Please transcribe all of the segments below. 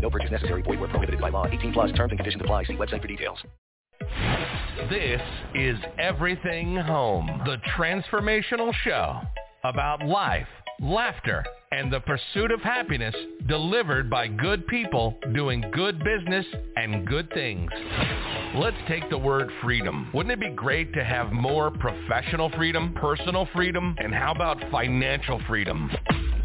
No purchase necessary. Void where prohibited by law. 18 plus terms and conditions apply. See website for details. This is Everything Home, the transformational show about life, laughter, and the pursuit of happiness delivered by good people doing good business and good things. Let's take the word freedom. Wouldn't it be great to have more professional freedom, personal freedom, and how about financial freedom?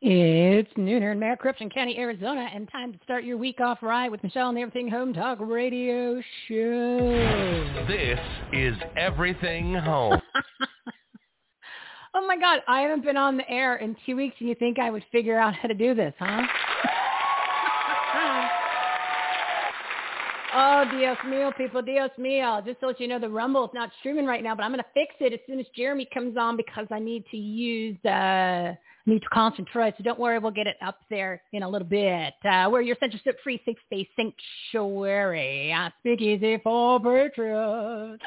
It's noon here in Maricopa County, Arizona, and time to start your week off right with Michele and the Everything Home Talk Radio Show. This is Everything Home. oh my God, I haven't been on the air in two weeks, and you think I would figure out how to do this, huh? oh, Dios mío, people, Dios mío. Just to let you know, the Rumble is not streaming right now, but I'm going to fix it as soon as Jeremy comes on because I need to use... Uh, need to concentrate. So don't worry, we'll get it up there in a little bit. Uh, we're your censorship free safe space sanctuary. Uh, speakeasy for patriots.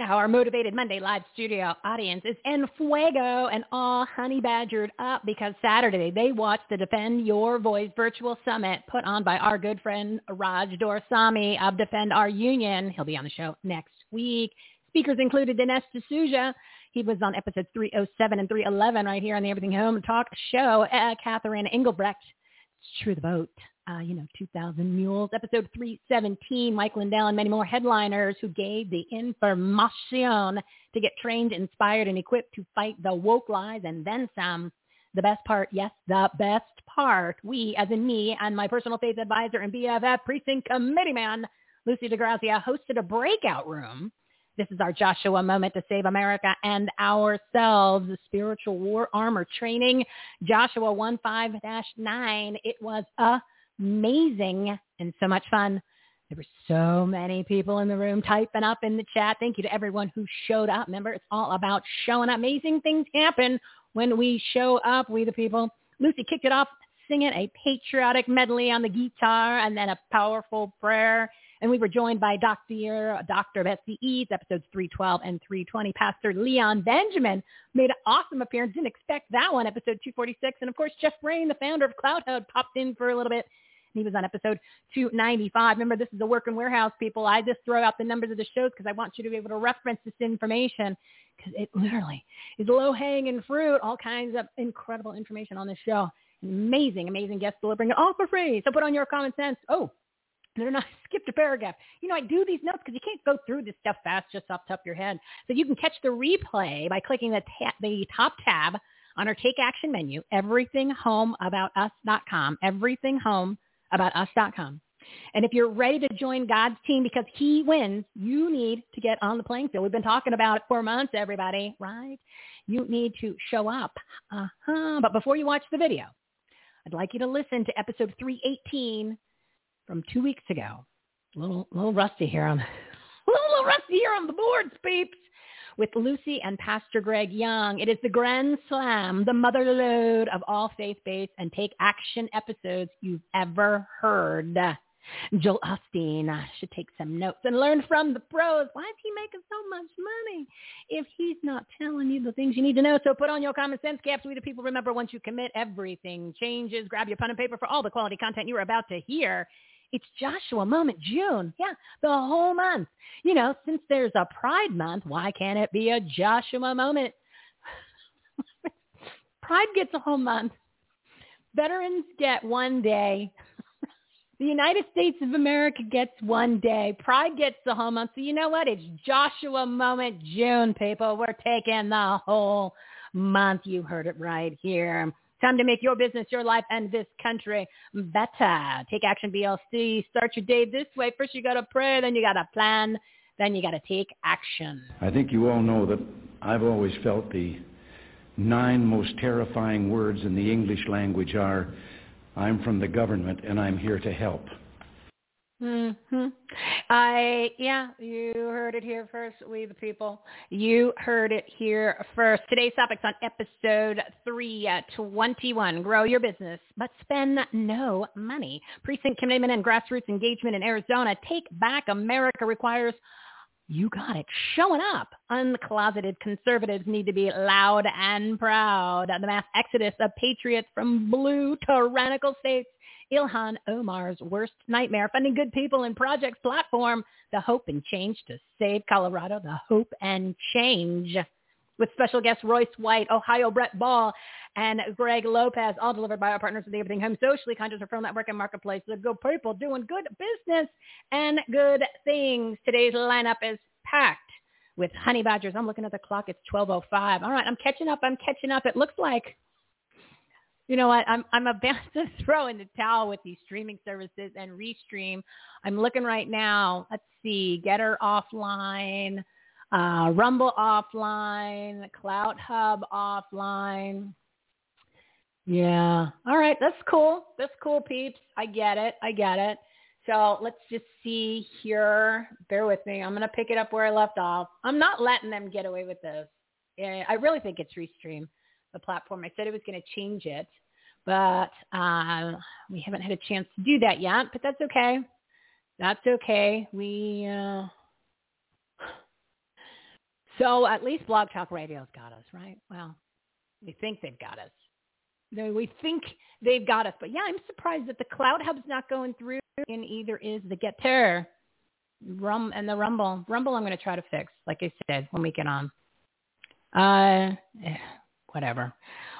Our motivated Monday live studio audience is en fuego and all honey badgered up because Saturday they watched the Defend Your Voice virtual summit put on by our good friend Raj Dorsami of Defend Our Union. He'll be on the show next week. Speakers included Dinesh D'Souza. He was on episodes 307 and 311 right here on the Everything Home Talk show. Uh, Catherine Engelbrecht, True the Vote, uh, you know, 2000 Mules, episode 317, Mike Lindell and many more headliners who gave the information to get trained, inspired, and equipped to fight the woke lies and then some. The best part, yes, the best part, we, as in me and my personal faith advisor and BFF precinct committee man, Lucy DeGrazia, hosted a breakout room this is our Joshua moment to save America and ourselves, the spiritual war armor training, Joshua 1-5-9. It was amazing and so much fun. There were so many people in the room typing up in the chat. Thank you to everyone who showed up. Remember, it's all about showing up. Amazing things happen when we show up, we the people. Lucy kicked it off singing a patriotic medley on the guitar and then a powerful prayer. And we were joined by Dr. Doctor of SCEs, episodes 312 and 320. Pastor Leon Benjamin made an awesome appearance. Didn't expect that one, episode 246. And of course, Jeff Brain, the founder of CloutHub, popped in for a little bit. He was on episode 295. Remember, this is a working warehouse, people. I just throw out the numbers of the shows because I want you to be able to reference this information because it literally is low-hanging fruit, all kinds of incredible information on this show. Amazing, amazing guests delivering it all for free. So put on your common sense. Oh, they're not skipped a paragraph. You know, I do these notes because you can't go through this stuff fast just off the top of your head. So you can catch the replay by clicking the, ta- the top tab on our Take Action menu, everythinghomeaboutus.com, everythinghomeaboutus.com. And if you're ready to join God's team because he wins, you need to get on the playing field. We've been talking about it for months, everybody, right? You need to show up. Uh-huh. But before you watch the video, I'd like you to listen to episode 318 from two weeks ago. A little, little rusty here on, little, little rusty here on the boards, peeps. With Lucy and Pastor Greg Young. It is the grand slam, the mother lode of all faith-based and take action episodes you've ever heard. Joel Osteen should take some notes and learn from the pros. Why is he making so much money if he's not telling you the things you need to know? So put on your common sense caps. We the people remember once you commit, everything changes. Grab your pen and paper for all the quality content you are about to hear. It's Joshua Moment, June. Yeah, the whole month. You know, since there's a Pride Month, why can't it be a Joshua Moment? Pride gets a whole month. Veterans get one day. the United States of America gets one day. Pride gets the whole month. So you know what? It's Joshua Moment June, people. We're taking the whole month. You heard it right here. Time to make your business, your life, and this country better. Take action, BLC. Start your day this way. First, you got to pray, then you got to plan, then you got to take action. I think you all know that I've always felt the nine most terrifying words in the English language are, I'm from the government and I'm here to help. Mm-hmm. I yeah, you heard it here first. We the people. You heard it here first. Today's topic's on episode three twenty one. Grow your business, but spend no money. Precinct committeeman and grassroots engagement in Arizona. Take back America requires you got it. Showing up. Uncloseted conservatives need to be loud and proud. The mass exodus of patriots from blue tyrannical states. Ilhan Omar's worst nightmare. Funding good people in projects platform. The Hope and Change to save Colorado. The Hope and Change. With special guests Royce White, Ohio Brett Bohl, and Greg Lopez, all delivered by our partners at the Everything Home Socially Conscious Referral Network and Marketplace. The good people doing good business and good things. Today's lineup is packed with honey badgers. I'm looking at the clock. It's 12:05. All right, I'm catching up. I'm catching up. It looks like, you know what? I'm I'm about to throw in the towel with these streaming services and restream. I'm looking right now. Let's see, Gettr offline, uh, Rumble offline, CloutHub offline. Yeah. All right. That's cool. That's cool, peeps. I get it. I get it. So let's just see here. Bear with me. I'm going to pick it up where I left off. I'm not letting them get away with this. I really think it's Restream, the platform. I said I was going to change it, but um, we haven't had a chance to do that yet. But that's okay. That's okay. We uh... so at least Blog Talk Radio's got us, right? Well, we think they've got us we think they've got us. But yeah, I'm surprised that the CloutHub's not going through and either is the Gettr Rum and the Rumble. Rumble I'm going to try to fix, like I said, when we get on. Uh, whatever.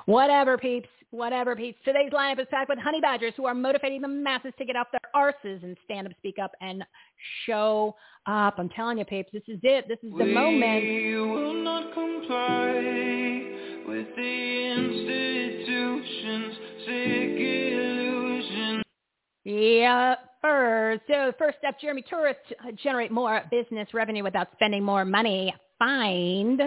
Whatever, peeps. Whatever, peeps. Today's lineup is packed with honey badgers who are motivating the masses to get off their arses and stand up, speak up, and show up. I'm telling you, peeps, this is it. This is the we moment. We will not comply with the institutions, sick illusions. Yeah, first. So first step, Jeremy Torisk, uh, generate more business revenue without spending more money. Find,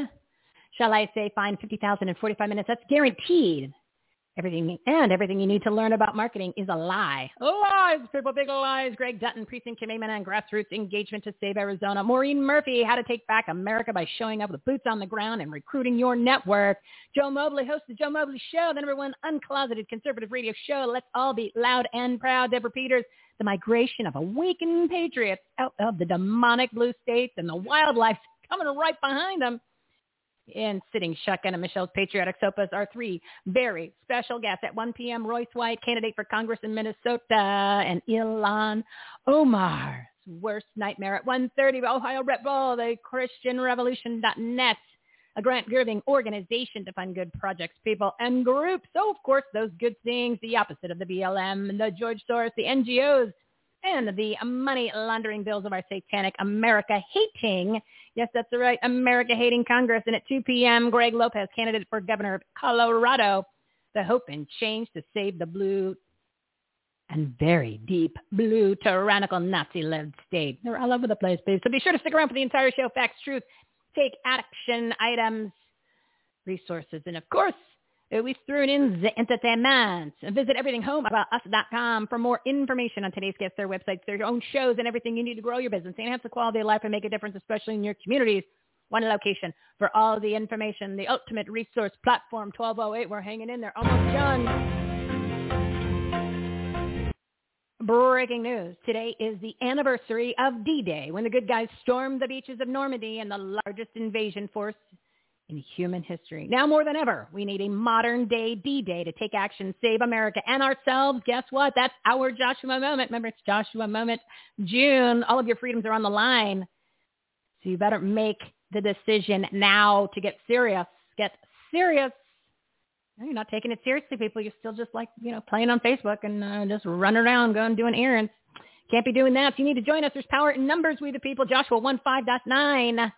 shall I say, find 50,000 in 45 minutes. That's guaranteed. Everything and everything you need to learn about marketing is a lie. Lies, people, big lies. Greg Dutton, precinct committeeman and grassroots engagement to save Arizona. Maureen Murphy, how to take back America by showing up with boots on the ground and recruiting your network. Joe Mobley hosts the Joe Mobley Show, the number one uncloseted conservative radio show. Let's all be loud and proud. Deborah Peters, the migration of awakened patriots out of the demonic blue states and the wildlife coming right behind them and sitting shotgun and Michele's Patriotic Soapbox are three very special guests at 1 p.m. Royce White, candidate for Congress in Minnesota, and Ilhan Omar's worst nightmare at 1.30. Ohio Brett Bohl, the Christian ChristianRevolution.net, a grant-giving organization to fund good projects, people, and groups. So, of course, those good things, the opposite of the BLM, the George Soros, the NGOs, and the money laundering bills of our satanic America hating, yes, that's right, America hating Congress. And at 2 p.m., Greg Lopez, candidate for governor of Colorado, the hope and change to save the blue and very deep blue tyrannical Nazi-led state. They're all over the place, babe. So be sure to stick around for the entire show. Facts, truth, take action items, resources, and of course, we threw in the entertainment. Visit everythinghomeaboutus.com for more information on today's guests, their websites, their own shows, and everything you need to grow your business, enhance the quality of life, and make a difference, especially in your communities. One location for all the information, the ultimate resource platform, 1208. We're hanging in there, almost done. Breaking news. Today is the anniversary of D-Day, when the good guys stormed the beaches of Normandy and the largest invasion force in human history. Now more than ever, we need a modern day D-Day to take action, save America and ourselves. Guess what? That's our Joshua moment. Remember, it's Joshua moment June. All of your freedoms are on the line. So you better make the decision now to get serious. Get serious. You're not taking it seriously, people. You're still just like, you know, playing on Facebook and uh, just running around, going doing errands. Can't be doing that. So you need to join us. There's power in numbers, we the people. Joshua 1.5.9.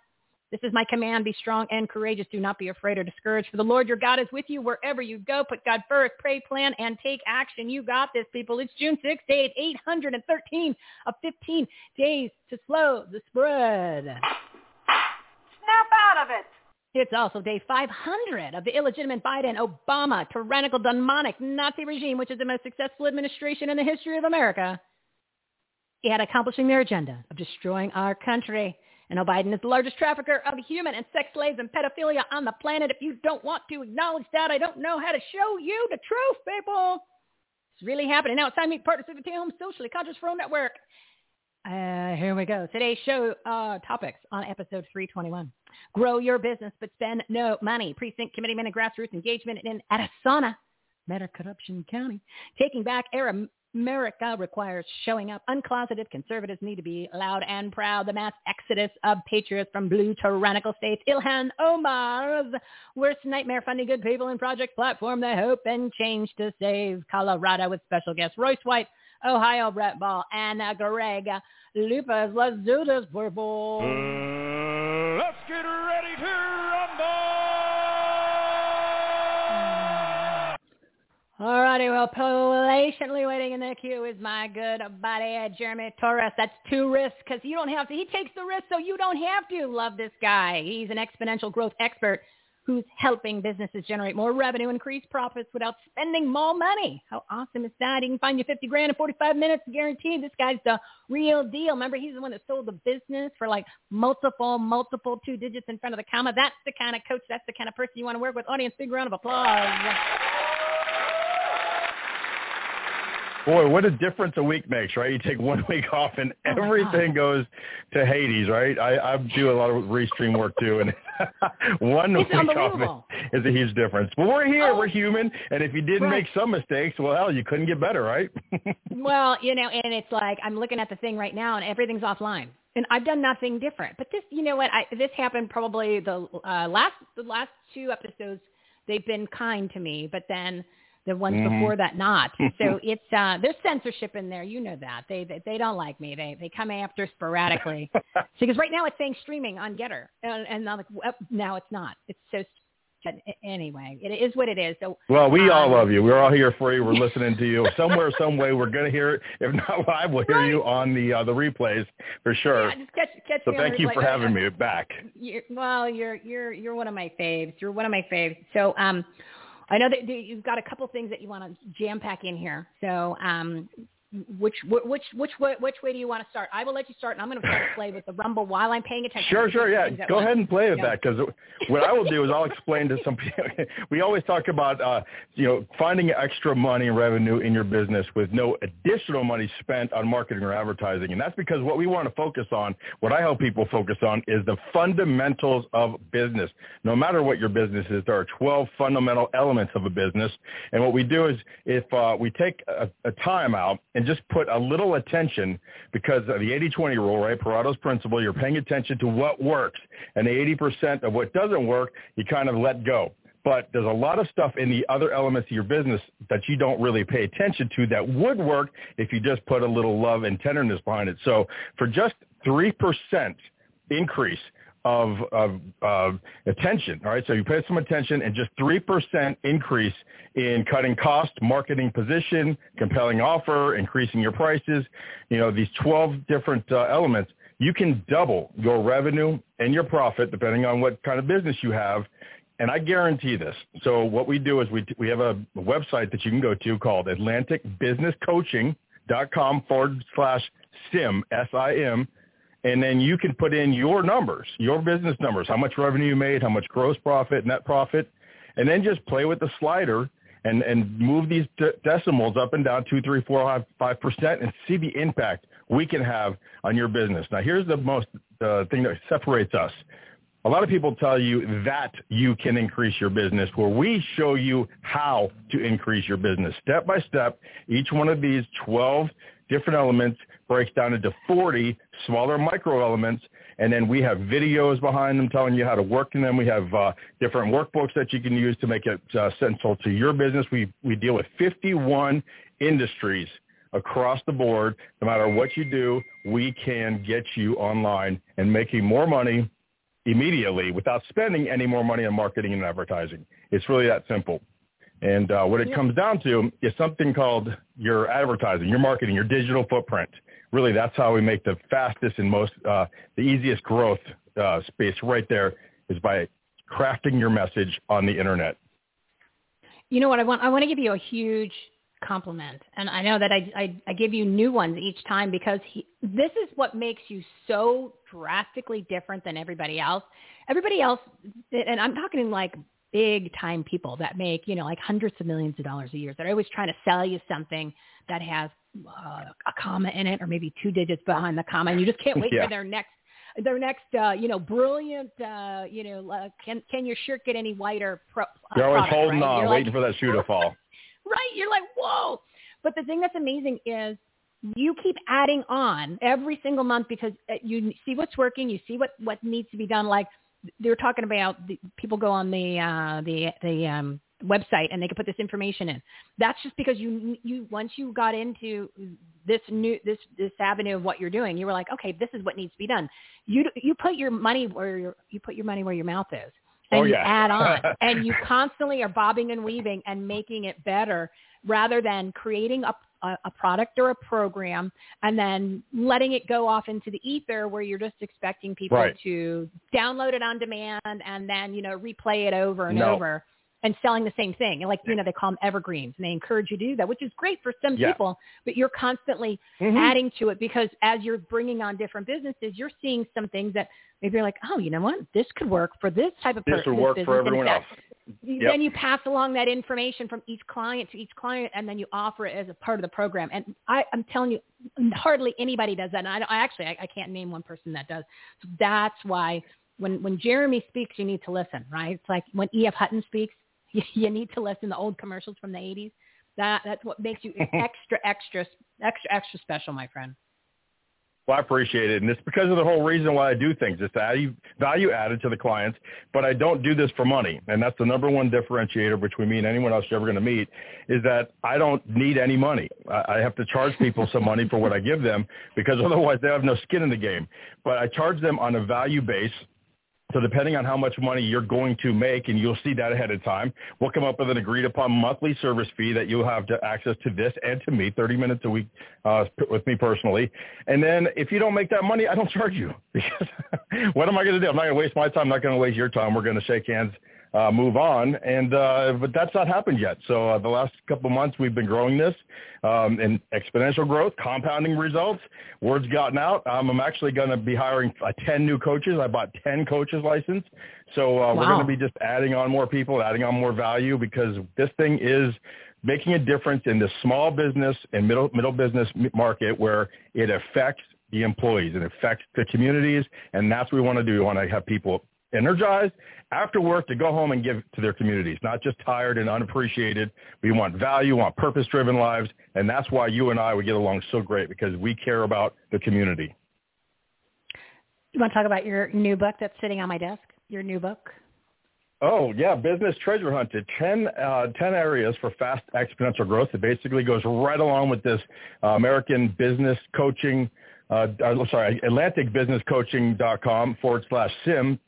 This is my command. Be strong and courageous. Do not be afraid or discouraged. For the Lord your God is with you wherever you go. Put God first. Pray, plan, and take action. You got this, people. It's June 6th, day 813 of 15 days to slow the spread. Snap out of it. It's also day 500 of the illegitimate Biden-Obama tyrannical demonic Nazi regime, which is the most successful administration in the history of America, at accomplishing their agenda of destroying our country. And Joe Biden is the largest trafficker of human and sex slaves and pedophilia on the planet. If you don't want to acknowledge that, I don't know how to show you the truth, people. It's really happening. Now it's time to meet partners of the Home Socially Conscious Phone Network. Uh, here we go. Today's show uh, topics on episode 321. Grow your business, but spend no money. Precinct committeeman and grassroots engagement in Arizona, Meta Corruption County. Taking back era America requires showing up. Uncloseted conservatives need to be loud and proud. The mass exodus of patriots from blue tyrannical states. Ilhan Omar's worst nightmare funding good people in Project Platform. They hope and change to save Colorado with special guest Royce White, Ohio Brett Bohl, and Greg Lopez. Let's do this, purple. Uh, let's get ready to Alrighty, well, patiently waiting in the queue is my good buddy Jeremy Torisk. That's two risks because you don't have to. He takes the risk, so you don't have to. Love this guy. He's an exponential growth expert who's helping businesses generate more revenue, increase profits without spending more money. How awesome is that? He can find you 50 grand in 45 minutes guaranteed. This guy's the real deal. Remember, he's the one that sold the business for like multiple, multiple two digits in front of the comma. That's the kind of coach, that's the kind of person you want to work with. Audience, big round of applause. Boy, what a difference a week makes, right? You take one week off and Oh, everything goes to Hades, right? I, I do a lot of restream work too, and one It's week off is a huge difference. But we're here, Oh. we're human, and if you didn't Right. make some mistakes, well, hell, you couldn't get better, right? Well, you know, and it's like I'm looking at the thing right now, and everything's offline, and I've done nothing different. But this, you know what? I, this happened probably the uh, last the last two episodes. They've been kind to me, but then the ones Mhm. before that not. So it's uh, there's censorship in there. You know that they they, they don't like me. They they come after sporadically. so because right now it's saying streaming on Gettr, and, and I'm like, well, now it's not. It's so. Anyway, it is what it is. So Well, we all um, love you. We're all here for you. We're listening to you. Somewhere, some way, we're going to hear it. If not live, we'll hear you on the uh, the replays for sure. Yeah, catch, catch so thank you replay. for having me back. You're, well, you're you're you're one of my faves. You're one of my faves. So um, I know that you've got a couple things that you want to jam pack in here. So um, which which which which way, which way do you want to start? I will let you start, and I'm going to try to play with the rumble while I'm paying attention. Sure, sure, yeah. Go ahead and play with Yeah. that because what I will do is I'll explain to some people. We always talk about, uh, you know, finding extra money and revenue in your business with no additional money spent on marketing or advertising, and that's because what we want to focus on, what I help people focus on, is the fundamentals of business. No matter what your business is, there are 12 fundamental elements of a business, and what we do is if uh, we take a, a time out and just put a little attention because of the 80-20 rule, right? Pareto's principle, you're paying attention to what works, and the 80% of what doesn't work, you kind of let go. But there's a lot of stuff in the other elements of your business that you don't really pay attention to that would work if you just put a little love and tenderness behind it. So for just 3% increase of, of uh, attention. All right, so you pay some attention and just 3% increase in cutting cost, marketing position, compelling offer, increasing your prices, you know, these 12 different uh, elements, you can double your revenue and your profit depending on what kind of business you have. And I guarantee this. So what we do is we, we have a website that you can go to called atlanticbusinesscoaching.com forward slash sim, S-I-M, and then you can put in your numbers, your business numbers, how much revenue you made, how much gross profit, net profit, and then just play with the slider and, and move these de- decimals up and down two, three, four, five, five percent and see the impact we can have on your business. Now, here's the most uh, thing that separates us. A lot of people tell you that you can increase your business where we show you how to increase your business step by step. Each one of these 12 different elements breaks down into 40 smaller micro elements. And then we have videos behind them telling you how to work in them. We have uh, different workbooks that you can use to make it uh, central to your business. We, we deal with 51 industries across the board. No matter what you do, we can get you online and making more money immediately without spending any more money on marketing and advertising. It's really that simple. And uh, what it comes down to is something called your advertising, your marketing, your digital footprint. Really, that's how we make the fastest and most, uh, the easiest growth uh, space right there is by crafting your message on the internet. You know what I want? I want to give you a huge compliment, and I know that I I, I give you new ones each time because he, this is what makes you so drastically different than everybody else. Everybody else, and I'm talking like big time people that make, you know, like hundreds of millions of dollars a year. They're always trying to sell you something that has uh, a comma in it or maybe two digits behind the comma and you just can't wait yeah. for their next their next uh, you know brilliant uh, you know uh, can can your shirt get any whiter pro, uh, you're always product, holding right? on you're waiting like, for that shoe to fall right you're like whoa but the thing that's amazing is you keep adding on every single month because uh, you see what's working you see what what needs to be done like they're talking about the, people go on the uh, the the um, website and they can put this information in. That's just because you you once you got into this new this this avenue of what you're doing, you were like, okay, this is what needs to be done. You you put your money where your you put your money where your mouth is. Oh, and oh, you add on and you constantly are bobbing and weaving and making it better rather than creating a a, a product or a program and then letting it go off into the ether where you're just expecting people Right. to download it on demand and then, you know, replay it over and No. over and selling the same thing. And like, you know, they call them evergreens and they encourage you to do that, which is great for some Yeah. people, but you're constantly Mhm. adding to it because as you're bringing on different businesses, you're seeing some things that maybe you're like, oh, you know what? This could work for this type of this person. would work business. for everyone else Yep. then you pass along that information from each client to each client and then you offer it as a part of the program and I, i'm telling you hardly anybody does that and i, I actually I, I can't name one person that does so that's why when when jeremy speaks you need to listen right it's like when E.F. Hutton speaks you, you need to listen to old commercials from the 80s that that's what makes you extra extra extra extra special my friend Well, I appreciate it. And it's because of the whole reason why I do things. It's value, value added to the clients, but I don't do this for money. And that's the number one differentiator between me and anyone else you're ever going to meet is that I don't need any money. I, I have to charge people some money for what I give them because otherwise they have no skin in the game. But I charge them on a value base so depending on how much money you're going to make, and you'll see that ahead of time, we'll come up with an agreed upon monthly service fee that you'll have to access to this and to me, 30 minutes a week uh, with me personally. And then if you don't make that money, I don't charge you because what am I going to do? I'm not going to waste my time. I'm not going to waste your time. We're going to shake hands, uh, move on. And, uh, but that's not happened yet. So uh, the last couple months we've been growing this um, in exponential growth, compounding results. Word's gotten out. Um, I'm actually going to be hiring uh, 10 new coaches. I bought 10 coaches license. So uh, we're going to be just adding on more people, adding on more value because this thing is making a difference in the small business and middle middle business market where it affects the employees, it affects the communities, and that's what we want to do. We want to have people energized after work to go home and give to their communities, not just tired and unappreciated. We want value, want purpose-driven lives, and that's why you and I would get along so great because we care about the community. you want to talk about your new book that's sitting on my desk your new book Oh, yeah, Business Treasure Hunted, 10, uh, 10 areas for fast exponential growth. It basically goes right along with this uh, American business coaching, uh, uh, sorry, atlanticbusinesscoaching.com forward slash sim.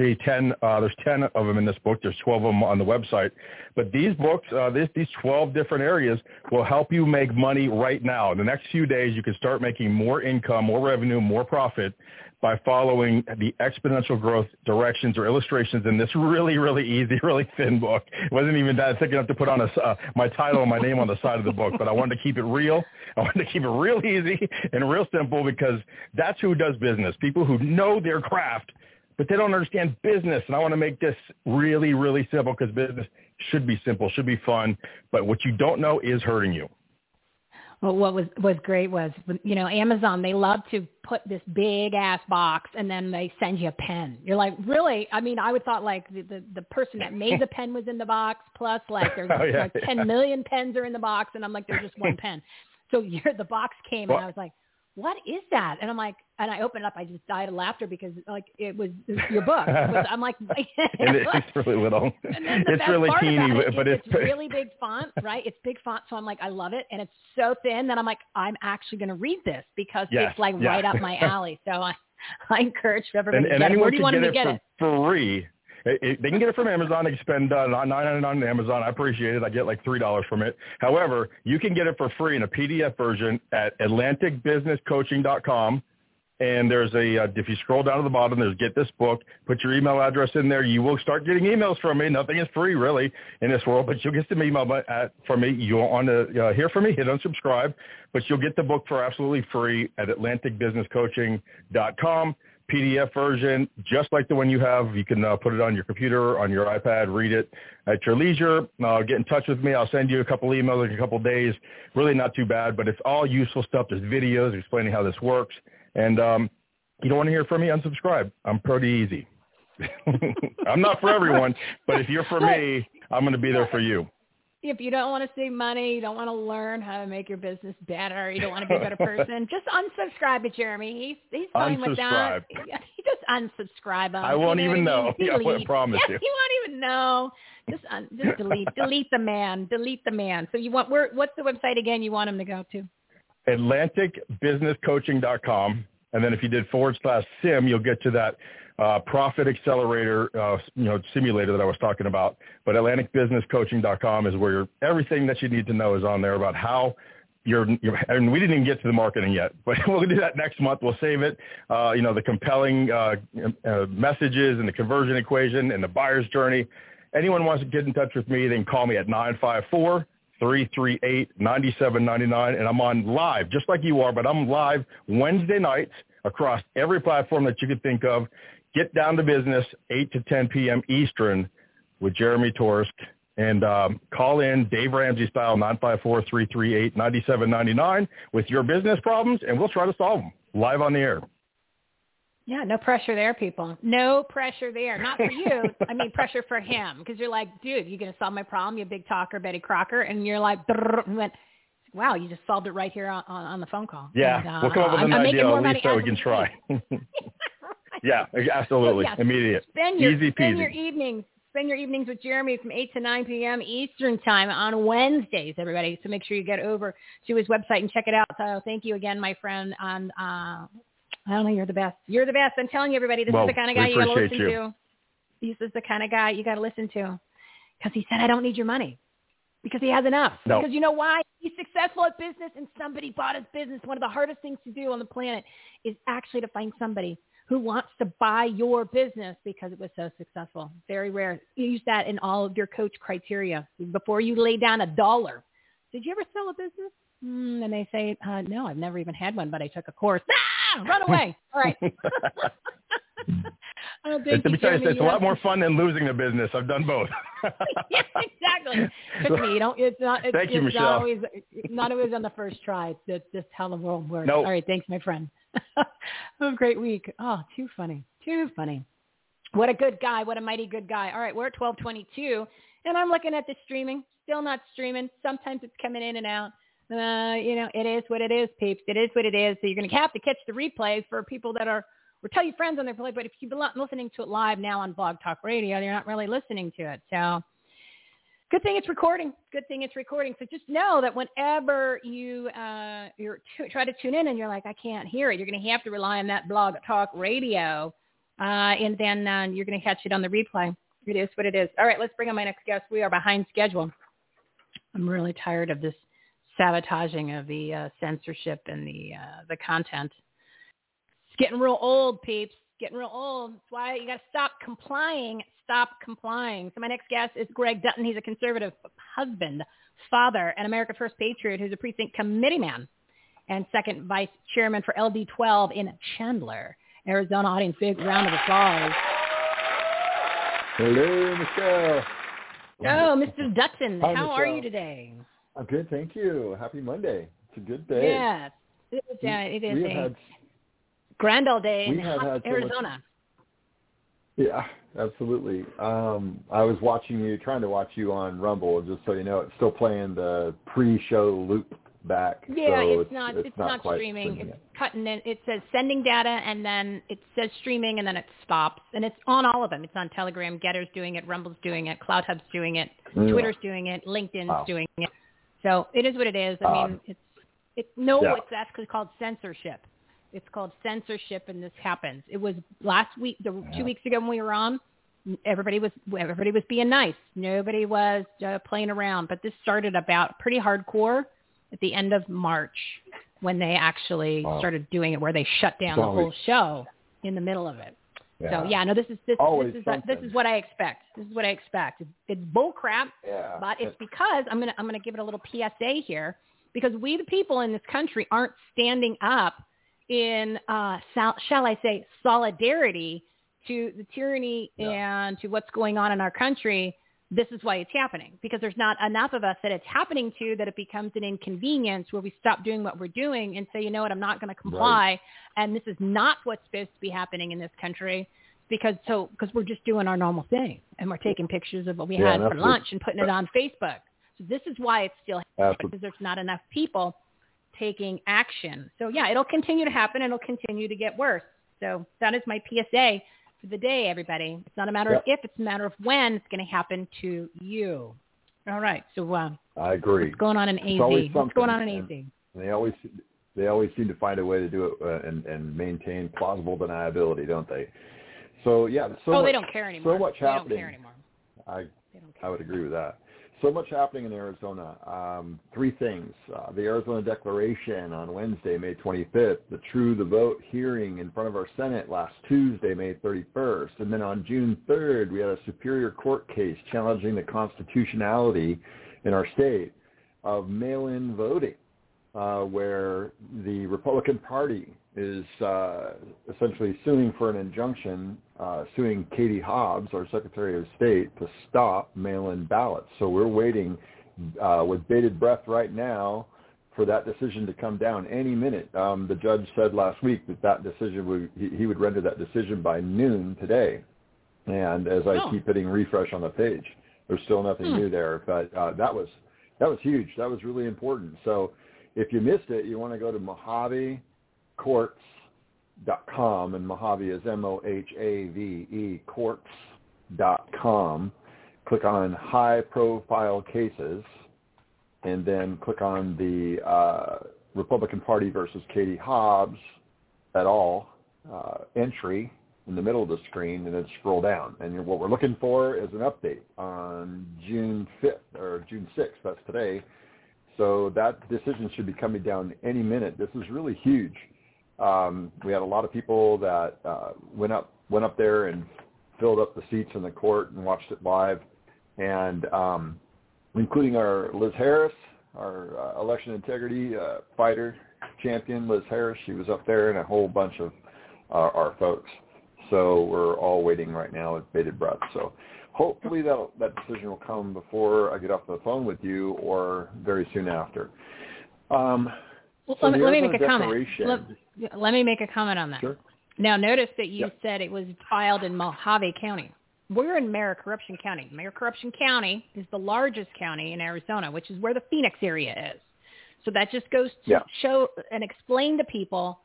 The 10, uh, there's 10 of them in this book. There's 12 of them on the website. But these books, uh, this, these 12 different areas will help you make money right now. In the next few days, you can start making more income, more revenue, more profit by following the exponential growth directions or illustrations in this really, really easy, really thin book. It wasn't even that thick enough to put on a, uh, my title and my name on the side of the book, but I wanted to keep it real. I wanted to keep it real easy and real simple because that's who does business. People who know their craft, but they don't understand business. And I want to make this really, really simple because business should be simple, should be fun. But what you don't know is hurting you. Well, what was was great was you know Amazon they love to put this big ass box and then they send you a pen. You're like, really? I mean, I would thought like the the, the person that made the pen was in the box plus like there's Oh, yeah, like ten yeah. million pens are in the box and I'm like there's just one pen. So you're, the box came Well- and I was like, what is that? And I'm like, and I opened it up. I just died of laughter because like it was your book. It was, I'm like, And it's really little. and the It's really teeny, it but it's it's really big font, right? It's big font, so I'm like, I love it, and it's so thin that I'm like, I'm actually going to read this because it's like yeah. right up my alley. So I, I encourage everybody and, to and get it. Where do you want get to it get for it? free. It, they can get it from Amazon. They spend uh, nine ninety nine on Amazon. I appreciate it. I get like three dollars from it. However, you can get it for free in a PDF version at AtlanticBusinessCoaching.com. And there's a uh, if you scroll down to the bottom, there's get this book. Put your email address in there. You will start getting emails from me. Nothing is free really in this world, but you'll get some email at, from me. You want to uh, hear from me? Hit unsubscribe, but you'll get the book for absolutely free at AtlanticBusinessCoaching.com. PDF version, just like the one you have. You can uh, put it on your computer, on your iPad, read it at your leisure. Uh, get in touch with me. I'll send you a couple emails in a couple days. Really not too bad, but it's all useful stuff. There's videos explaining how this works. And um, you don't want to hear from me, unsubscribe. I'm pretty easy. I'm not for everyone, but if you're for me, I'm going to be there for you. If you don't want to save money, you don't want to learn how to make your business better, you don't want to be a better person, just unsubscribe to Jeremy. He's he's fine with that. He just unsubscribe him. I won't You know even what I mean? know. Yeah, I promise yeah, you. You won't even know. Just un, just delete delete the man. Delete the man. So you want where? What's the website again? You want him to go to? AtlanticBusinessCoaching.com. And then if you did forward slash sim, you'll get to that uh, profit accelerator, uh, you know, simulator that I was talking about. But AtlanticBusinessCoaching.com is where everything that you need to know is on there about how you're, you're, and we didn't even get to the marketing yet, but we'll do that next month. We'll save it. Uh, you know, the compelling uh, uh, messages and the conversion equation and the buyer's journey. Anyone wants to get in touch with me, they can call me at 954 338-9799 and I'm on live just like you are, but I'm live Wednesday nights across every platform that you could think of. Get down to business 8 to 10 p.m. Eastern with Jeremy Torisk and um, call in Dave Ramsey style 954-338-9799 with your business problems and we'll try to solve them live on the air. Yeah, no pressure there, people. No pressure there. Not for you. I mean, pressure for him because you're like, dude, you're going to solve my problem, you big talker, Betty Crocker, and you're like, and went, wow, you just solved it right here on, on, the phone call. Yeah, And, uh, we'll come up with an I'm idea at least so we can try. yeah, absolutely. Yes. Immediate. Spend your Easy spend your evenings spend your evenings with Jeremy from eight to nine p.m. Eastern time on Wednesdays, everybody. So make sure you get over to his website and check it out. So thank you again, my friend. On uh, I don't know, you're the best. You're the best. I'm telling you, everybody, this Well, is the kind of guy you got to listen you. to. This is the kind of guy you got to listen to because he said, "I don't need your money." Because he has enough. No. Because you know why? He's successful at business and somebody bought his business. One of the hardest things to do on the planet is actually to find somebody who wants to buy your business because it was so successful. Very rare. Use that in all of your coach criteria before you lay down a dollar. Did you ever sell a business? Mm, and they say, uh, no, I've never even had one, but I took a course. Ah, run away. All right. oh, thank Let you, me tell you, it's a lot more fun than losing the business. I've done both. exactly. Trust me, you don't. It's not. It's, Thank you, it's Michele. Not always, not always on the first try. That's just how the world works. Nope. All right, thanks, my friend. Have a great week. Oh, too funny. Too funny. What a good guy. What a mighty good guy. All right, we're at twelve twenty-two, and I'm looking at the streaming. Still not streaming. Sometimes it's coming in and out. Uh, you know, it is what it is, peeps. It is what it is. So you're going to have to catch the replays for people that are, or tell your friends on their play. But if you've been listening to it live now on Blog Talk Radio, you're not really listening to it. So good thing it's recording. Good thing it's recording. So just know that whenever you uh, you're t- try to tune in and you're like, I can't hear it, you're going to have to rely on that Blog Talk Radio, uh, and then uh, you're going to catch it on the replay. It is what it is. All right, let's bring on my next guest. We are behind schedule. I'm really tired of this sabotaging of the uh, censorship and the uh, the content. It's getting real old, peeps. Getting real old. That's why you got to stop complying. Stop complying. So my next guest is Greg Dutton. He's a conservative husband, father, and America First patriot who's a precinct committee man and second vice chairman for LD12 in Chandler, Arizona. Audience, big round of applause. Hello, Michele. Oh, Mr. Dutton, Hi, how are you today? I'm good, thank you. Happy Monday. It's a good day. Yes, it is. Yeah, it is we had, grand old day in had so much- Arizona. Yeah, absolutely. Um, I was watching you, trying to watch you on Rumble, just so you know, it's still playing the pre-show loop back. Yeah, so it's, not. It's, not, quite streaming. It's cutting in. It says sending data, and then it says streaming, and then it stops. And it's on all of them. It's on Telegram. Gettr's doing it. Rumble's doing it. CloutHub's doing it. Mm. Twitter's doing it. LinkedIn's Wow. doing it. So it is what it is. I Um, mean, it's it's no. yeah. It's actually called censorship. It's called censorship, and this happens. It was last week, the Yeah. two weeks ago when we were on. Everybody was everybody was being nice. Nobody was uh, playing around. But this started about pretty hardcore at the end of March when they actually Wow. started doing it, where they shut down the It's whole show in the middle of it. So yeah, no, this is this, this is this is what I expect. This is what I expect. It's, it's bull crap, Yeah. but it's because I'm gonna I'm gonna give it a little PSA here because we the people in this country aren't standing up in uh sal- shall I say solidarity to the tyranny and to what's going on in our country. This is why it's happening because there's not enough of us that it's happening to that it becomes an inconvenience where we stop doing what we're doing and say, you know what, I'm not going to comply, and this is not what's supposed to be happening in this country because so because we're just doing our normal thing and we're taking pictures of what we Yeah, had for lunch and putting it on Facebook. So this is why it's still happening Absolutely. because there's not enough people taking action. So yeah, it'll continue to happen. It'll continue to get worse. So that is my PSA for the day, everybody. It's not a matter of if, it's a matter of when it's going to happen to you. All right. So uh, I agree. what's going on in It's AZ? What's going on in AZ? They always they always seem to find a way to do it uh, and, and maintain plausible deniability, don't they? So yeah, so oh, much, they don't care anymore. So much they happening. don't care anymore. I They. I would agree with that. So much happening in Arizona. Um, three things. Uh, the Arizona Declaration on Wednesday, May 25th. The True the Vote hearing in front of our Senate last Tuesday, May 31st. And then on June 3rd, we had a Superior Court case challenging the constitutionality in our state of mail-in voting, uh, where the Republican Party is uh, essentially suing for an injunction, uh, suing Katie Hobbs, our Secretary of State, to stop mail-in ballots. So we're waiting uh, with bated breath right now for that decision to come down any minute. Um, the judge said last week that that decision would he, he would render that decision by noon today. And as I Oh. keep hitting refresh on the page, there's still nothing Hmm. new there. But uh, that was that was huge. That was really important. So if you missed it, you want to go to Mohave courts.com and Mohave is M-O-H-A-V-E courts.com. Click on high profile cases and then click on the uh, Republican Party versus Katie Hobbs et al. Uh, entry in the middle of the screen and then scroll down. And what we're looking for is an update on June 5th or June 6th. That's today. So that decision should be coming down any minute. This is really huge. Um, we had a lot of people that uh, went up went up there and filled up the seats in the court and watched it live, and um, including our Liz Harris, our uh, election integrity uh, fighter champion, Liz Harris. She was up there, and a whole bunch of uh, our folks. So we're all waiting right now with bated breath. So hopefully that that decision will come before I get off the phone with you, or very soon after. Um, Well, so let, me, let me make a comment. Let, let me make a comment on that. Sure. Now, notice that you Yep. said it was filed in Mohave County. We're in Mayor Corruption County. Mayor Corruption County is the largest county in Arizona, which is where the Phoenix area is. So that just goes to Yeah. show and explain to people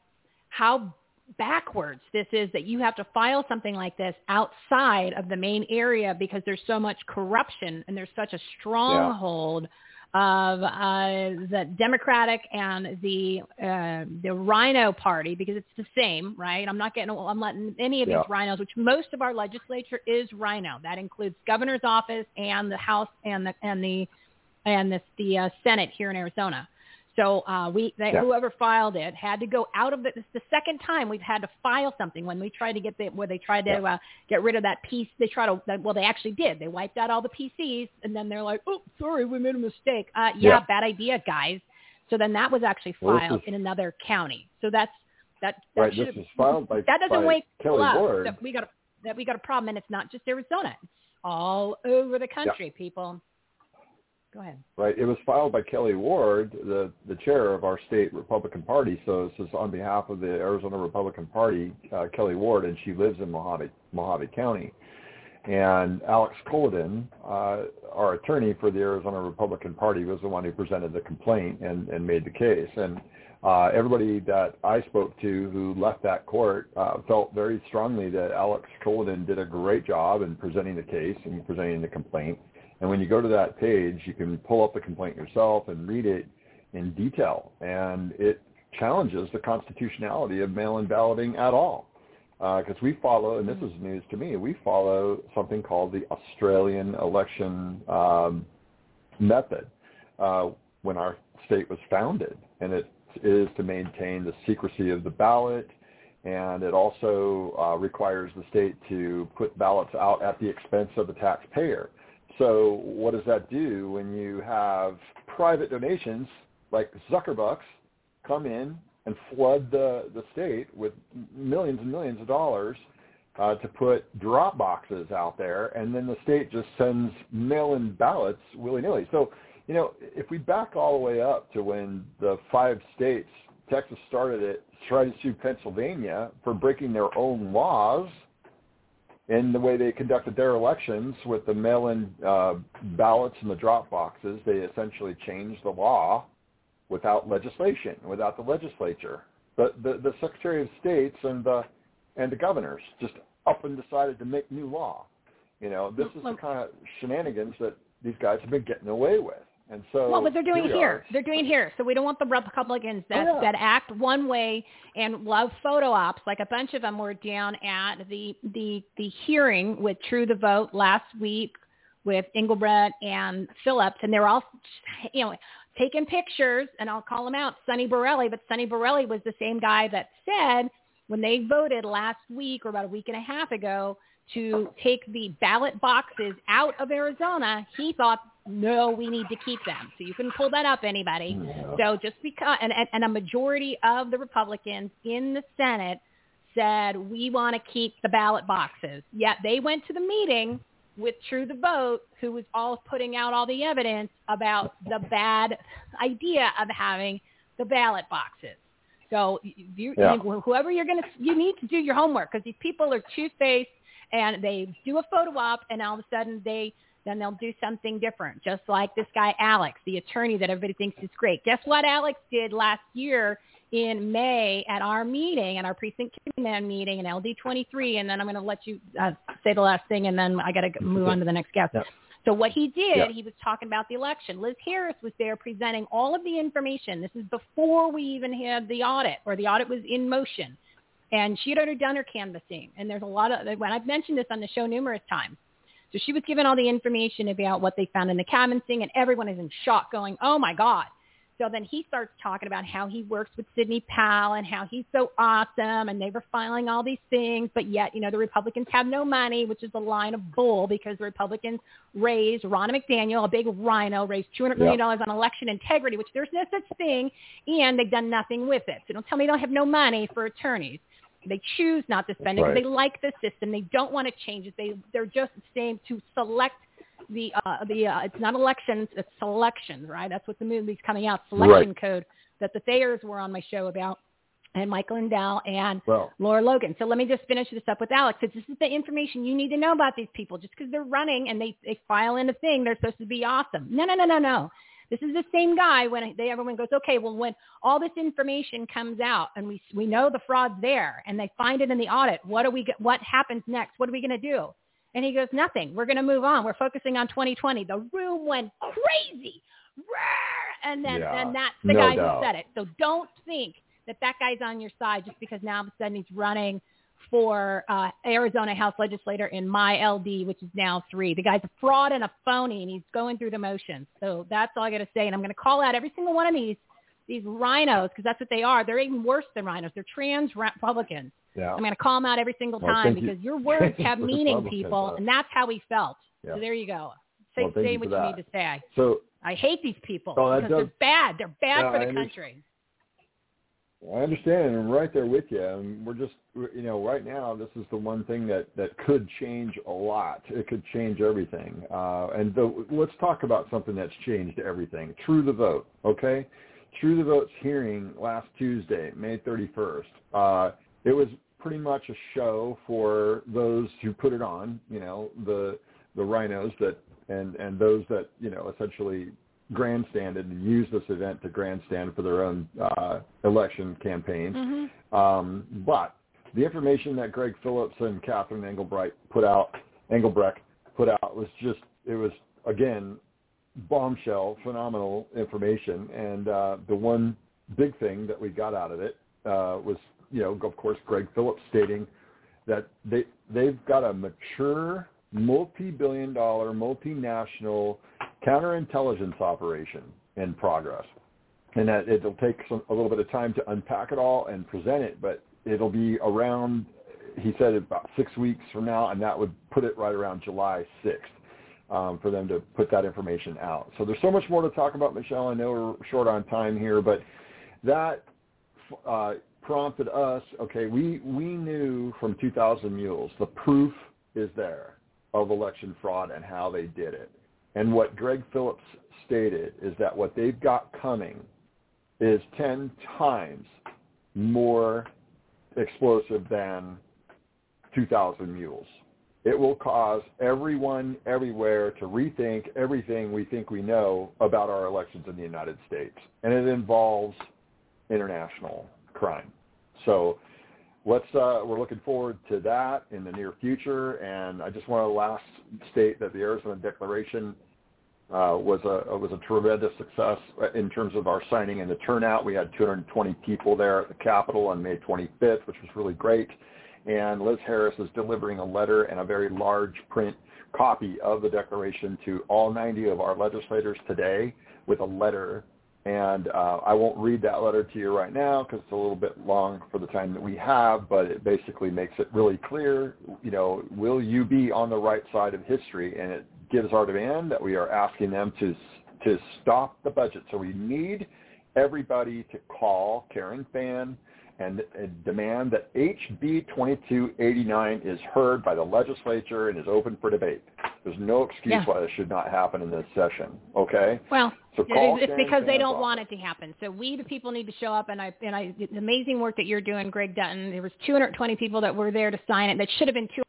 how backwards this is that you have to file something like this outside of the main area because there's so much corruption and there's such a stronghold of uh, the Democratic and the uh, the RINO Party because it's the same, right? I'm not getting I'm letting any of Yeah. these RINOs, which most of our legislature is RINO. That includes governor's office and the House and the and the and the, the uh, Senate here in Arizona. So uh, we, they, Yeah. whoever filed it had to go out of it. It's the second time we've had to file something when we tried to get the, where they tried to Yeah. uh, get rid of that piece. They try to, well, they actually did. They wiped out all the PCs and then they're like, oh, sorry, we made a mistake. Uh, yeah, Yeah. bad idea, guys. So then that was actually filed is- in another county. So that's, that, that Right, should this was filed by- that doesn't by wake Kelli up Ward. that we got a, that we got a problem and it's not just Arizona. It's all over the country, people. Go ahead. Right. It was filed by Kelli Ward, the the chair of our state Republican Party. So this is on behalf of the Arizona Republican Party, uh, Kelli Ward, and she lives in Mohave Mohave County. And Alex Kolodin, uh, our attorney for the Arizona Republican Party, was the one who presented the complaint and, and made the case. And uh, everybody that I spoke to who left that court uh, felt very strongly that Alex Kolodin did a great job in presenting the case and presenting the complaint. And when you go to that page, you can pull up the complaint yourself and read it in detail. And it challenges the constitutionality of mail-in balloting at all because uh, we follow, and this is news to me, we follow something called the Australian election um, method uh, when our state was founded, and it is to maintain the secrecy of the ballot, and it also uh, requires the state to put ballots out at the expense of the taxpayer. So what does that do when you have private donations like Zuckerbucks come in and flood the, the state with millions and millions of dollars uh, to put drop boxes out there, and then the state just sends mail-in ballots willy-nilly. So, you know, if we back all the way up to when the five states, Texas started it, tried to sue Pennsylvania for breaking their own laws in the way they conducted their elections with the mail-in uh, ballots and the drop boxes, they essentially changed the law without legislation, without the legislature. But the, the Secretary of States and the and the governors just up and decided to make new law. You know, this is the kind of shenanigans that these guys have been getting away with. And so well, what they're doing here, here they're doing here. So we don't want the Republicans oh, that oh, yeah. that act one way and love photo ops. Like a bunch of them were down at the the the hearing with True the Vote last week with Engelbrecht and Phillips, and they're all, you know, taking pictures, and I'll call him out, Sonny Borrelli, but Sonny Borrelli was the same guy that said when they voted last week or about a week and a half ago to take the ballot boxes out of Arizona, he thought, no, we need to keep them. So you can pull that up, anybody. Yeah. So just because, and, and a majority of the Republicans in the Senate said, we want to keep the ballot boxes. Yet they went to the meeting with True the Vote, who was all putting out all the evidence about the bad idea of having the ballot boxes. So you, Yeah. you, whoever you're going to, you need to do your homework because these people are two-faced and they do a photo op and all of a sudden they, then they'll do something different. Just like this guy, Alex, the attorney that everybody thinks is great. Guess what Alex did last year in May at our meeting, at our precinct man meeting in LD23, and then I'm going to let you uh, say the last thing, and then I got to move on to the next guest. Yep. So what he did, Yep. he was talking about the election. Liz Harris was there presenting all of the information. This is before we even had the audit, or the audit was in motion. And she had already done her canvassing. And there's a lot of, when I've mentioned this on the show numerous times. So she was given all the information about what they found in the canvassing, and everyone is in shock going, oh my God. So then he starts talking about how he works with Sidney Powell and how he's so awesome and they were filing all these things, but yet, you know, the Republicans have no money, which is a line of bull because the Republicans raised Ronna McDaniel, a big rhino, raised $200 million on election integrity, which there's no such thing, and they've done nothing with it. So don't tell me they don't have no money for attorneys. They choose not to spend it because they like the system. They don't want to change it. They, they're just saying to select the uh, the uh, it's not elections, it's selections, right? That's what the movie's coming out, selection Right. code that the Thayers were on my show about, and Michael Lindell and Well, Lara Logan. So let me just finish this up with Alex. 'cause This is the information you need to know about these people. Just because they're running and they, they file in a thing, they're supposed to be awesome. No, no, no, no, no. This is the same guy when they everyone goes, okay, well when all this information comes out and we we know the fraud's there and they find it in the audit, what are we get, what happens next? What are we going to do? And he goes, nothing. We're going to move on. We're focusing on 2020. The room went crazy. And then Yeah, and that's the no guy doubt. who said it. So don't think that that guy's on your side just because now all of a sudden he's running for uh, Arizona House legislator in my LD, which is now three. The guy's a fraud and a phony, and he's going through the motions. So that's all I got to say. And I'm going to call out every single one of these these RINOs because that's what they are. They're even worse than RINOs. They're trans Republicans. yeah. I'm going to call them out every single Well, time thank you. because your words have meaning, people, uh, and that's how he felt. Yeah. So there you go. Say, Well, say you what you need to say. I, So I hate these people Oh, because does- they're bad. They're bad Yeah, for the country. I understand, and I'm right there with you. And we're just, you know, right now, this is the one thing that that could change a lot. It could change everything. Uh, and the, let's talk about something that's changed everything. True the vote, okay? True the vote's hearing last Tuesday, May 31st. Uh, it was pretty much a show for those who put it on. You know, the the RINOs that and and those that you know essentially grandstanded and used this event to grandstand for their own uh, election campaigns. Mm-hmm. Um, but the information that Greg Phillips and Catherine Engelbright put out, Engelbrecht put out, was just it was again bombshell, phenomenal information. And uh, the one big thing that we got out of it uh, was, you know, of course, Greg Phillips stating that they they've got a mature, multi-billion dollar, multinational counterintelligence operation in progress, and that it'll take some, a little bit of time to unpack it all and present it, but it'll be around. He said about six weeks from now, and that would put it right around July 6th um, for them to put that information out. So there's so much more to talk about, Michele. I know we're short on time here, but that uh, prompted us. Okay, we we knew from 2,000 Mules the proof is there of election fraud and how they did it. And what Greg Phillips stated is that what they've got coming is 10 times more explosive than 2,000 Mules. It will cause everyone everywhere to rethink everything we think we know about our elections in the United States. And it involves international crime. So let's uh, we're looking forward to that in the near future. And I just want to last state that the Arizona Declaration uh, was a was a tremendous success in terms of our signing and the turnout. We had 220 people there at the Capitol on May 25th, which was really great. And Liz Harris is delivering a letter and a very large print copy of the Declaration to all 90 of our legislators today with a letter and uh, I won't read that letter to you right now because it's a little bit long for the time that we have, but it basically makes it really clear, you know, will you be on the right side of history? And it gives our demand that we are asking them to to stop the budget. So we need everybody to call Karen Fann and, and demand that HB 2289 is heard by the legislature and is open for debate. There's no excuse Yeah. why this should not happen in this session. Okay. Well, So it's because they don't want it to happen. So we, the people, need to show up. And I, and I, the amazing work that you're doing, Greg Dutton. There was 220 people that were there to sign it. That should have been 200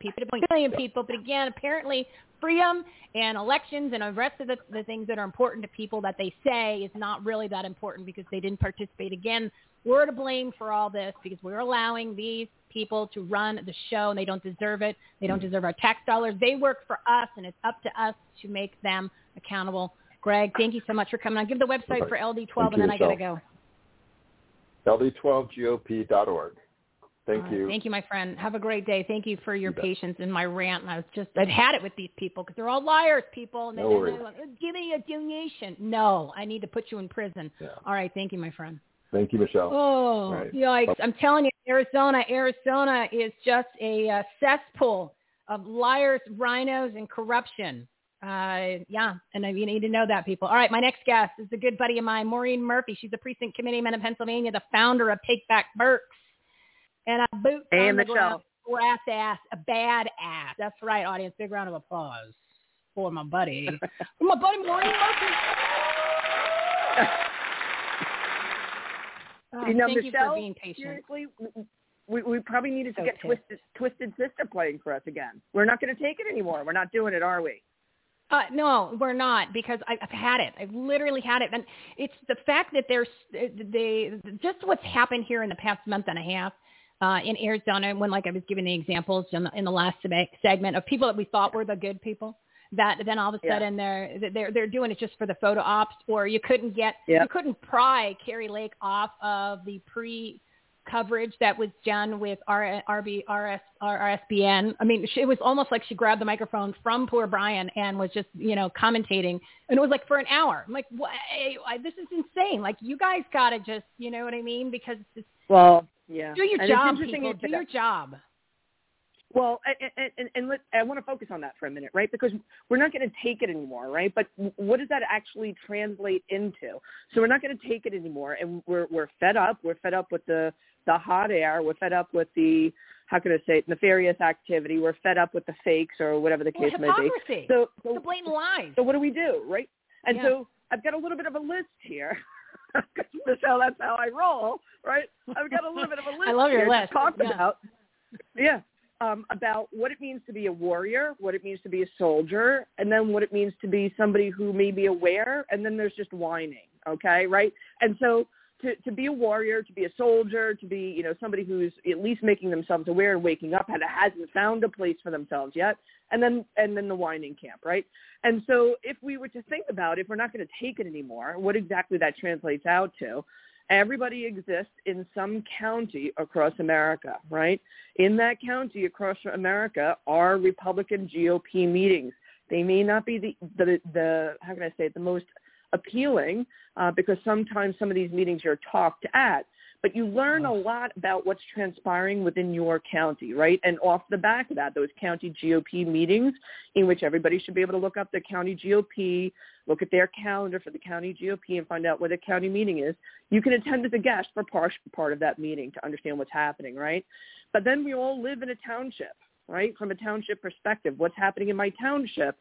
people, a million people. But again, apparently, freedom and elections and the rest of the, the things that are important to people that they say is not really that important because they didn't participate. Again, we're to blame for all this because we're allowing these people to run the show and they don't deserve it. They don't hmm. deserve our tax dollars. They work for us and it's up to us to make them accountable. Greg, thank you so much for coming on. Give the website for LD12 Thank and then you, I got to go. LD12GOP.org. Thank right. you. Thank you, my friend. Have a great day. Thank you for your patience in my rant. And I was just, I'd had it with these people because they're all liars, people. And No they, worries. want, give me a donation. No, I need to put you in prison. Yeah. All right. Thank you, my friend. Thank you, Michele. Oh, right. yikes. I'm telling you, Arizona, Arizona is just a uh, cesspool of liars, RINOs, and corruption. Uh, yeah, and you need to know that, people. All right, my next guest is a good buddy of mine, Maureen Murphy. She's a precinct committeeman in Pennsylvania, the founder of Take Back Berks, and a boot on the Michele. ground, brass ass, a bad ass. That's right, audience. Big round of applause for my buddy, for my buddy Maureen Murphy. Oh, you know, thank Michele, you for being patient. seriously, we, we probably needed to So get pissed. Twisted, Twisted Sister playing for us again. We're not going to take it anymore. We're not doing it, are we? Uh, no, we're not because I, I've had it. I've literally had it, and it's the fact that there's they just what's happened here in the past month and a half uh, in Arizona. When like I was giving the examples in the, in the last seg- segment of people that we thought were the good people, that then all of a Yeah. sudden they're they're they're doing it just for the photo ops, or you couldn't get Yep. you couldn't pry Kari Lake off of the pre coverage that was done with R, RB, RS, RSBN. I mean, she, it was almost like she grabbed the microphone from poor Brian and was just, you know, commentating. And it was like for an hour. I'm like, what? I, this is insane. Like, you guys got to just, you know what I mean? Because it's just, Well, yeah. do your And job, interesting people. Do your job. Well, and, and, and let, I want to focus on that for a minute, right? Because we're not going to take it anymore, right? But what does that actually translate into? So we're not going to take it anymore, and we're we're fed up. We're fed up with the the hot air. We're fed up with the how can I say it, nefarious activity. We're fed up with the fakes or whatever the case well, may be. So, so the blatant lies. So what do we do, right? And yeah. so I've got a little bit of a list here. Michele, that's how I roll, right? I've got a little bit of a list. I love your list. To talk yeah. about, yeah, um, about what it means to be a warrior, what it means to be a soldier, and then what it means to be somebody who may be aware, and then there's just whining, okay, right? And so to, to be a warrior, to be a soldier, to be, you know, somebody who's at least making themselves aware and waking up and hasn't found a place for themselves yet, and then and then the whining camp, right? And so if we were to think about if we're not going to take it anymore, what exactly that translates out to, everybody exists in some county across America, right? In that county across America are Republican GOP meetings. They may not be the the, the how can I say it, the most appealing uh, because sometimes some of these meetings you're talked at, but you learn a lot about what's transpiring within your county, right? And off the back of that, those county GOP meetings in which everybody should be able to look up the county GOP, look at their calendar for the county GOP and find out where the county meeting is. You can attend as a guest for part, part of that meeting to understand what's happening, right? But then we all live in a township, right? From a township perspective, what's happening in my township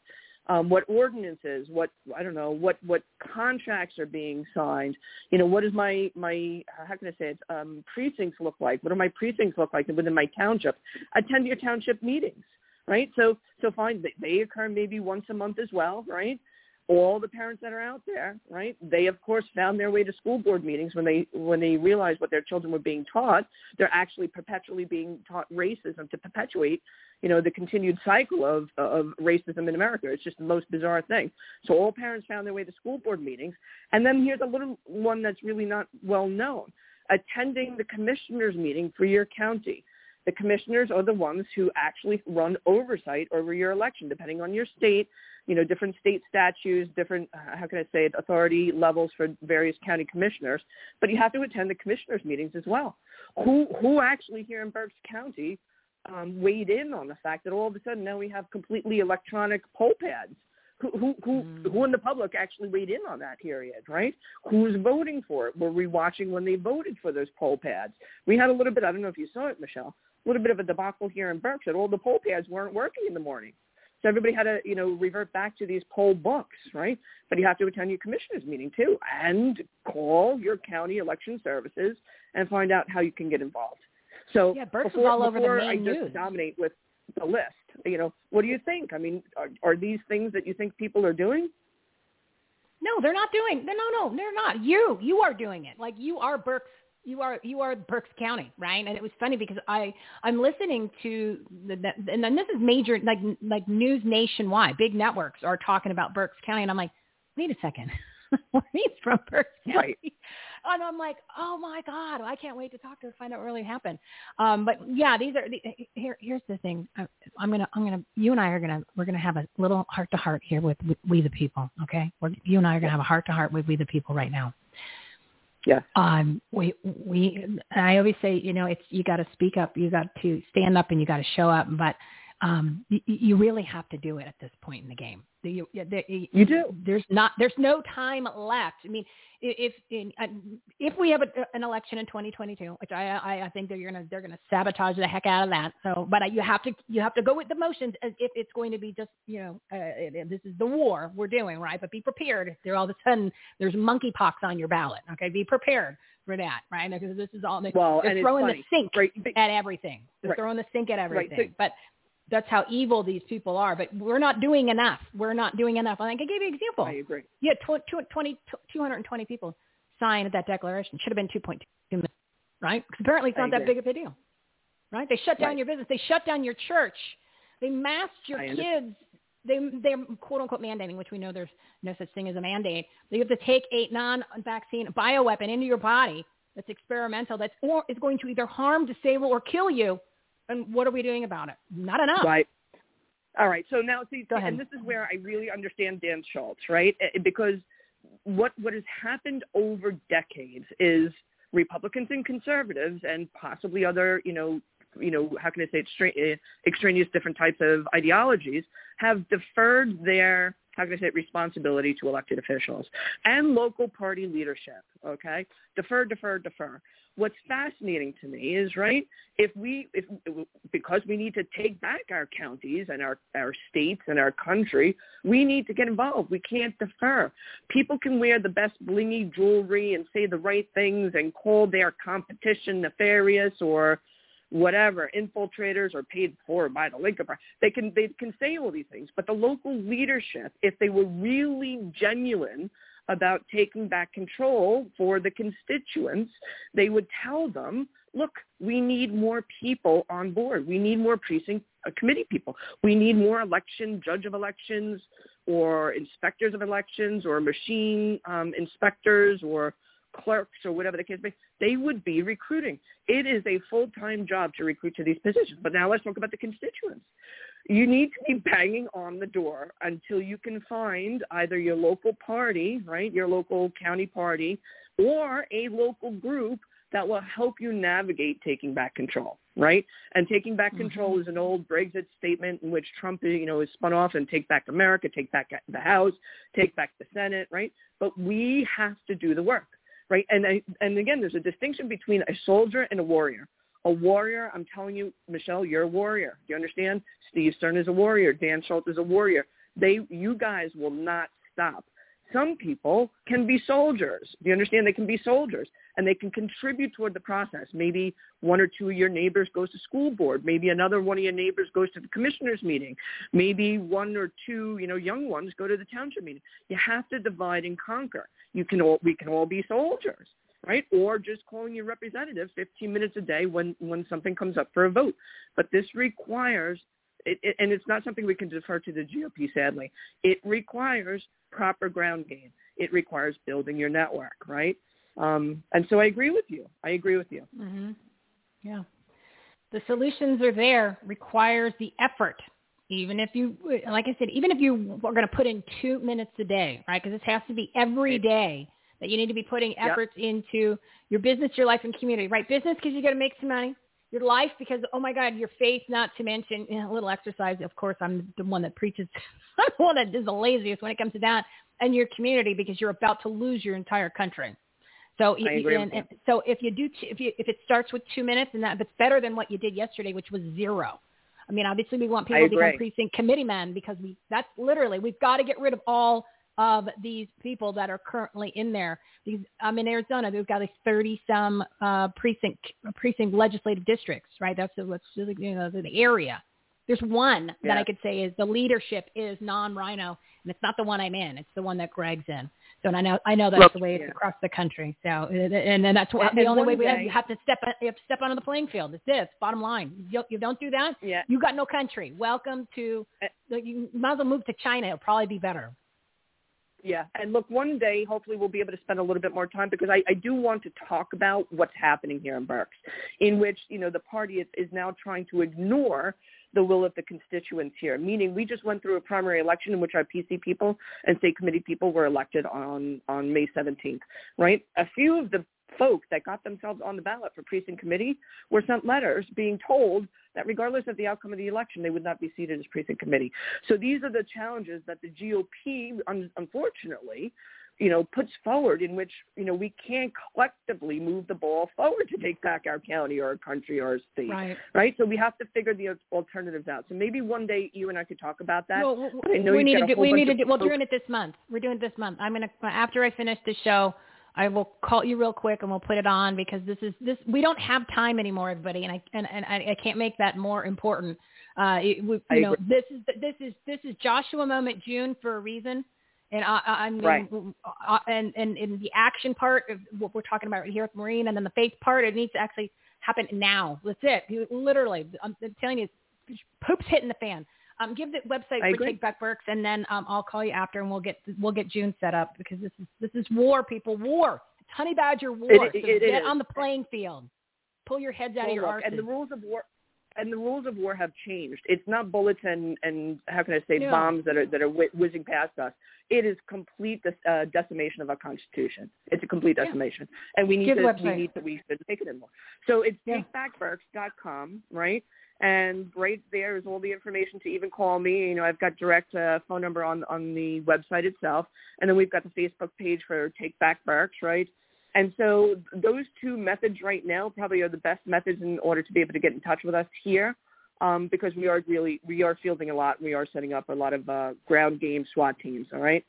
um, what ordinances, what I don't know, what what contracts are being signed. You know, what does my my how can I say it? Um, precincts look like? What do my precincts look like within my township? Attend your township meetings, right? So so fine, they occur maybe once a month as well, right? All the parents that are out there, right? They of course found their way to school board meetings when they when they realized what their children were being taught. They're actually perpetually being taught racism to perpetuate, you know, the continued cycle of of racism in America. It's just the most bizarre thing. So all parents found their way to school board meetings, and then here's a little one that's really not well known: attending the commissioners meeting for your county. The commissioners are the ones who actually run oversight over your election, depending on your state you know, different state statutes, different, uh, how can I say it, authority levels for various county commissioners, but you have to attend the commissioners meetings as well. Who, who actually here in Berks County um, weighed in on the fact that all of a sudden now we have completely electronic poll pads? Who, who, who, mm. who in the public actually weighed in on that period, right? Who's voting for it? Were we watching when they voted for those poll pads? We had a little bit, I don't know if you saw it, Michele, little bit of a debacle here in Berks that all the poll pads weren't working in the morning. So everybody had to, you know, revert back to these poll books, right? But you have to attend your commissioners meeting too and call your county election services and find out how you can get involved. So yeah, Berks before, all over before the main I just dominate with the list, you know, what do you think? I mean, are, are these things that you think people are doing? No, they're not doing. No, no, no, they're not. You, you are doing it. Like you are Berks you are you are Berks County, right? And it was funny because I I'm listening to the and then this is major like like news nationwide. Big networks are talking about Berks County, and I'm like, wait a second, he's from Berks County. Right. And I'm like, oh my god, I can't wait to talk to her, find out what really happened. Um, but yeah, these are the, here. Here's the thing. I, I'm gonna, I'm gonna, you and I are gonna, we're gonna have a little heart to heart here with, with we the people. Okay, we're, you and I are gonna have a heart to heart with we the people right now. Yeah. Um, we we I always say, you know, it's you got to speak up, you got to stand up, and you got to show up. But um, you, you really have to do it at this point in the game. You, you, you do. There's not. There's no time left. I mean, if uh, if we have a, an election in 2022, which I I, I think they're gonna they're gonna sabotage the heck out of that. So, but you have to you have to go with the motions as if it's going to be just you know uh, this is the war we're doing right. But be prepared. There all of a sudden there's monkeypox on your ballot. Okay, be prepared for that, right? Because this is all they, well, they're throwing the sink right. at everything. They're right. throwing the sink at everything. Right. But that's how evil these people are. But we're not doing enough. We're not doing enough. I think I gave you an example. I agree. Yeah, 20, 20, 220 people signed that declaration. Should have been 2.2 million, right? Because apparently it's not that big of a deal, right? They shut down right. your business. They shut down your church. They masked your I kids. They they're quote unquote mandating, which we know there's no such thing as a mandate. They have to take a non-vaccine bioweapon into your body that's experimental. That's or is going to either harm, disable, or kill you. And what are we doing about it? Not enough. Right. All right. So now, see, Go ahead. and this is where I really understand Dan Schultz, right? Eh, because what what has happened over decades is Republicans and conservatives and possibly other, you know, you know, how can I say, extra- eh, extraneous different types of ideologies, have deferred their how can I say it, responsibility to elected officials and local party leadership. Okay, defer, defer, defer. What's fascinating to me is right if we if because we need to take back our counties and our our states and our country, we need to get involved. We can't defer. People can wear the best blingy jewelry and say the right things and call their competition nefarious or whatever, infiltrators or paid for by the Lincoln Party. They can they can say all these things, but the local leadership, if they were really genuine about taking back control for the constituents, they would tell them, look, we need more people on board. We need more precinct uh, committee people. We need more election, judge of elections, or inspectors of elections, or machine um, inspectors, or clerks or whatever the case may be, they would be recruiting. It is a full-time job to recruit to these positions. But now let's talk about the constituents. You need to be banging on the door until you can find either your local party, right, your local county party, or a local group that will help you navigate taking back control, right? And taking back mm-hmm. control is an old Brexit statement in which Trump, you know, is spun off and take back America, take back the House, take back the Senate, right? But we have to do the work right? And I, and again, there's a distinction between a soldier and a warrior. A warrior, I'm telling you, Michele, you're a warrior. Do you understand? Steve Stern is a warrior. Dan Schultz is a warrior. They, you guys will not stop. Some people can be soldiers. Do you understand? They can be soldiers and they can contribute toward the process. Maybe one or two of your neighbors goes to school board. Maybe another one of your neighbors goes to the commissioners meeting. Maybe one or two, you know, young ones go to the township meeting. You have to divide and conquer. You can all, we can all be soldiers, right? Or just calling your representative 15 minutes a day when, when something comes up for a vote. But this requires it, it, and it's not something we can defer to the GOP, sadly. It requires proper ground game. It requires building your network, right? Um, and so I agree with you. I agree with you. Mm-hmm. Yeah. The solutions are there. Requires the effort. Even if you, like I said, even if you are going to put in two minutes a day, right? Because this has to be every day that you need to be putting efforts yep. into your business, your life, and community, right? Business because you got to make some money. Your life because, oh my God, your faith, not to mention you know, a little exercise. Of course, I'm the one that preaches. I'm the one that is the laziest when it comes to that. And your community because you're about to lose your entire country. So, and, and, so if you do, if you if it starts with two minutes, and that, that's better than what you did yesterday, which was zero. I mean, obviously we want people to become precinct committee men because we that's literally we've got to get rid of all of these people that are currently in there. These I'm in Arizona. They've got like 30 some uh, precinct precinct legislative districts, right? That's the, what's you know the area. There's one yeah. that I could say is the leadership is non-RINO, and it's not the one I'm in. It's the one that Greg's in. So and I know I know that's the way it's yeah. across the country. So and then that's what, the only way we have, you have to step you have to step onto the playing field. It's this bottom line. You, you don't do that, yeah. you got no country. Welcome to you might as well move to China. It'll probably be better. Yeah, and look, one day hopefully we'll be able to spend a little bit more time because I, I do want to talk about what's happening here in Berks, in which you know the party is, is now trying to ignore the will of the constituents here. Meaning, we just went through a primary election in which our PC people and state committee people were elected on on May 17th. Right? A few of the folks that got themselves on the ballot for precinct committee were sent letters being told that regardless of the outcome of the election, they would not be seated as precinct committee. So these are the challenges that the GOP, unfortunately, you know, puts forward in which, you know, we can't collectively move the ball forward to take back our county or our country or our state. Right. Right. So we have to figure the alternatives out. So maybe one day you and I could talk about that. Well, we, we need to do, we need to do, well, doing it this month. We're doing it this month. I'm going to, after I finish the show, I will call you real quick and we'll put it on because this is this we don't have time anymore, everybody, and I and, and I, I can't make that more important. Uh, it, we, you know, this is this is this is Joshua Moment June for a reason. And I, I mean, right. Uh, and, and in the action part of what we're talking about right here with Maureen, and then the faith part, it needs to actually happen now. That's it. Literally, I'm telling you, poop's hitting the fan. Um, give the website I for agree. Take Back Berks, and then um, I'll call you after, and we'll get we'll get June set up because this is this is war, people, war. It's Honey Badger war. It, so it, get it on the playing field. Pull your heads out of your arses. And the rules of war and the rules of war have changed. It's not bullets and and how can I say No. bombs that are that are whi- whizzing past us. It is complete uh, decimation of our constitution. It's a complete Yeah. decimation, and we need to we need to we should take it anymore. So it's Yeah. takebackberks.com, right? And right there is all the information to even call me. You know, I've got direct uh, phone number on on the website itself, and then we've got the Facebook page for Take Back Berks, right? And so those two methods right now probably are the best methods in order to be able to get in touch with us here, um, because we are really we are fielding a lot. We are setting up a lot of uh, ground game SWAT teams. All right.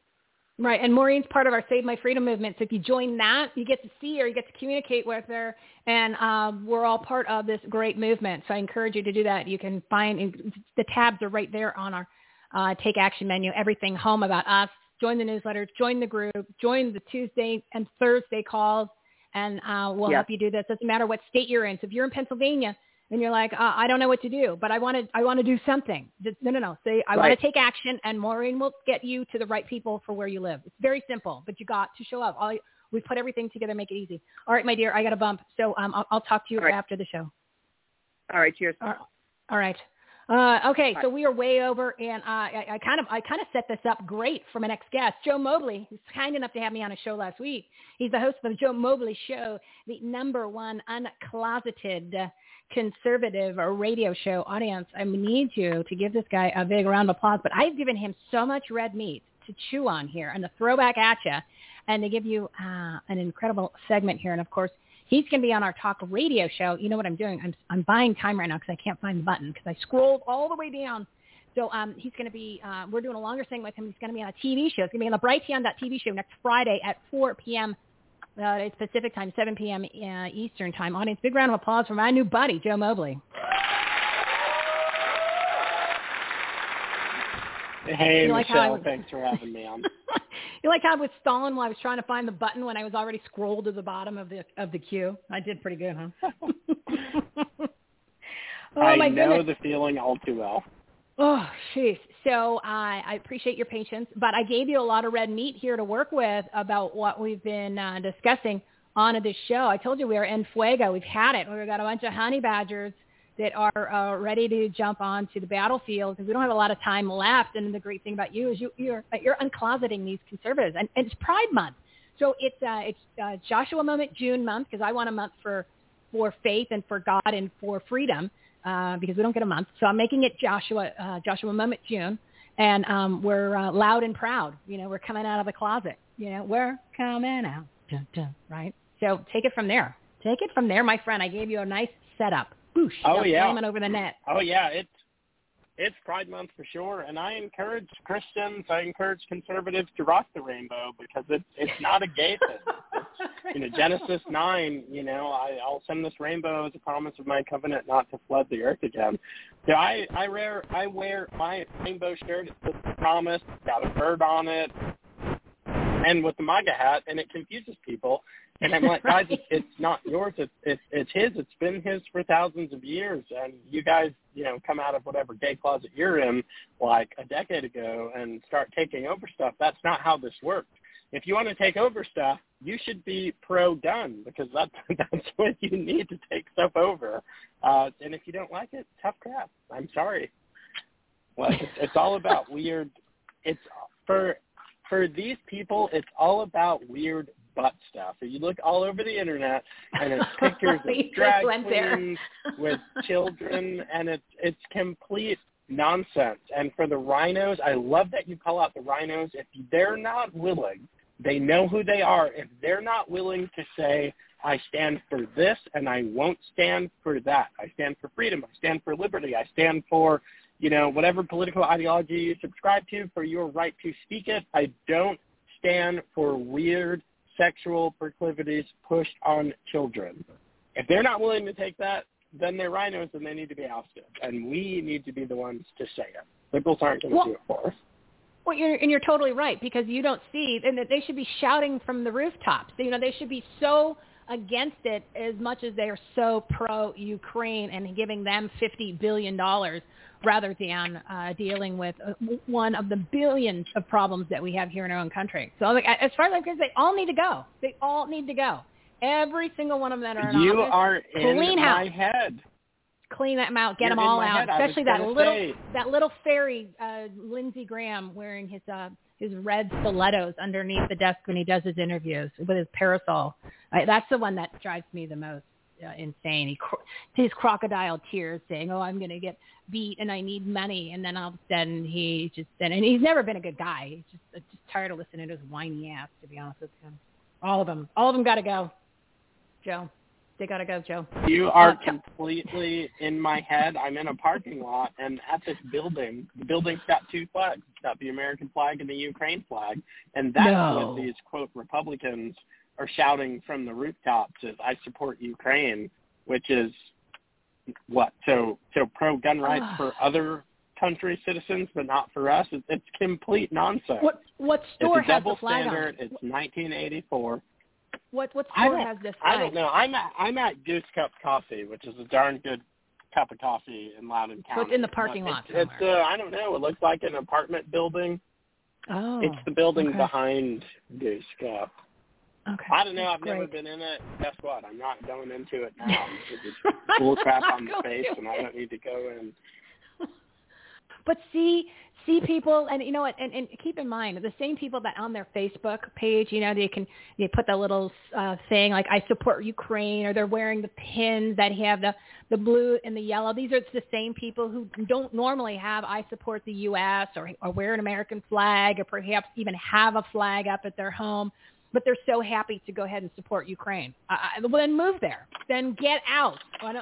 Right, and Maureen's part of our Save My Freedom movement. So if you join that, you get to see her, you get to communicate with her, and um, we're all part of this great movement. So I encourage you to do that. You can find the tabs are right there on our uh, Take Action menu. Everything home about us. Join the newsletter, join the group, join the Tuesday and Thursday calls, and uh, we'll help you do this. Doesn't matter what state you're in. So if you're in Pennsylvania and you're like, uh, I don't know what to do, but I want to, I want to do something. Just- No, no, no. Say, I want to take action, and Maureen will get you to the right people for where you live. It's very simple, but you got to show up. All, we put everything together, make it easy. All right, my dear, I got a bump, so um, I'll, I'll talk to you right. after the show. All right. Cheers. All all right. Uh, okay, so we are way over, and uh, I, I kind of I kind of set this up great for my next guest, Joe Mobley, who's kind enough to have me on a show last week. He's the host of the Joe Mobley Show, the number one uncloseted conservative radio show. Audience, I need you to give this guy a big round of applause. But I've given him so much red meat to chew on here, and to throw back at you, and to give you uh, an incredible segment here. And of course, He's going to be on our talk radio show. You know what I'm doing? I'm, I'm buying time right now because I can't find the button because I scrolled all the way down. So um, he's going to be, uh, we're doing a longer thing with him. He's going to be on a TV show. It's going to be on the Brighteon.tv show next Friday at 4 p.m. Uh, it's Pacific time, 7 p.m. Uh, Eastern time. Audience, big round of applause for my new buddy, Joe Mobley. Hey, You like how I Michele, was- thanks for having me on. You like how I was stalling while I was trying to find the button when I was already scrolled to the bottom of the of the queue? I did pretty good, huh? oh I my know goodness. the feeling all too well. Oh, jeez. So I I appreciate your patience, but I gave you a lot of red meat here to work with about what we've been uh, discussing on this show. I told you we are en fuego. We've had it. We've got a bunch of honey badgers that are uh, ready to jump onto the battlefield because we don't have a lot of time left. And the great thing about you is you, you're you're uncloseting these conservatives, and, and it's Pride Month. So it's uh, it's uh, Joshua Moment June month because I want a month for for faith and for God and for freedom uh, because we don't get a month. So I'm making it Joshua uh, Joshua Moment June, and um, we're uh, loud and proud. You know, we're coming out of the closet. You know, we're coming out. Dun, dun, right. So take it from there. Take it from there, my friend. I gave you a nice setup. Oh, yeah. slamming over the net. Oh yeah, it's it's Pride Month for sure, and I encourage Christians, I encourage conservatives to rock the rainbow because it's it's not a gay thing. You know, Genesis nine. You know, I, I'll send this rainbow as a promise of my covenant not to flood the earth again. So I I wear I wear my rainbow shirt. It says promise. Got a bird on it, and with the MAGA hat, and it confuses people. And I'm like, guys, it's, it's not yours. It's, it's it's his. It's been his for thousands of years. And you guys, you know, come out of whatever gay closet you're in, like a decade ago, and start taking over stuff. That's not how this works. If you want to take over stuff, you should be pro-gun because that's that's what you need to take stuff over. Uh, and if you don't like it, tough crap. I'm sorry. Like it's, it's all about weird. It's for for these people. It's all about weird butt stuff. You look all over the internet, and it's pictures of drag queens with children, and it's it's complete nonsense. And for the RINOs, I love that you call out the RINOs. If they're not willing, they know who they are. If they're not willing to say, I stand for this and I won't stand for that. I stand for freedom. I stand for liberty. I stand for, you know, whatever political ideology you subscribe to for your right to speak it. I don't stand for weird sexual proclivities pushed on children. If they're not willing to take that, then they're RINOs and they need to be ousted. And we need to be the ones to say it. Liberals aren't going to Well- do it for us. Well, you're, and you're totally right because you don't see, and that they should be shouting from the rooftops. You know, they should be so against it as much as they are so pro-Ukraine and giving them fifty billion dollars rather than uh, dealing with uh, one of the billions of problems that we have here in our own country. So, I'm like, as far as I'm concerned, they all need to go. They all need to go. Every single one of them are in You office, are in clean my house. head. Clean them out, get In- them all out, head, especially that little say- that little fairy uh, Lindsey Graham wearing his uh, his red stilettos underneath the desk when he does his interviews with his parasol. Uh, that's the one that drives me the most uh, insane. He cro- his crocodile tears saying, "Oh, I'm going to get beat and I need money," and then all of a sudden he just and, and he's never been a good guy. He's just uh, just tired of listening to his whiny ass. To be honest with him, all of them, all of them got to go. Joe, they got to go, Joe. You are completely in my head. I'm in a parking lot, and at this building, the building's got two flags. It's got the American flag and the Ukraine flag, and that's No. what these quote Republicans are shouting from the rooftops: "Is I support Ukraine," which is what? So, so pro gun rights Ah. for other country citizens, but not for us. It's, it's complete nonsense. What what store it's a has double the flag standard. on? It's 1984. What what store has this I don't know. I'm at I'm at Goose Cup Coffee, which is a darn good cup of coffee in Loudoun County. So it's in the parking lot It's, it's uh, I don't know. It looks like an apartment building. Oh, it's the building okay. behind Goose Cup. Okay. I don't know. That's I've never been in it. Guess what? I'm not going into it now. It's bull crap on the face, and I don't need to go in. But see, see people, and you know what? And, and keep in mind, the same people that on their Facebook page, you know, they can they put the little uh, thing like "I support Ukraine," or they're wearing the pins that have the the blue and the yellow. These are the same people who don't normally have "I support the U.S." or or wear an American flag, or perhaps even have a flag up at their home. But they're so happy to go ahead and support Ukraine. Uh, uh, well, then move there. Then get out.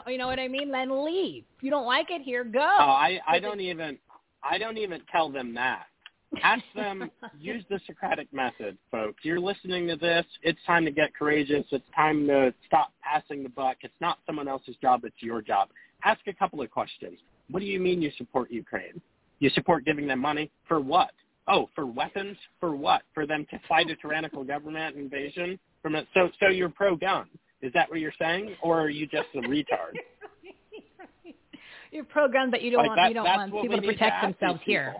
You know what I mean? Then leave. If you don't like it here, go. Oh, I I don't even I don't even tell them that. Ask them use the Socratic method, folks. You're listening to this. It's time to get courageous. It's time to stop passing the buck. It's not someone else's job. It's your job. Ask a couple of questions. What do you mean you support Ukraine? You support giving them money for what? Oh, for weapons? For what? For them to fight a tyrannical government invasion? From a, so so you're pro gun. Is that what you're saying, or are you just a retard? You're programmed but you don't Like want that- you don't want people to need to protect themselves here.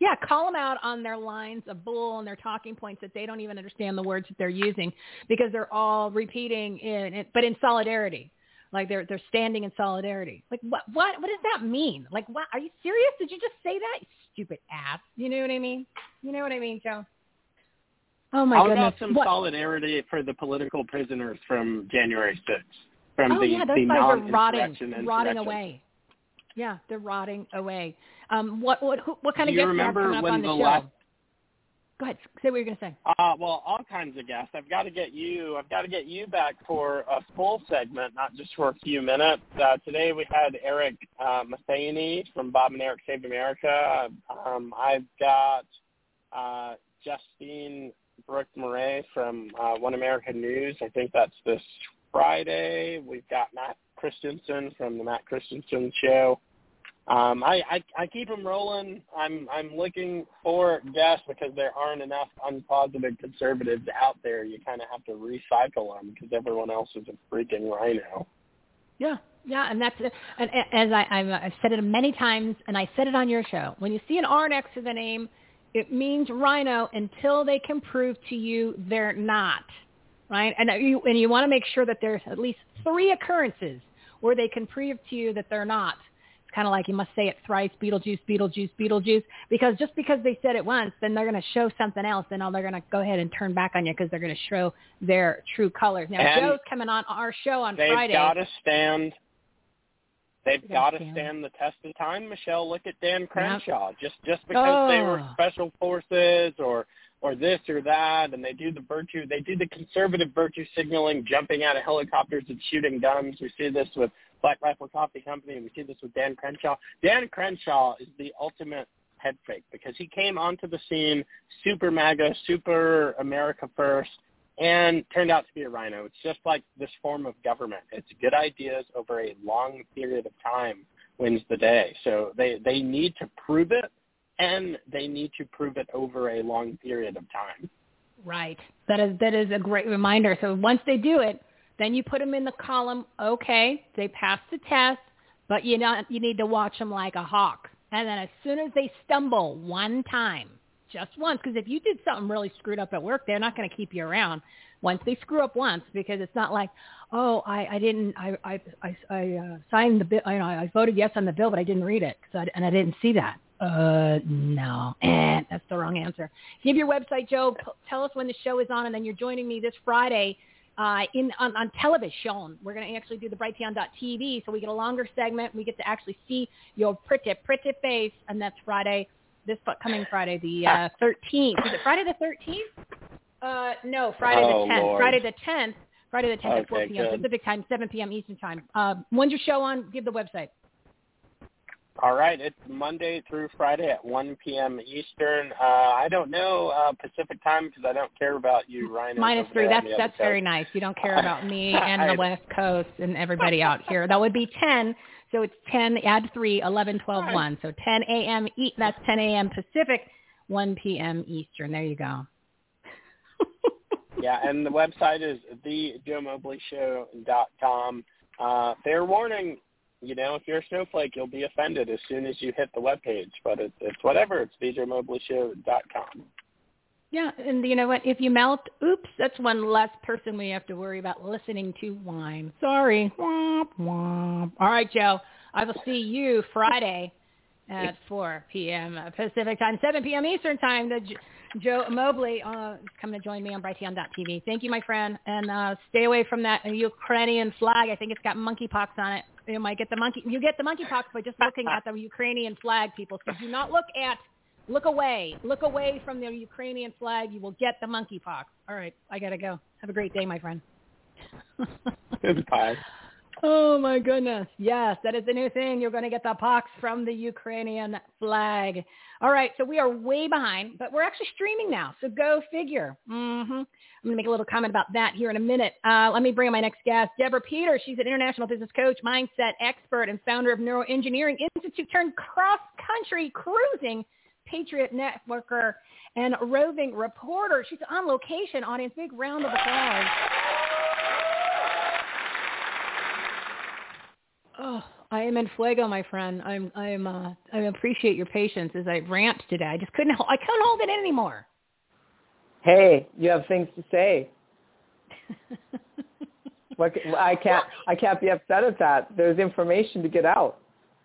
Yeah, call them out on their lines of bull and their talking points that they don't even understand the words that they're using because they're all repeating in, but in solidarity. Like they're they're standing in solidarity. Like what what what does that mean? Like what are you serious? Did you just say that? You stupid ass. You know what I mean? You know what I mean, Joe? Oh my god. How goodness. about some What- solidarity for the political prisoners from January 6th? From oh the, yeah, those the guys are rotting, rotting away. Yeah, they're rotting away. Um, what what who, what kind Do of guests you coming up on the, the show? last- Go ahead, say what you're going to say. Uh, well, all kinds of guests. I've got to get you. I've got to get you back for a full segment, not just for a few minutes. Uh, today we had Eric uh, Matheny from Bob and Eric Save America. Um, I've got uh, Justine Brooke Murray from uh, One American News. I think that's this Friday. We've got Matt Christensen from the Matt Christensen Show. Um, I, I I keep them rolling. I'm I'm looking for guests because there aren't enough unpositive conservatives out there. You kind of have to recycle them because everyone else is a freaking RINO. Yeah, yeah, and that's and as I I've, I've said it many times, and I said it on your show. When you see an R next to the name, it means RINO until they can prove to you they're not, right? And you and you want to make sure that there's at least three occurrences where they can prove to you that they're not. It's kind of like you must say it thrice, Beetlejuice, Beetlejuice, Beetlejuice, because just because they said it once, then they're going to show something else, and now they're going to go ahead and turn back on you because they're going to show their true colors. Now, And Joe's coming on our show on Friday. They've got to stand. They've got gotta stand. stand the test of time, Michele. Look at Dan Crenshaw. Just just because they were Oh. special forces or or this or that, and they do the virtue, they do the conservative virtue signaling, jumping out of helicopters and shooting guns. We see this with Black Rifle Coffee Company, and we see this with Dan Crenshaw. Dan Crenshaw is the ultimate head fake because he came onto the scene super MAGA, super America first, and turned out to be a RINO. It's just like this form of government. It's good ideas over a long period of time wins the day. So they they need to prove it, and they need to prove it over a long period of time. Right. That is that is a great reminder. So once they do it, then you put them in the column. Okay, they passed the test, but you not you need to watch them like a hawk. And then as soon as they stumble one time, just once, because if you did something really screwed up at work, they're not going to keep you around. once. They screw up once because it's not like, oh, I, I didn't, I, I, I, I uh, signed the bill, you know, I voted yes on the bill, but I didn't read it, I, and I didn't see that. Uh, no, eh, that's the wrong answer. Give your website, Joe. P- tell us when the show is on, and then you're joining me this Friday uh, in on, on television. We're going to actually do the Brighteon.tv, so we get a longer segment. We get to actually see your pretty, pretty face, and that's Friday, this coming Friday, the uh, 13th. Is it Friday the 13th? Uh, no, Friday Oh, the 10th. Lord. Friday the 10th. Friday the 10th at 4 p.m. good. Pacific time, 7 p.m. Eastern time. Uh, when's your show on? Give the website. All right, it's Monday through Friday at 1 p.m. Eastern. Uh, I don't know uh, Pacific time because I don't care about you, Ryan. Minus three. That's that's very nice. You don't care about me and the West Coast and everybody out here. That would be 10. So it's 10, add 3, 11, 12, 1. So 10 a.m. E- that's 10 a.m. Pacific, 1 p.m. Eastern. There you go. yeah, and the website is thejoemobleyshow.com. Uh, fair warning, you know, if you're a snowflake, you'll be offended as soon as you hit the webpage. But it's, it's whatever. It's thejoemobleyshow.com. Yeah, and you know what? If you melt, oops, that's one less person we have to worry about listening to whine. Sorry. Womp, womp. All right, Joe. I will see you Friday at 4 p.m. Pacific time, 7 p.m. Eastern time. The J- Joe Mobley uh, is coming to join me on Brighteon.tv. Thank you, my friend, and uh, stay away from that Ukrainian flag. I think it's got monkeypox on it. You might get the monkey. You get the monkeypox by just looking at the Ukrainian flag, people. So do not look at. Look away. Look away from the Ukrainian flag. You will get the monkeypox. All right, I gotta go. Have a great day, my friend. Goodbye. Oh my goodness. Yes, that is the new thing. You're going to get the pox from the Ukrainian flag. All right, so we are way behind, but we're actually streaming now. So go figure. hmm I'm going to make a little comment about that here in a minute. Uh, let me bring in my next guest, Deborah Peters. She's an international business coach, mindset expert, and founder of Neuroengineering Institute turned cross-country cruising Patriot Networker and roving reporter. She's on location, audience. Big round of applause. Oh, I am in fuego, my friend. I'm, I'm, uh, I appreciate your patience as I rant today. I just couldn't, I couldn't hold it in anymore. Hey, you have things to say. what, I can't, I can't be upset at that. There's information to get out.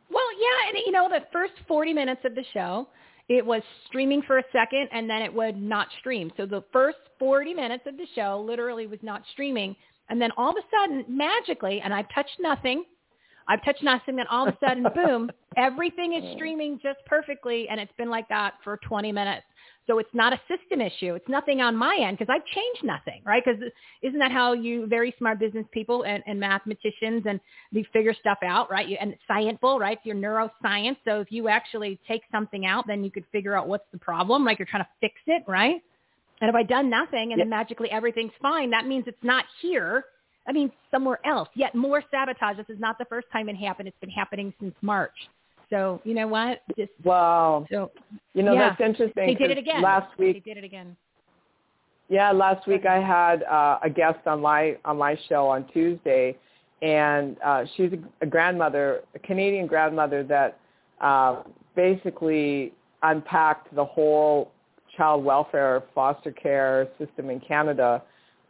Well, yeah, and you know, the first 40 minutes of the show, it was streaming for a second and then it would not stream. So the first 40 minutes of the show literally was not streaming. And then all of a sudden, magically, and I've touched nothing, I've touched nothing, and all of a sudden, boom, everything is streaming just perfectly. And it's been like that for 20 minutes. So it's not a system issue. It's nothing on my end because I've changed nothing, right? Because isn't that how you very smart business people and, and mathematicians and they figure stuff out, right? You, and it's right? You're neuroscience. So if you actually take something out, then you could figure out what's the problem, like you're trying to fix it, right? And if I done nothing and then magically everything's fine, that means it's not here. I mean, somewhere else. Yet more sabotage. This is not the first time it happened. It's been happening since March. So you know what? Just Wow. so You know, yeah. that's interesting. They did it again. Last week, They did it again. Yeah, last week I had uh, a guest on my on my show on Tuesday, and uh, she's a, a grandmother, a Canadian grandmother that uh, basically unpacked the whole child welfare foster care system in Canada.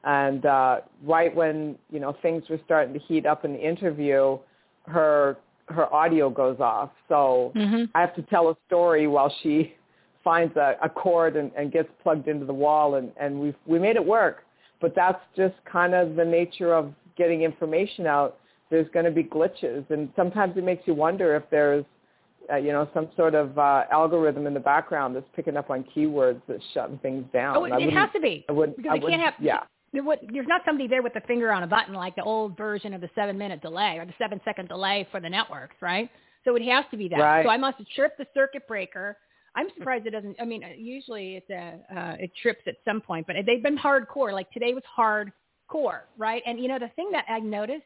And uh, right when you know things were starting to heat up in the interview, her her audio goes off. So I have to tell a story while she finds a, a cord and, and gets plugged into the wall and, and we we made it work. But that's just kind of the nature of getting information out. There's going to be glitches and sometimes it makes you wonder if there's uh, you know some sort of uh, algorithm in the background that's picking up on keywords that's shutting things down. Oh, it has to be. I wouldn't, Because I it can't wouldn't- have. Yeah. There there's not somebody there with the finger on a button like the old version of the seven minute delay or the seven second delay for the networks, right? So it has to be that. Right. So I must have tripped the circuit breaker. I'm surprised it doesn't. I mean, usually it's a uh, it trips at some point, but they've been hardcore. Like today was hardcore, right? And you know the thing that I noticed,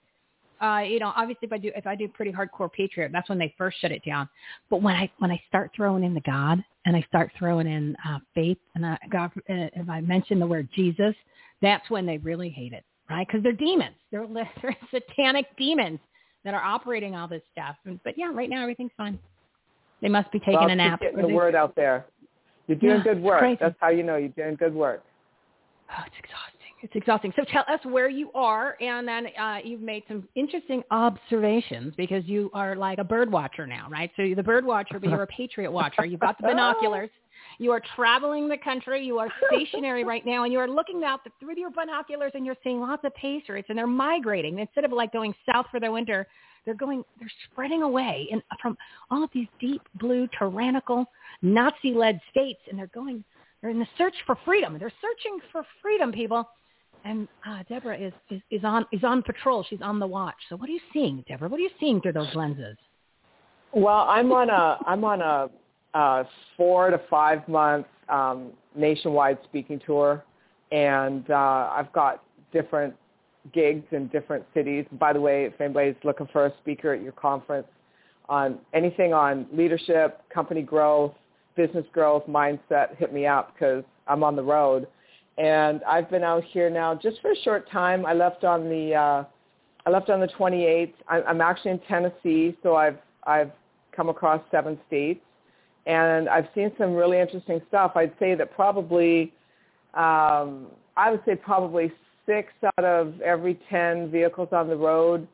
uh, you know, obviously if I do if I do pretty hardcore Patriot, that's when they first shut it down. But when I when I start throwing in the God and I start throwing in uh, faith and uh, God, uh, if I mention the word Jesus, that's when they really hate it, right? Because they're demons. They're, they're satanic demons that are operating all this stuff. But yeah, right now everything's fine. They must be taking well, a nap. Getting the they- word out there. You're doing Yeah, good work. That's how you know you're doing good work. Oh, it's exhausting. It's exhausting. So tell us where you are, and then uh, you've made some interesting observations because you are like a bird watcher now, right? So you're the bird watcher, but you're a patriot watcher. You've got the binoculars. You are traveling the country. You are stationary right now, and you are looking out the, through your binoculars, and you're seeing lots of patriots, and they're migrating. Instead of like going south for their winter, they're going, they're spreading away in, from all of these deep blue, tyrannical, Nazi-led states, and they're going, they're in the search for freedom. They're searching for freedom, people and uh, Deborah is, is, is on is on patrol. She's on the watch. So what are you seeing, Deborah? What are you seeing through those lenses? Well, I'm on a I'm on a, a four to five month um, nationwide speaking tour, and uh, I've got different gigs in different cities. By the way, if anybody's looking for a speaker at your conference on anything on leadership, company growth, business growth, mindset, hit me up because I'm on the road and I've been out here now just for a short time. I left on the uh, I left on the 28th. I'm actually in Tennessee, so I've I've come across seven states, and I've seen some really interesting stuff. I'd say that probably um, I would say probably six out of every ten vehicles on the road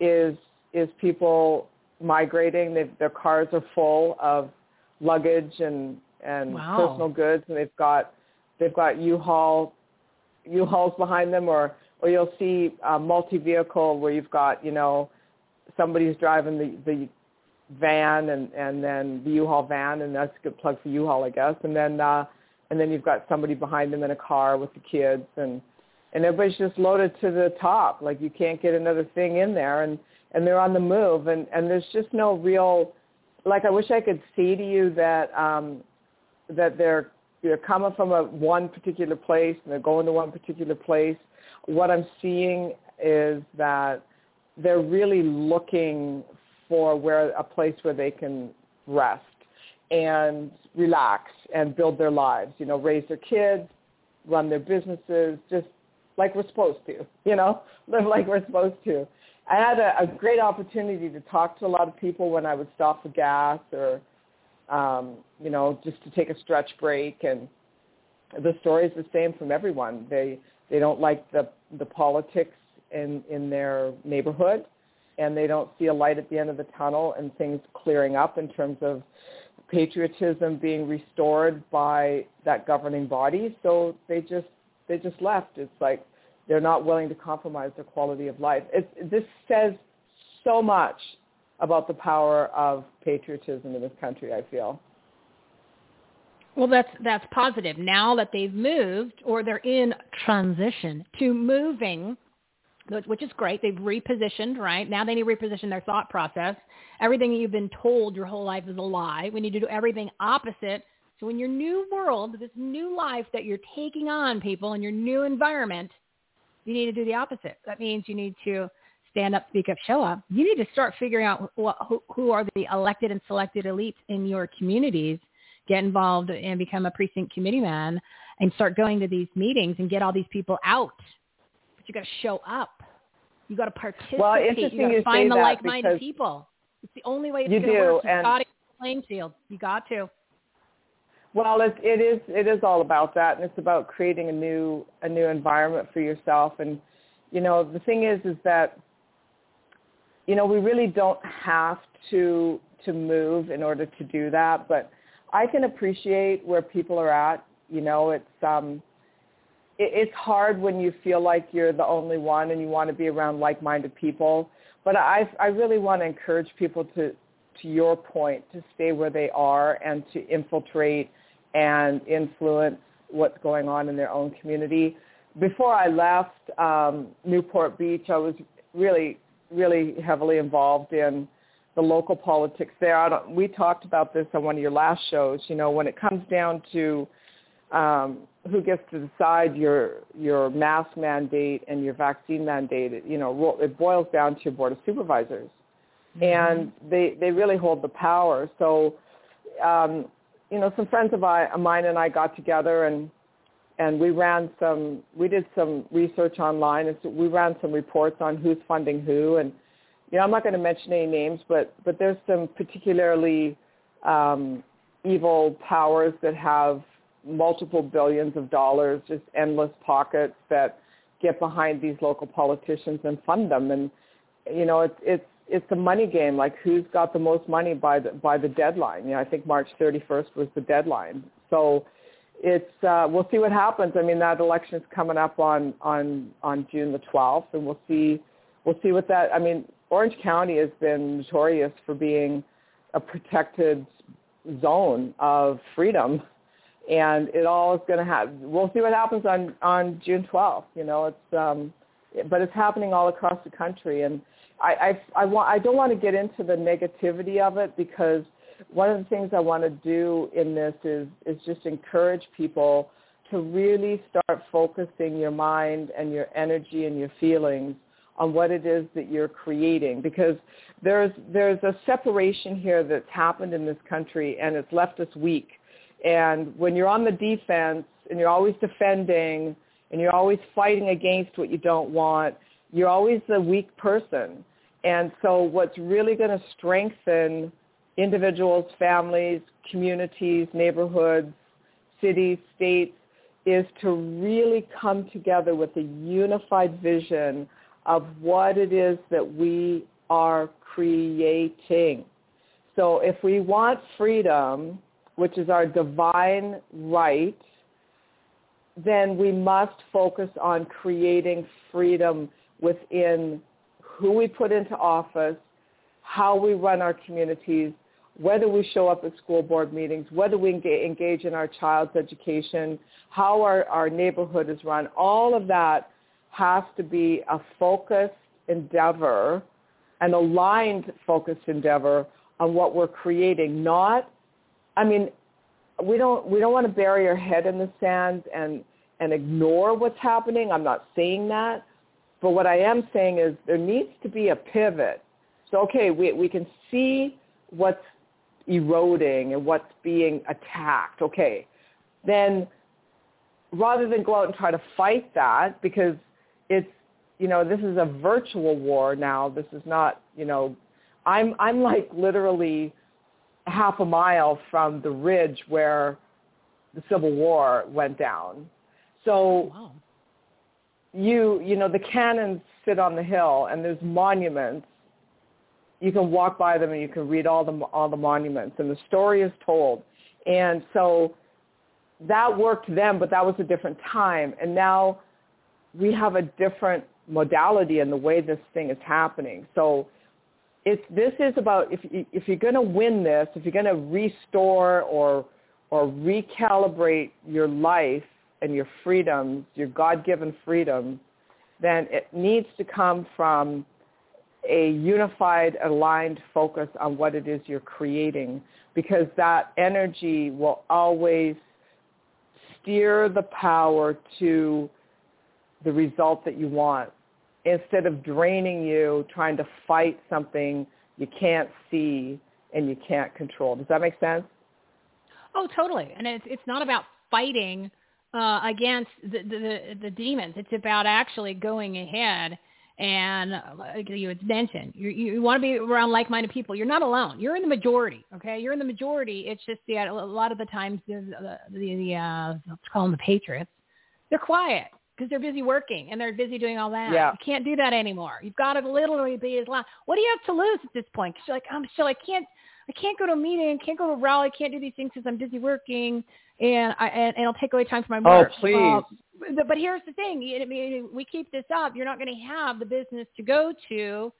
is is people migrating. They've, their cars are full of luggage and and wow. personal goods, and they've got They've got U-Haul, U-Hauls behind them, or or you'll see a multi-vehicle where you've got you know somebody's driving the the van and and then the U-Haul van, and that's a good plug for U-Haul, I guess. And then uh, and then you've got somebody behind them in a car with the kids, and and everybody's just loaded to the top. Like you can't get another thing in there, and and they're on the move, and and there's just no real. Like I wish I could see to you that um, that they're they're coming from a one particular place and they're going to one particular place. What I'm seeing is that they're really looking for where a place where they can rest and relax and build their lives, you know, raise their kids, run their businesses, just like we're supposed to, you know, live like we're supposed to. I had a, a great opportunity to talk to a lot of people when I would stop for gas or um, you know, just to take a stretch break. And the story is the same from everyone. They they don't like the the politics in in their neighborhood, and they don't see a light at the end of the tunnel and things clearing up in terms of patriotism being restored by that governing body. So they just they just left. It's like they're not willing to compromise their quality of life. It's, this says so much about the power of patriotism in this country, I feel. Well, that's that's positive. Now that they've moved or they're in transition to moving, which is great. They've repositioned, right? Now they need to reposition their thought process. Everything that you've been told your whole life is a lie. We need to do everything opposite. So in your new world, this new life that you're taking on, people, in your new environment, you need to do the opposite. That means you need to stand up, speak up, show up. You need to start figuring out what, who, who are the elected and selected elites in your communities. Get involved and become a precinct committeeman and start going to these meetings and get all these people out. But you got to show up. You got to participate. Well, interesting you got to find the like-minded people. It's the only way it's you going to do, work. You and got to playing field. You got to. Well, it, it is it is all about that, and it's about creating a new a new environment for yourself. And you know, the thing is, is that you know, we really don't have to to move in order to do that, but I can appreciate where people are at. You know, it's um it, it's hard when you feel like you're the only one and you want to be around like-minded people, but I I really want to encourage people to to your point to stay where they are and to infiltrate and influence what's going on in their own community. Before I left um, Newport Beach, I was really really heavily involved in the local politics there. we talked about this on one of your last shows. You know, when it comes down to um, who gets to decide your your mask mandate and your vaccine mandate, it, you know, it boils down to your board of supervisors, mm-hmm. and they they really hold the power. So, um, you know, some friends of, I, of mine and I got together and and we ran some we did some research online and so we ran some reports on who's funding who and you know I'm not going to mention any names but but there's some particularly um, evil powers that have multiple billions of dollars just endless pockets that get behind these local politicians and fund them. And you know, it's it's it's a money game. Like who's got the most money by the by the deadline? You know, I think March 31st was the deadline. So it's uh, we'll see what happens. I mean, that election is coming up on on on June the 12th, and we'll see we'll see what that. I mean, Orange County has been notorious for being a protected zone of freedom and it all is going to have we'll see what happens on on June 12th you know it's um but it's happening all across the country and I I I want I don't want to get into the negativity of it because one of the things I want to do in this is is just encourage people to really start focusing your mind and your energy and your feelings on what it is that you're creating because there's there's a separation here that's happened in this country and it's left us weak and when you're on the defense and you're always defending and you're always fighting against what you don't want, you're always the weak person. And so what's really going to strengthen individuals, families, communities, neighborhoods, cities, states, is to really come together with a unified vision of what it is that we are creating. So if we want freedom, which is our divine right, then we must focus on creating freedom within who we put into office, how we run our communities, whether we show up at school board meetings, whether we engage in our child's education, how our, our neighborhood is run. All of that has to be a focused endeavor, an aligned focused endeavor on what we're creating, not I mean, we don't we don't want to bury our head in the sand and and ignore what's happening. I'm not saying that, but what I am saying is there needs to be a pivot. So okay, we we can see what's eroding and what's being attacked. Okay, then rather than go out and try to fight that because it's you know this is a virtual war now. This is not you know I'm I'm like literally half a mile from the ridge where the Civil War went down. So wow. you you know the cannons sit on the hill and there's monuments. You can walk by them and you can read all the all the monuments and the story is told. And so that worked then, but that was a different time. And now we have a different modality in the way this thing is happening. So it's this is about if you, if you're going to win this, if you're going to restore or or recalibrate your life and your freedoms, your God-given freedom, then it needs to come from a unified, aligned focus on what it is you're creating because that energy will always steer the power to the result that you want instead of draining you trying to fight something you can't see and you can't control. Does that make sense? Oh, totally. And it's it's not about fighting uh, against the, the the demons. It's about actually going ahead and like you had mentioned, you you want to be around like-minded people. You're not alone. You're in the majority. Okay, you're in the majority. It's just the a lot of the times the the, the uh, let's call them the patriots. They're quiet because they're busy working and they're busy doing all that. Yeah. You can't do that anymore. You've got to literally be as loud. What do you have to lose at this point? Because you're like, I'm still, I can't, I can't go to a meeting, can't go to a rally, can't do these things because I'm busy working, and I and, and it'll take away time from my oh, work. Oh, please. Uh, but here's the thing: I mean, we keep this up, you're not going to have the business to go to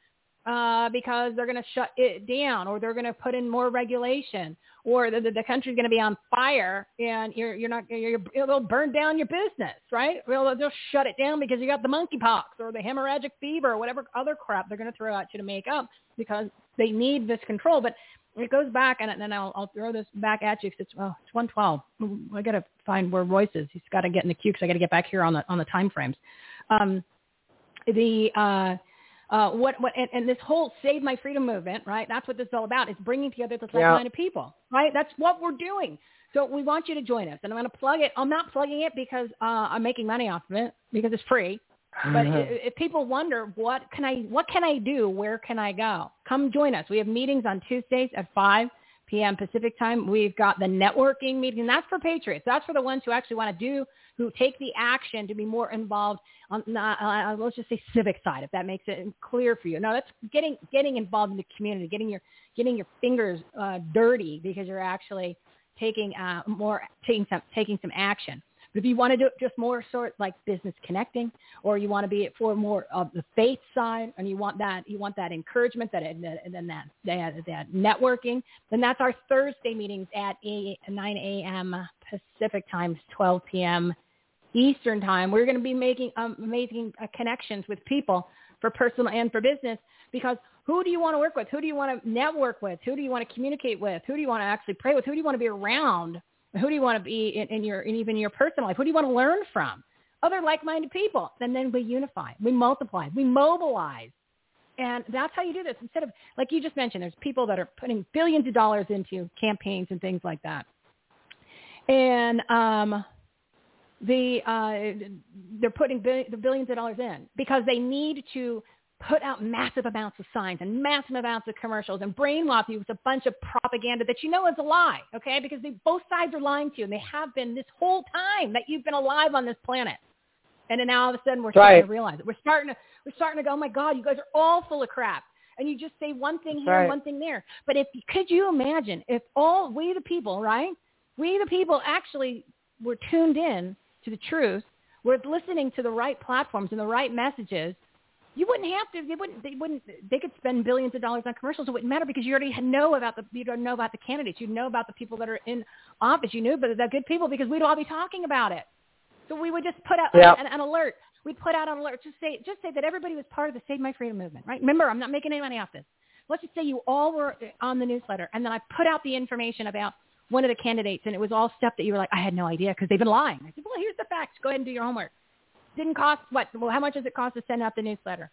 uh, because they're going to shut it down or they're going to put in more regulation or the, the, the country's going to be on fire and you're, you're not, you're, they'll burn down your business, right? Well, they'll shut it down because you got the monkeypox or the hemorrhagic fever or whatever other crap they're going to throw at you to make up because they need this control. But it goes back, and then I'll, I'll throw this back at you because it's, well, it's 112. I got to find where Royce is. He's got to get in the queue because I got to get back here on the on the time frames. Um, the uh, uh, what, what, and, and this whole Save My Freedom movement, right? That's what this is all about. It's bringing together this yeah. people, right? That's what we're doing. So we want you to join us, and I'm going to plug it. I'm not plugging it because uh, I'm making money off of it because it's free. But if people wonder what can I, what can I do? Where can I go? Come join us. We have meetings on Tuesdays at 5 p.m. Pacific time. We've got the networking meeting. That's for patriots. That's for the ones who actually want to do, who take the action to be more involved on, uh, uh, let's just say civic side, if that makes it clear for you. No, that's getting getting involved in the community, getting your getting your fingers uh, dirty because you're actually taking uh, more taking some taking some action. But if you want to do it just more sort like business connecting, or you want to be it for more of the faith side, and you want that you want that encouragement, that and then that, that that networking, then that's our Thursday meetings at 8, 9 a.m. Pacific time, 12 p.m. Eastern time. We're going to be making um, amazing uh, connections with people for personal and for business because who do you want to work with? Who do you want to network with? Who do you want to communicate with? Who do you want to actually pray with? Who do you want to be around? Who do you want to be in, in your in even your personal life? Who do you want to learn from? Other like-minded people. And then we unify, we multiply, we mobilize. And that's how you do this. Instead of, like you just mentioned, there's people that are putting billions of dollars into campaigns and things like that. And um, the uh, they're putting the billions of dollars in because they need to put out massive amounts of signs and massive amounts of commercials and brainwash you with a bunch of propaganda that you know is a lie, okay? Because they, both sides are lying to you, and they have been this whole time that you've been alive on this planet. And then now all of a sudden we're starting right. to realize it. We're starting to we're starting to go, oh my God, you guys are all full of crap. And you just say one thing here right. and one thing there. But if could you imagine if all we the people, right? We the people actually were tuned in to the truth, we're listening to the right platforms and the right messages you wouldn't have to. They wouldn't. They wouldn't. They could spend billions of dollars on commercials. It wouldn't matter because you already know about the. You don't know about the candidates. You know about the people that are in office. You knew but they're good people because we'd all be talking about it. So we would just put out Yep. an, an alert. We'd put out an alert. Just say, just say that everybody was part of the Save My Freedom movement, right? Remember, I'm not making any money off this. Let's just say you all were on the newsletter, and then I put out the information about one of the candidates, and it was all stuff that you were like, I had no idea because they've been lying. I said, well, here's the facts. Go ahead and do your homework. Didn't cost what? Well, how much does it cost to send out the newsletter?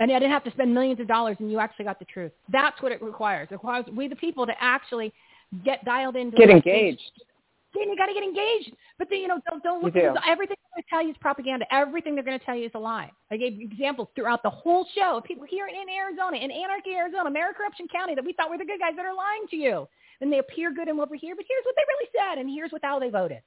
And I didn't have to spend millions of dollars, and you actually got the truth. That's what it requires. It requires we the people to actually get dialed in. Get engaged. Then you got to get engaged. But then you know, don't don't look. do. at Everything they're going to tell you is propaganda. Everything they're going to tell you is a lie. I gave examples throughout the whole show of people here in Arizona, in Anarchy, Arizona, Mary Corruption County, that we thought were the good guys that are lying to you. And they appear good and over here, but here's what they really said, and here's what how they voted.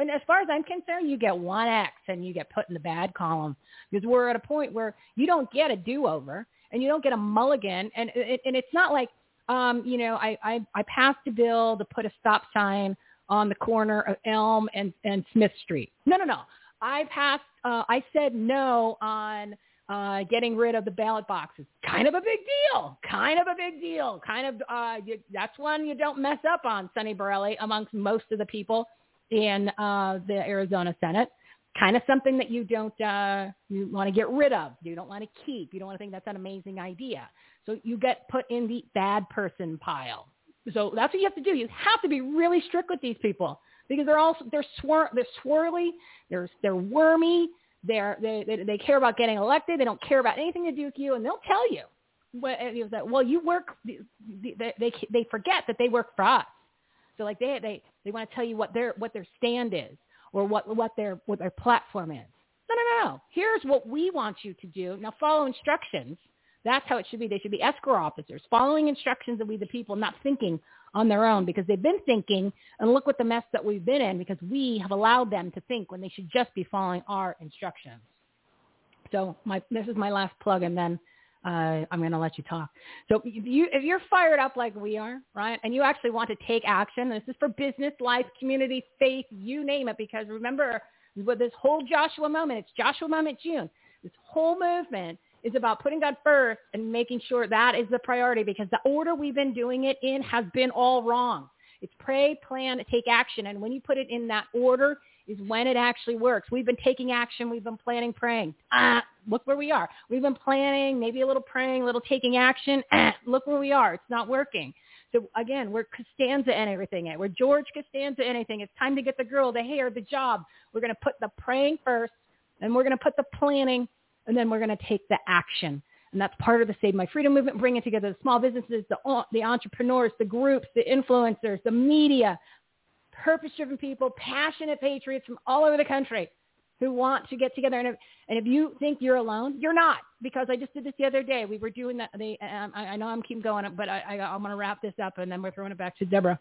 And as far as I'm concerned, you get one X and you get put in the bad column because we're at a point where you don't get a do-over and you don't get a mulligan. And and it's not like, um, you know, I, I, I passed a bill to put a stop sign on the corner of Elm and, and Smith Street. No, no, no. I passed, uh, I said no on uh, getting rid of the ballot boxes. Kind of a big deal. Kind of a big deal. Kind of, uh, you, that's one you don't mess up on, Sonny Borrelli, amongst most of the people in uh, the Arizona Senate. Kind of something that you don't uh, you want to get rid of. You don't want to keep. You don't want to think that's an amazing idea. So you get put in the bad person pile. So that's what you have to do. You have to be really strict with these people because they're all they're swir- they're swirly, they're they're wormy, they're they, they they care about getting elected. They don't care about anything to do with you, and they'll tell you. That, well, you work. They, they they forget that they work for us. So like they they they want to tell you what their what their stand is or what what their what their platform is. No, no, no. Here's what we want you to do. Now follow instructions. That's how it should be. They should be escrow officers, following instructions of we the people, not thinking on their own because they've been thinking and look what the mess that we've been in because we have allowed them to think when they should just be following our instructions. So my this is my last plug and then uh, I'm going to let you talk. So you, if you're fired up like we are, right, and you actually want to take action, this is for business, life, community, faith, you name it, because remember, with this whole Joshua moment, it's Joshua moment June. This whole movement is about putting God first and making sure that is the priority because the order we've been doing it in has been all wrong. It's pray, plan, take action. And when you put it in that order is when it actually works. We've been taking action. We've been planning, praying. Ah, look where we are. We've been planning, maybe a little praying, a little taking action. Ah, look where we are. It's not working. So again, we're Costanza and everything. We're George Costanza and anything. It's time to get the girl, the hair, the job. We're going to put the praying first, and we're going to put the planning, and then we're going to take the action. And that's part of the Save My Freedom movement, bringing together the small businesses, the, the entrepreneurs, the groups, the influencers, the media, purpose-driven people, passionate patriots from all over the country. who want to get together. And if, and if you think you're alone, you're not. Because I just did this the other day. We were doing that. The, um, I, I know I'm keep going, but I, I, I'm going to wrap this up, and then we're throwing it back to Deborah.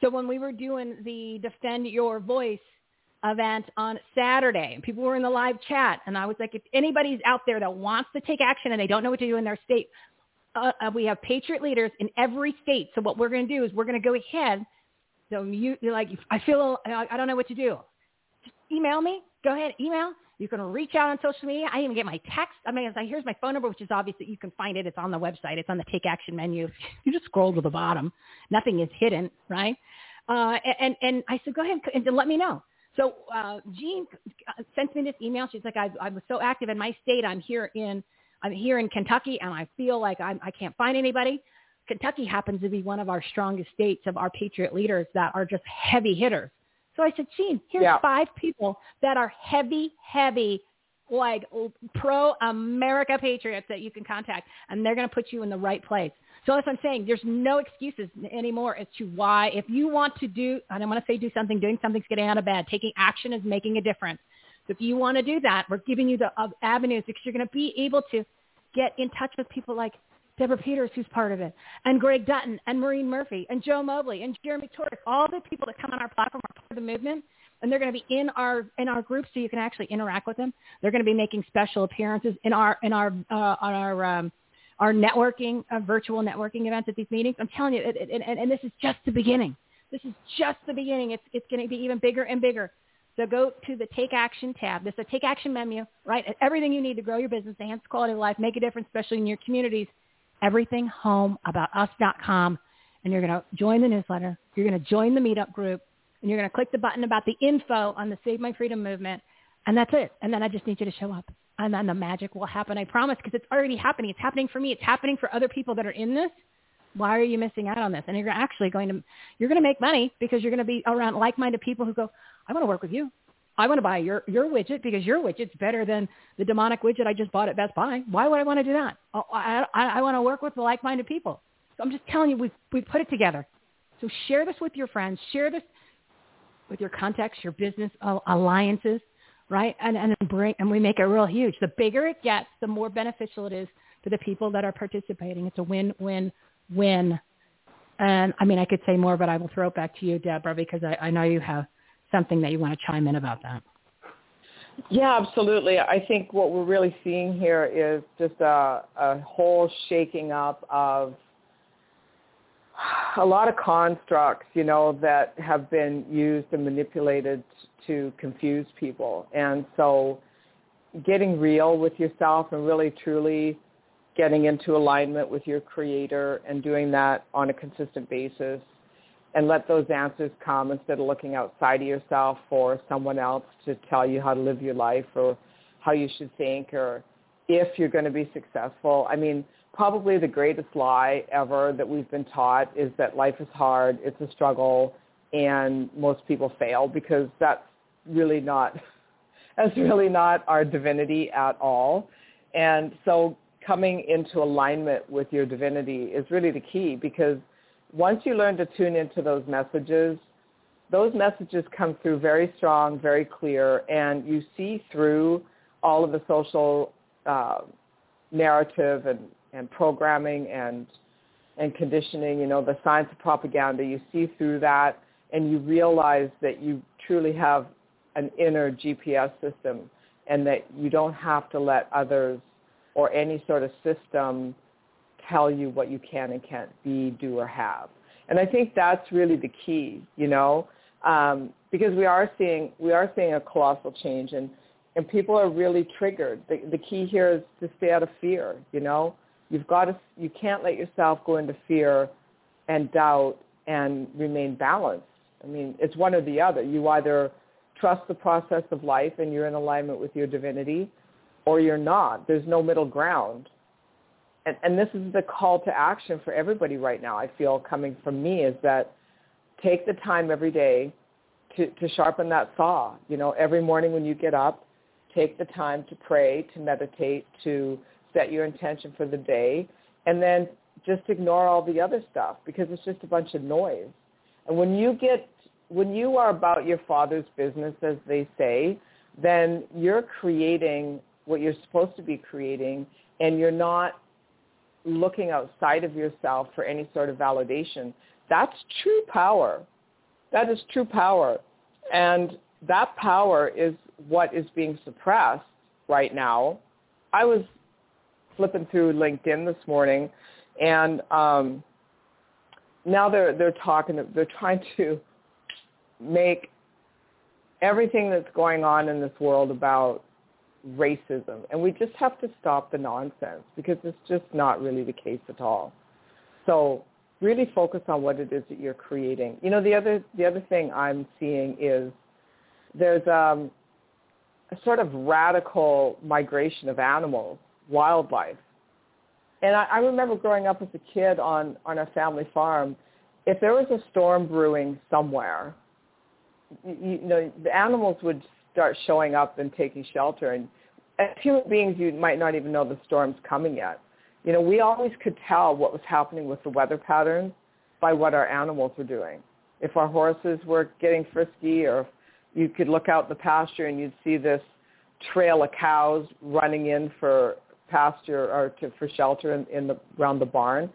So when we were doing the Defend Your Voice event on Saturday, and people were in the live chat, and I was like, if anybody's out there that wants to take action and they don't know what to do in their state, uh, uh, we have patriot leaders in every state. So what we're going to do is we're going to go ahead. So you, you're like, I feel, I, don't know what to do. Just email me. Go ahead, email. You can reach out on social media. I even get my text. I mean, here's my phone number, which is obvious that you can find it. It's on the website. It's on the Take Action menu. You just scroll to the bottom. Nothing is hidden, right? Uh, and and I said, go ahead and let me know. So uh, Jean sent me this email. She's like, I, I was so active in my state. I'm here in I'm here in Kentucky, and I feel like I'm, I can't find anybody. Kentucky happens to be one of our strongest states of our patriot leaders that are just heavy hitters. So I said, Gene, here's Yeah. five people that are heavy, heavy, like pro-America patriots that you can contact, and they're going to put you in the right place. So that's what I'm saying. There's no excuses anymore as to why, if you want to do, I don't want to say do something, doing something's getting out of bed. Taking action is making a difference. So if you want to do that, we're giving you the uh, avenues because you're going to be able to get in touch with people like Deborah Peters, who's part of it, and Greg Dutton, and Maureen Murphy, and Joe Mobley, and Jeremy Torisk. All the people that come on our platform are part of the movement, and they're going to be in our in our group, so you can actually interact with them. They're going to be making special appearances in our in our uh, on our um, our networking, uh, virtual networking events at these meetings. I'm telling you, it, it, and, and this is just the beginning. This is just the beginning. It's it's going to be even bigger and bigger. So go to the Take Action tab. There's a Take Action menu, right? Everything you need to grow your business, enhance quality of life, make a difference, especially in your communities. Everything home about us.com. And you're going to join the newsletter. You're going to join the meetup group. And you're going to click the button about the info on the Save My Freedom movement. And that's it. And then I just need you to show up. And then the magic will happen, I promise, because it's already happening. It's happening for me. It's happening for other people that are in this why are you missing out on this? And you're actually going to you're going to make money because you're going to be around like-minded people who go, I want to work with you. I want to buy your your widget because your widget's better than the demonic widget I just bought at Best Buy. Why would I want to do that? Oh, I I, I want to work with like-minded people. So I'm just telling you, we we put it together. So share this with your friends. Share this with your contacts, your business alliances, right? And and bring and we make it real huge. The bigger it gets, the more beneficial it is for the people that are participating. It's a win-win win. And I mean, I could say more, but I will throw it back to you, Deborah, because I, I know you have something that you want to chime in about that. Yeah, absolutely. I think what we're really seeing here is just a, a whole shaking up of a lot of constructs, you know, that have been used and manipulated to confuse people. And so getting real with yourself and really truly getting into alignment with your creator and doing that on a consistent basis and let those answers come instead of looking outside of yourself for someone else to tell you how to live your life or how you should think or if you're going to be successful. I mean, probably the greatest lie ever that we've been taught is that life is hard, it's a struggle, and most people fail because that's really not that's really not our divinity at all. And so coming into alignment with your divinity is really the key because once you learn to tune into those messages, those messages come through very strong, very clear, and you see through all of the social uh, narrative and, and programming and and conditioning, you know, the science of propaganda, you see through that and you realize that you truly have an inner GPS system and that you don't have to let others or any sort of system tell you what you can and can't be, do, or have. And I think that's really the key, you know, um, because we are seeing we are seeing a colossal change, and and people are really triggered. The, the key here is to stay out of fear. You know, you've got to you can't let yourself go into fear and doubt and remain balanced. I mean, it's one or the other. You either trust the process of life and you're in alignment with your divinity, or you're not. There's no middle ground and, and this is the call to action for everybody right now, I feel coming from me, is that take the time every day to, to sharpen that saw. You know, every morning when you get up, take the time to pray, to meditate, to set your intention for the day, and then just ignore all the other stuff because it's just a bunch of noise. And when you get, when you are about your father's business, as they say, then you're creating what you're supposed to be creating and you're not looking outside of yourself for any sort of validation. That's true power. That is true power. And that power is what is being suppressed right now. I was flipping through LinkedIn this morning and um, now they're they're talking they're trying to make everything that's going on in this world about racism. And we just have to stop the nonsense because it's just not really the case at all. So really focus on what it is that you're creating. You know the other the other thing i'm seeing is there's um, a sort of radical migration of animals wildlife. And I, I remember growing up as a kid on on a family farm if there was a storm brewing somewhere you, you know the animals would start showing up and taking shelter and as human beings you might not even know the storm's coming yet you know we always could tell what was happening with the weather patterns by what our animals were doing if our horses were getting frisky or you could look out the pasture and you'd see this trail of cows running in for pasture or to, for shelter in, in the around the barn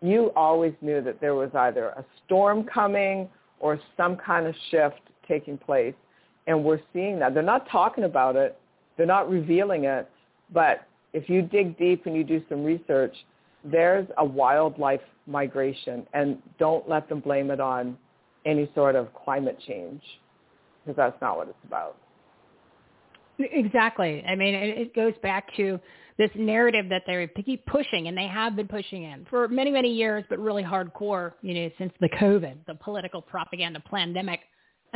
you always knew that there was either a storm coming or some kind of shift taking place. And we're seeing that. They're not talking about it. They're not revealing it. But if you dig deep and you do some research, there's a wildlife migration. And don't let them blame it on any sort of climate change because that's not what it's about. Exactly. I mean, it goes back to this narrative that they keep pushing, and they have been pushing in for many, many years, but really hardcore, you know, since the COVID, the political propaganda pandemic,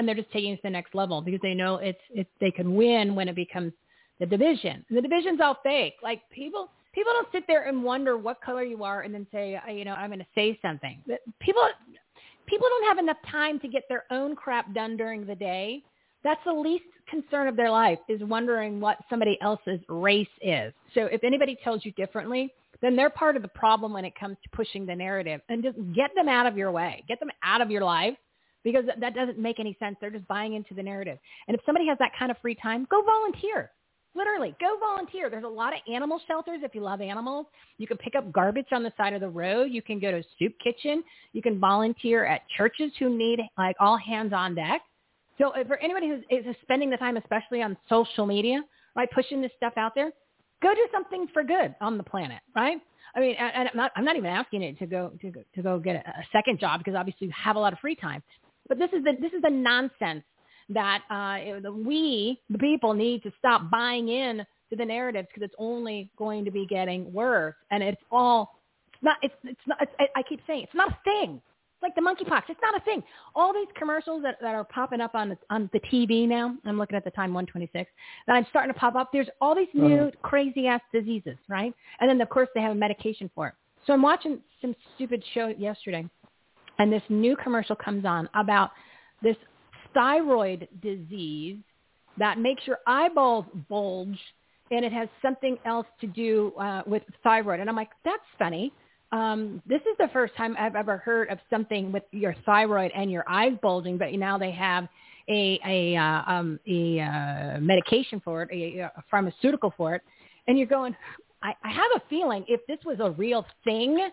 and they're just taking it to the next level because they know it's, it's they can win when it becomes the division. The division's all fake. Like people, people don't sit there and wonder what color you are and then say, you know, I'm going to say something. People, people don't have enough time to get their own crap done during the day that's the least concern of their life is wondering what somebody else's race is. So if anybody tells you differently, then they're part of the problem when it comes to pushing the narrative and just get them out of your way. Get them out of your life because that doesn't make any sense. They're just buying into the narrative. And if somebody has that kind of free time, go volunteer. Literally, go volunteer. There's a lot of animal shelters if you love animals. You can pick up garbage on the side of the road. You can go to a soup kitchen. You can volunteer at churches who need like all hands on deck. So for anybody who is spending the time, especially on social media, right, pushing this stuff out there, go do something for good on the planet, right? I mean, and I'm not, I'm not even asking you to go to go, to go get a, a second job because obviously you have a lot of free time. But this is the this is the nonsense that uh, we, the people, need to stop buying in to the narratives because it's only going to be getting worse, and it's all it's not it's it's not. It's, I keep saying it's not a thing It's like the monkeypox. It's not a thing. All these commercials that, that are popping up on the, on the TV now, I'm looking at the time 126, that I'm starting to pop up. There's all these new uh-huh. crazy ass diseases, right? And then of course they have a medication for it. So I'm watching some stupid show yesterday, and this new commercial comes on about this thyroid disease that makes your eyeballs bulge, and it has something else to do uh, with thyroid. And I'm like, that's funny um, this is the first time I've ever heard of something with your thyroid and your eyes bulging, but now they have a a uh, um, a uh, medication for it, a, a pharmaceutical for it, and you're going. I, I have a feeling if this was a real thing,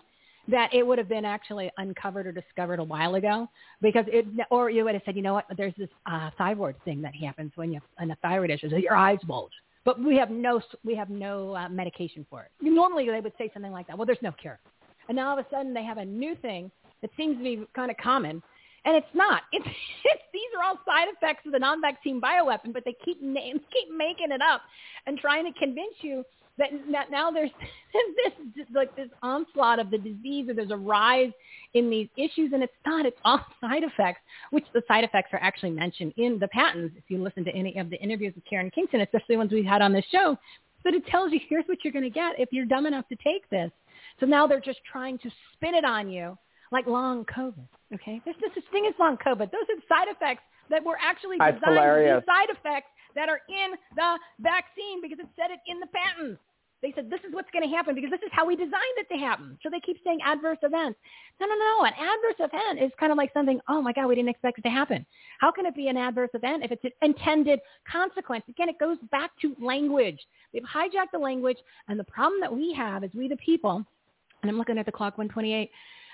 that it would have been actually uncovered or discovered a while ago because it, or you would have said, you know what, there's this uh, thyroid thing that happens when you have a thyroid issue, so your eyes bulge. But we have no, we have no uh, medication for it. Normally they would say something like that. Well, there's no cure and now all of a sudden they have a new thing that seems to be kind of common. And it's not. It's, it's these are all side effects of the non-vaccine bioweapon, but they keep names, keep making it up and trying to convince you that, now there's this like this onslaught of the disease, or there's a rise in these issues, and it's not. It's all side effects, which the side effects are actually mentioned in the patents. If you listen to any of the interviews with Karen Kingston, especially the ones we've had on this show, but it tells you here's what you're going to get if you're dumb enough to take this. So now they're just trying to spin it on you like long COVID. Okay, there's no such thing as long COVID. Those are side effects that were actually designed to be side effects that are in the vaccine because it said it in the patents. They said this is what's going to happen because this is how we designed it to happen. So they keep saying adverse events. No, no, no. An adverse event is kind of like something, oh my God, we didn't expect it to happen. How can it be an adverse event if it's an intended consequence? Again, it goes back to language. They've hijacked the language. And the problem that we have is we the people, and I'm looking at the clock 128,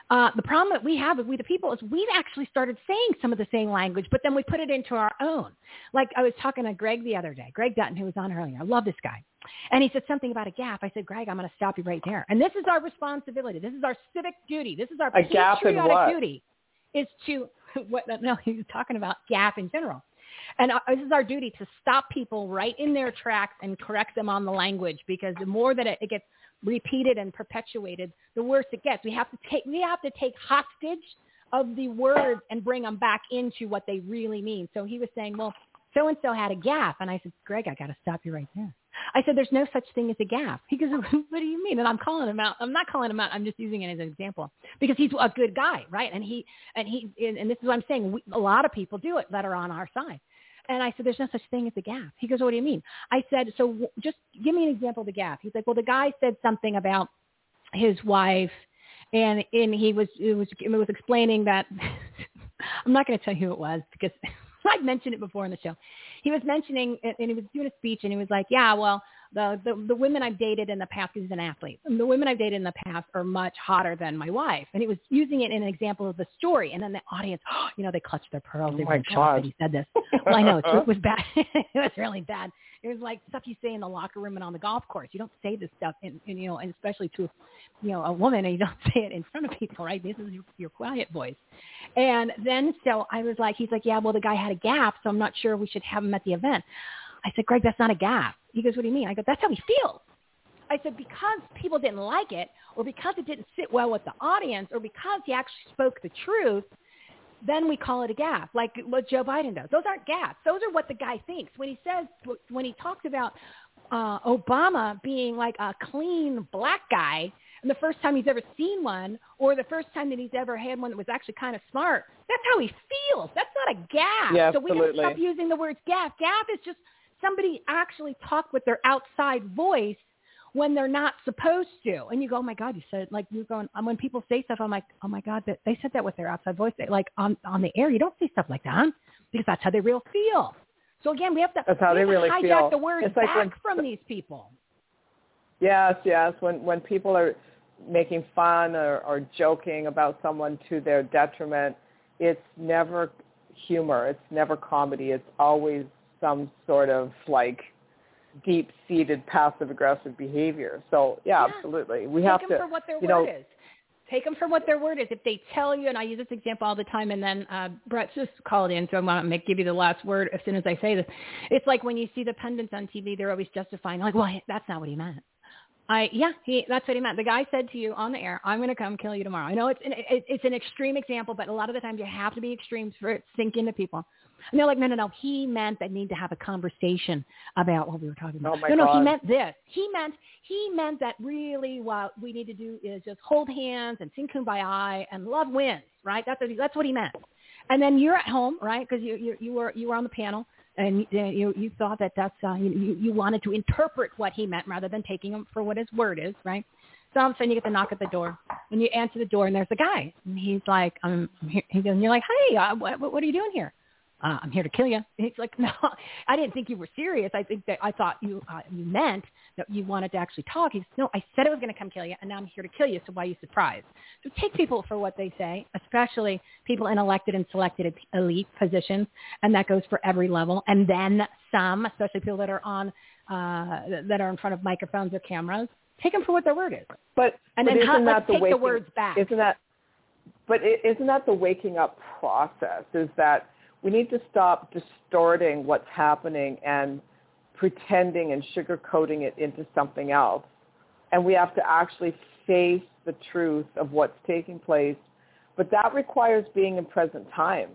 uh, the problem that we have with we the people is we've actually started saying some of the same language, but then we put it into our own. Like I was talking to Greg the other day, Greg Dutton, who was on earlier. I love this guy. And he said something about a gap. I said, Greg, I'm going to stop you right there. And this is our responsibility. This is our civic duty. This is our a gap in what? duty is to, what, no, he was talking about gap in general. And uh, this is our duty to stop people right in their tracks and correct them on the language because the more that it, it gets repeated and perpetuated, the worse it gets. We have to take we have to take hostage of the words and bring them back into what they really mean. So he was saying, well, so and so had a gap, and I said, Greg, I got to stop you right there. I said, there's no such thing as a gap. He goes, what do you mean? And I'm calling him out. I'm not calling him out. I'm just using it as an example because he's a good guy, right? And he and he and this is what I'm saying. We, a lot of people do it that are on our side. And I said, there's no such thing as a gap. He goes, what do you mean? I said, so just give me an example of the gap. He's like, well, the guy said something about his wife and, and he was, it was, it was explaining that, I'm not going to tell you who it was because I've mentioned it before in the show. He was mentioning, and he was doing a speech and he was like, yeah, well, the, the the women I've dated in the past, he's an athlete. The women I've dated in the past are much hotter than my wife, and he was using it in an example of the story. And then the audience, you know, they clutched their pearls. Oh my were oh, God. he said this. well, I know it, it was bad. it was really bad. It was like stuff you say in the locker room and on the golf course. You don't say this stuff, in, in you know, and especially to, you know, a woman, and you don't say it in front of people, right? This is your, your quiet voice. And then so I was like, he's like, yeah, well, the guy had a gap, so I'm not sure we should have him at the event. I said, Greg, that's not a gap. He goes, what do you mean? I go, that's how he feels. I said, because people didn't like it, or because it didn't sit well with the audience, or because he actually spoke the truth, then we call it a gap, like what Joe Biden does. Those aren't gaps. Those are what the guy thinks. When he says, when he talks about uh, Obama being like a clean black guy, and the first time he's ever seen one, or the first time that he's ever had one that was actually kind of smart, that's how he feels. That's not a gap. Yeah, so we got to stop using the words gap. Gap is just somebody actually talk with their outside voice when they're not supposed to. And you go, oh my God, you said it like you're going. And when people say stuff, I'm like, oh my God, that they said that with their outside voice. They, like on on the air, you don't say stuff like that because that's how they real feel. So again, we have to, That's how they really hijack feel. the words It's like back when- from these people. Yes, yes. When when people are making fun or, or joking about someone to their detriment, it's never humor. It's never comedy. It's always some sort of like deep-seated passive-aggressive behavior. So yeah, Yeah. absolutely. We Take have them to. for what their you word know, is. Take them for what their word is. If they tell you, and I use this example all the time, and then uh, Brett just called in, so I'm going to make, give you the last word as soon as I say this. It's like when you see the pundits on TV, they're always justifying, like, well, that's not what he meant. I yeah, he, that's what he meant. The guy said to you on the air, "I'm going to come kill you tomorrow." I know it's an, it, it's an extreme example, but a lot of the times you have to be extremes for it to sink into people. And they're like, "No, no, no. He meant that need to have a conversation about what we were talking about." Oh no, no, he meant this. He meant he meant that really what we need to do is just hold hands and sing kumbaya and love wins, right? That's what he, that's what he meant. And then you're at home, right? Because you, you you were you were on the panel and you you, you thought that that's uh, you, you wanted to interpret what he meant rather than taking him for what his word is, right? So all of a sudden you get the knock at the door, and you answer the door, and there's a guy, and he's like, here. He goes, and you're like, hey, uh, what, what are you doing here? Uh, I'm here to kill you. And he's like, no, I didn't think you were serious. I think that I thought you uh, you meant that you wanted to actually talk. He says, no, I said I was going to come kill you, and now I'm here to kill you. So why are you surprised? So take people for what they say, especially people in elected and selected elite positions, and that goes for every level. And then some, especially people that are on uh, that are in front of microphones or cameras. Take them for what their word is. But And but then isn't how- that let's the take the words back. Isn't that? But isn't that the waking up process? Is that we need to stop distorting what's happening and pretending and sugarcoating it into something else, and we have to actually face the truth of what's taking place. But that requires being in present time,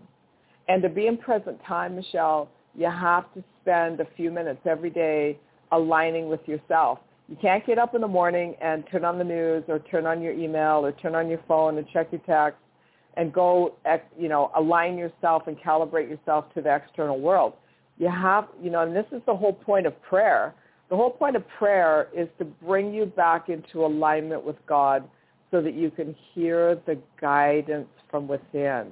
and to be in present time, Michele, you have to spend a few minutes every day aligning with yourself. You can't get up in the morning and turn on the news or turn on your email or turn on your phone and check your text and go, you know, align yourself and calibrate yourself to the external world. You have, you know, and this is the whole point of prayer. The whole point of prayer is to bring you back into alignment with God so that you can hear the guidance from within.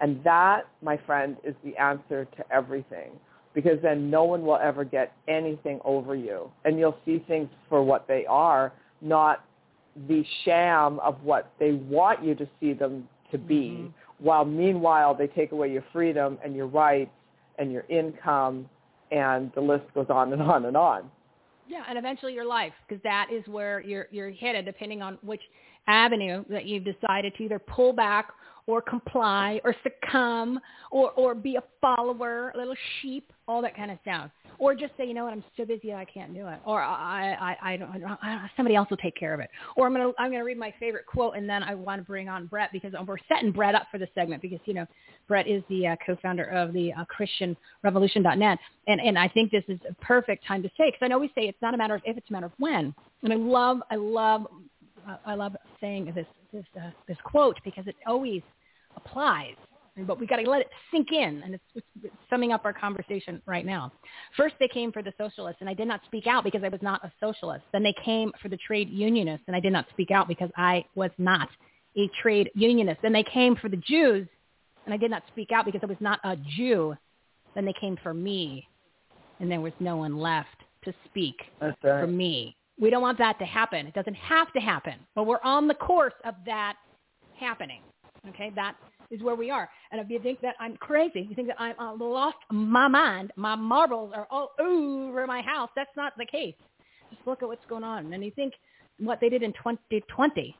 And that, my friend, is the answer to everything because then no one will ever get anything over you. And you'll see things for what they are, not the sham of what they want you to see them to be, mm-hmm. while meanwhile they take away your freedom and your rights and your income and the list goes on and on and on. Yeah, and eventually your life, because that is where you're you're headed, depending on which avenue that you've decided to either pull back or comply or succumb or or be a follower, a little sheep, all that kind of stuff. Or just say, you know what, I'm so busy I can't do it. Or I I I don't, I don't somebody else will take care of it. Or I'm gonna I'm gonna read my favorite quote and then I want to bring on Brett because we're setting Brett up for the segment because you know Brett is the uh, co-founder of the uh, ChristianRevolution.net and and I think this is a perfect time to say because I know we say it's not a matter of if it's a matter of when and I love I love I love saying this this uh, this quote because it always applies. But we got to let it sink in, and it's, it's summing up our conversation right now. First, they came for the socialists, and I did not speak out because I was not a socialist. Then they came for the trade unionists, and I did not speak out because I was not a trade unionist. Then they came for the Jews, and I did not speak out because I was not a Jew. Then they came for me, and there was no one left to speak right. for me. We don't want that to happen. It doesn't have to happen, but we're on the course of that happening. Okay, that is where we are. And if you think that I'm crazy, you think that I'm uh, lost my mind, my marbles are all over my house, that's not the case. Just look at what's going on. And you think what they did in 2020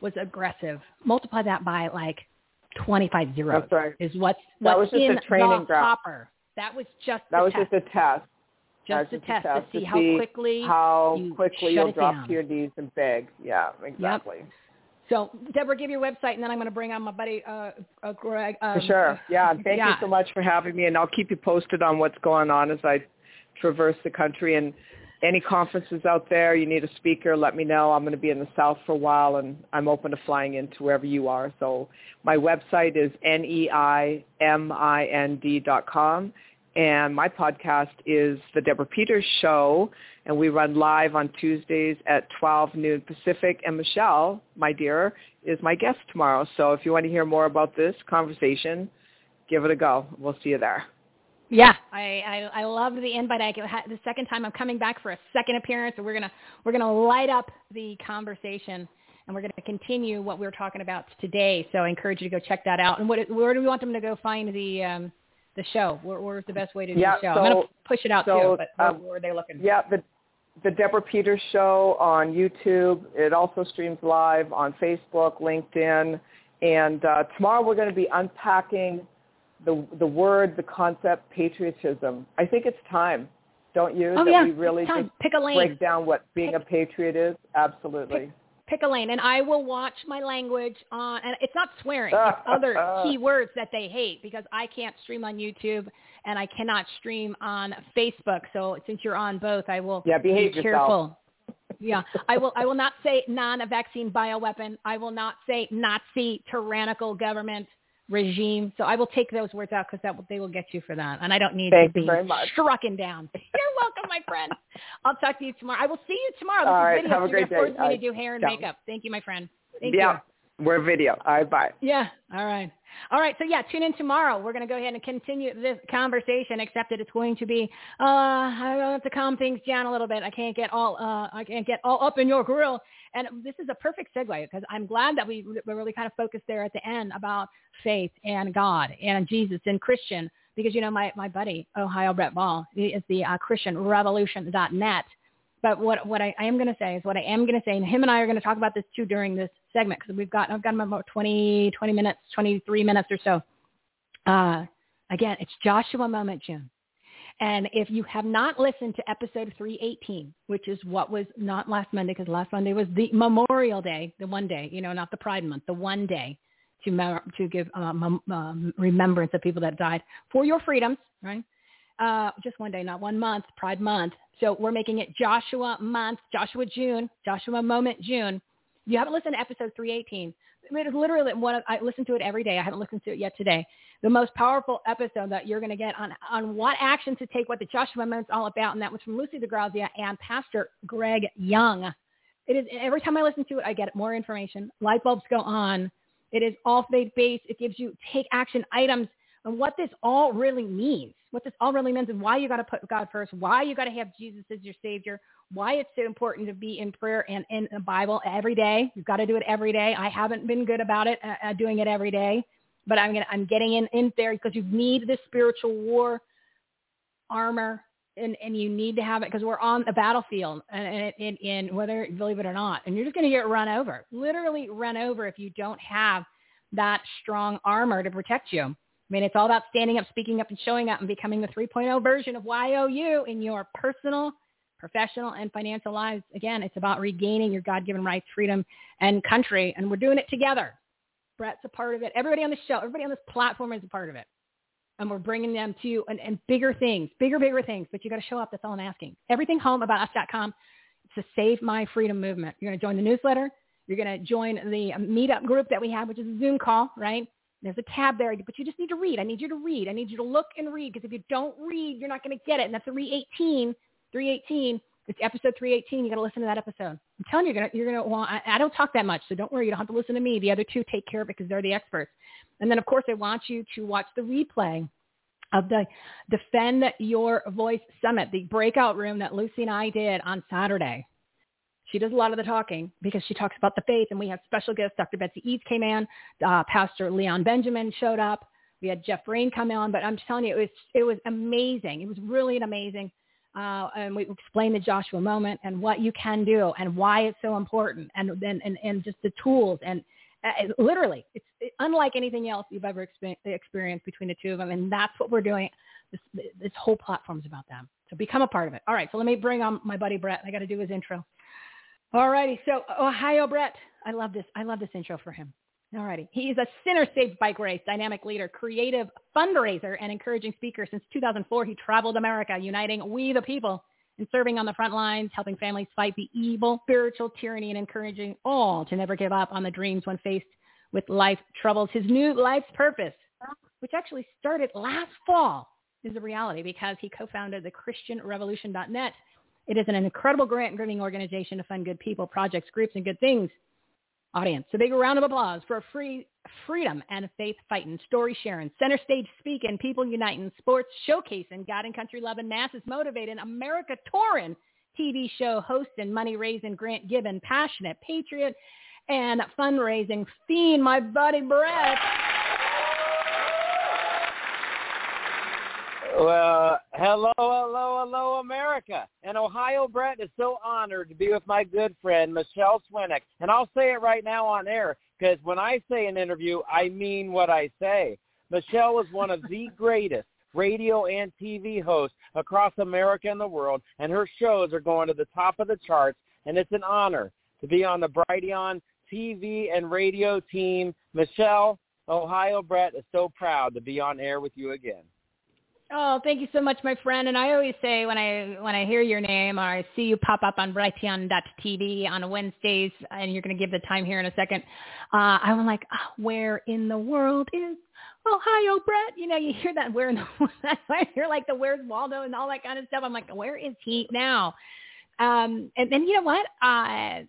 was aggressive. Multiply that by like 25 zeros that's right. is what's, that was just in a training the ground. hopper. That was just that was test. just a test. Just a test, test to see to how see quickly how you quickly you'll drop down. to your knees and beg. Yeah, exactly. Yep. So, Deborah, give your website, and then I'm going to bring on my buddy uh, uh, Greg. Um, For sure. Yeah. Thank yeah. you so much for having me, and I'll keep you posted on what's going on as I traverse the country. And any conferences out there, you need a speaker, let me know. I'm going to be in the South for a while, and I'm open to flying into wherever you are. So my website is N-E-I-M-I-N-D dot com, and my podcast is The Deborah Peters Show, and we run live on Tuesdays at 12 noon Pacific. And Michele, my dear, is my guest tomorrow. So if you want to hear more about this conversation, give it a go. We'll see you there. Yeah, I, I I love the invite. I the second time I'm coming back for a second appearance, and we're gonna we're gonna light up the conversation, and we're gonna continue what we were talking about today. So I encourage you to go check that out. And what where do we want them to go find the um the show? Where, where's the best way to do Yeah, the show? so- I'm gonna push it out so, too, but where, um, where are they looking? Yeah, the the Deborah Peters Show on YouTube. It also streams live on Facebook, LinkedIn, and uh, tomorrow we're going to be unpacking the the word, the concept, patriotism. I think it's time, don't you? Oh, that yeah, we really just Pick a lane. break down what being a patriot is. Absolutely. pick a lane and I will watch my language on and it's not swearing, it's other uh-huh. key words that they hate because I can't stream on YouTube and I cannot stream on Facebook. So since you're on both, I will Yeah, behave be yourself. careful. yeah, I will. I will not say non-vaccine bioweapon. I will not say Nazi tyrannical government regime. So I will take those words out because that will, they will get you for that, and I don't need Thank to be very much. strucken down. You're welcome, my friend. I'll talk to you tomorrow. I will see you tomorrow. This All is right, video. have a you're great force day. me to do hair and ciao. makeup. Thank you, my friend. Thank yeah, you. we're video. All right, bye. Yeah. All right. All right. So yeah, tune in tomorrow. We're going to go ahead and continue this conversation, except that it's going to be, uh, I have to calm things down a little bit. I can't get all, uh, I can't get all up in your grill. And this is a perfect segue because I'm glad that we, we really kind of focused there at the end about faith and God and Jesus and Christian because, you know, my, my buddy, Ohio Brett Bohl, he is the uh, ChristianRevolution.net. But what what I, I am going to say is what I am going to say, and him and I are going to talk about this too during this segment because we've got I've got about 20, 20 minutes, 23 minutes or so. Uh, again, it's Joshua Moment June. And if you have not listened to episode 318, which is what was not last Monday, because last Monday was the Memorial Day, the one day, you know, not the Pride Month, the one day to mem- to give um, um, remembrance of people that died for your freedoms, right? Uh, just one day, not one month, Pride Month. So we're making it Joshua Month, Joshua June, Joshua Moment June. You haven't listened to episode 318. I mean, it's literally one of, I listen to it every day. I haven't listened to it yet today. The most powerful episode that you're going to get on, on what action to take, what the Joshua Moment's all about. And that was from Lucy DeGrazia and Pastor Greg Young. It is every time I listen to it, I get more information. Light bulbs go on. It is all faith based. It gives you take action items and what this all really means. What this all really means and why you got to put God first, why you got to have Jesus as your savior, why it's so important to be in prayer and in the Bible every day. You've got to do it every day. I haven't been good about it, uh, uh doing it every day, but I'm gonna, I'm getting in in there because you need this spiritual war armor and, and you need to have it because we're on the battlefield and, and, and whether you believe it or not, and you're just going to get run over, literally run over if you don't have that strong armor to protect you. I mean, it's all about standing up, speaking up, and showing up and becoming the 3.0 version of YOU in your personal, professional, and financial lives. Again, it's about regaining your God-given rights, freedom, and country, and we're doing it together. Brett's a part of it. Everybody on the show, everybody on this platform is a part of it and we're bringing them to you and, and bigger things, bigger, bigger things. But you got to show up. That's all I'm asking. Everything home about us.com. It's a Save My Freedom movement. You're going to join the newsletter. You're going to join the meetup group that we have, which is a Zoom call, right? There's a tab there, but you just need to read. I need you to read. I need you to look and read because if you don't read, you're not going to get it. And that's 318. 318. It's episode 318. You got to listen to that episode. I'm telling you, you're going to, you're going to want, I, I don't talk that much, so don't worry. You don't have to listen to me. The other two take care of it because they're the experts. And then, of course, I want you to watch the replay of the Defend Your Voice Summit, the breakout room that Lucy and I did on Saturday. She does a lot of the talking because she talks about the faith, and we have special guests. Dr. Betsy Eads came in, uh, Pastor Leon Benjamin showed up. We had Jeff Rain come on, but I'm telling you, it was it was amazing. It was really an amazing. Uh, and we explained the Joshua moment and what you can do and why it's so important, and then and, and just the tools and uh, literally, it's unlike anything else you've ever experienced between the two of them, and that's what we're doing. This, this whole platform is about them. So become a part of it. All right, so let me bring on my buddy Brett. I got to do his intro. All righty, so Ohio Brett. I love this. I love this intro for him. All righty. He's a sinner saved by grace, dynamic leader, creative fundraiser, and encouraging speaker. Since 2004, he traveled America, uniting we the people and serving on the front lines, helping families fight the evil spiritual tyranny and encouraging all to never give up on the dreams when faced with life troubles. His new life's purpose, which actually started last fall, is a reality because he co-founded the ChristianRevolution.net. It is an incredible grant-giving organization to fund good people, projects, groups, and good things audience. A big round of applause for free freedom and faith fighting, story sharing, center stage speaking, people uniting, sports showcasing, God and country loving, masses motivating, America touring, TV show hosting, money raising, grant giving, passionate, patriot, and fundraising fiend, my buddy Brett. Well, hello, hello, hello, America. And Ohio Brett is so honored to be with my good friend, Michele Swinick. And I'll say it right now on air because when I say an interview, I mean what I say. Michele is one of the greatest radio and TV hosts across America and the world, and her shows are going to the top of the charts, and it's an honor to be on the Brighteon TV and radio team. Michele, Ohio Brett is so proud to be on air with you again. Oh, thank you so much, my friend. And I always say when I when I hear your name or I see you pop up on Brighteon.tv on Wednesdays, and you're going to give the time here in a second, uh, I'm like, oh, where in the world is Ohio Brett? You know, you hear that where in the I hear like the where's Waldo and all that kind of stuff. I'm like, where is he now? Um, and then you know what? Uh,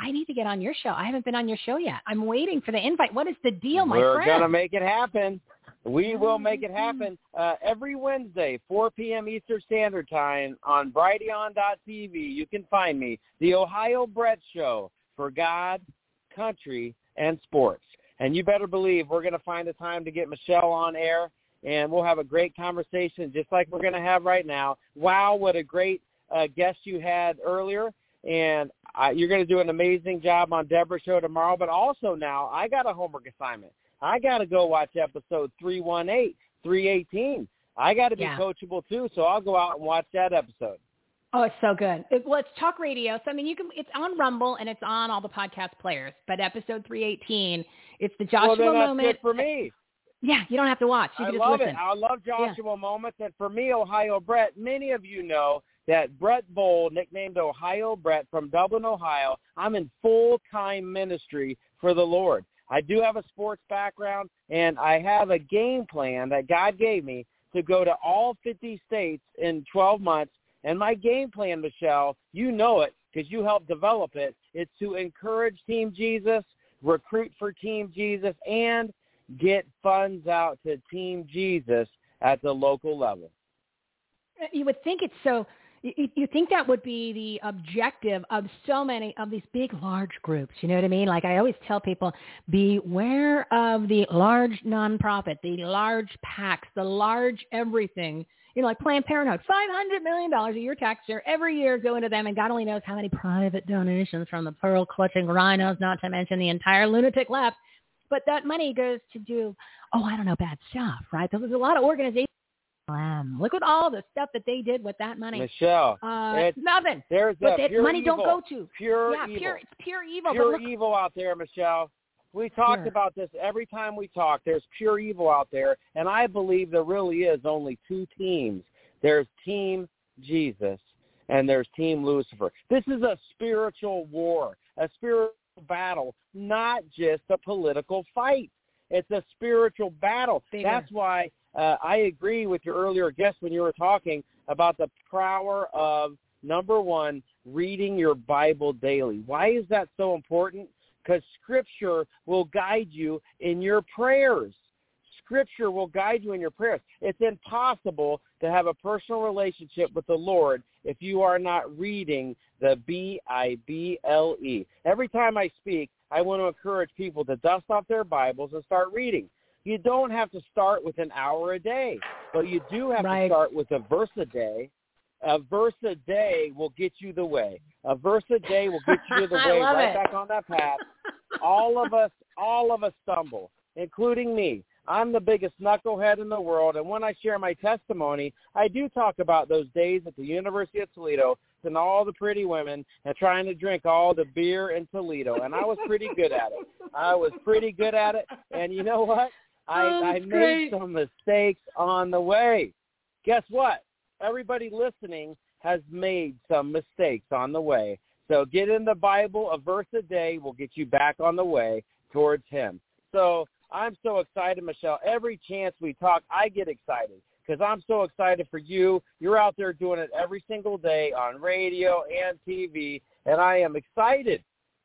I need to get on your show. I haven't been on your show yet. I'm waiting for the invite. What is the deal, my We're friend? We're gonna make it happen. We will make it happen uh, every Wednesday, 4 p.m. Eastern Standard Time on Brighteon.tv. You can find me, the Ohio Brett Show for God, country, and sports. And you better believe we're going to find a time to get Michele on air, and we'll have a great conversation just like we're going to have right now. Wow, what a great uh, guest you had earlier. And uh, you're going to do an amazing job on Deborah's show tomorrow. But also now, I got a homework assignment. I got to go watch episode 318, 318. I got to be yeah. coachable too, so I'll go out and watch that episode. Oh, it's so good. It, well, it's talk radio. So I mean, you can. It's on Rumble and it's on all the podcast players. But episode 318, it's the Joshua well, then that's moment. good for me. Yeah, you don't have to watch. You I can love listen. it. I love Joshua yeah. moments, and for me, Ohio Brett, many of you know that Brett Bohl, nicknamed Ohio Brett from Dublin, Ohio, I'm in full-time ministry for the Lord. I do have a sports background, and I have a game plan that God gave me to go to all 50 states in 12 months. And my game plan, Michele, you know it because you helped develop it. It's to encourage Team Jesus, recruit for Team Jesus, and get funds out to Team Jesus at the local level. You would think it's so you, you think that would be the objective of so many of these big, large groups. You know what I mean? Like I always tell people, beware of the large nonprofit, the large PACs, the large everything. You know, like Planned Parenthood, $500 million a year taxpayer every year go into them, and God only knows how many private donations from the pearl-clutching RINOs, not to mention the entire lunatic left. But that money goes to do, oh, I don't know, bad stuff, right? There's a lot of organizations Look at all the stuff that they did with that money. Michele, uh, it's, nothing. There's but that that money evil, don't go to pure yeah, evil. pure it's pure evil. Pure look, evil out there, Michele. We talked Sure. about this every time we talk. There's pure evil out there, and I believe there really is only two teams. There's Team Jesus, and there's Team Lucifer. This is a spiritual war, a spiritual battle, not just a political fight. It's a spiritual battle. Bigger. That's why uh, I agree with your earlier guest when you were talking about the power of number one, reading your Bible daily. Why is that so important? Because Scripture will guide you in your prayers. Scripture will guide you in your prayers. It's impossible to have a personal relationship with the Lord if you are not reading the B-I-B-L-E. Every time I speak, I want to encourage people to dust off their Bibles and start reading. You don't have to start with an hour a day, but you do have Right. to start with a verse a day. A verse a day will get you the way. A verse a day will get you the way right it. back on that path. all of us, all of us stumble, including me. I'm the biggest knucklehead in the world, and when I share my testimony, I do talk about those days at the University of Toledo and all the pretty women and trying to drink all the beer in Toledo, and I was pretty good at it. I was pretty good at it, and you know what? I, Oh, I that's made great. some mistakes on the way. Guess what? Everybody listening has made some mistakes on the way. So get in the Bible. A verse a day will get you back on the way towards Him. So I'm so excited, Michele. Every chance we talk, I get excited because I'm so excited for you. You're out there doing it every single day on radio and TV, and I am excited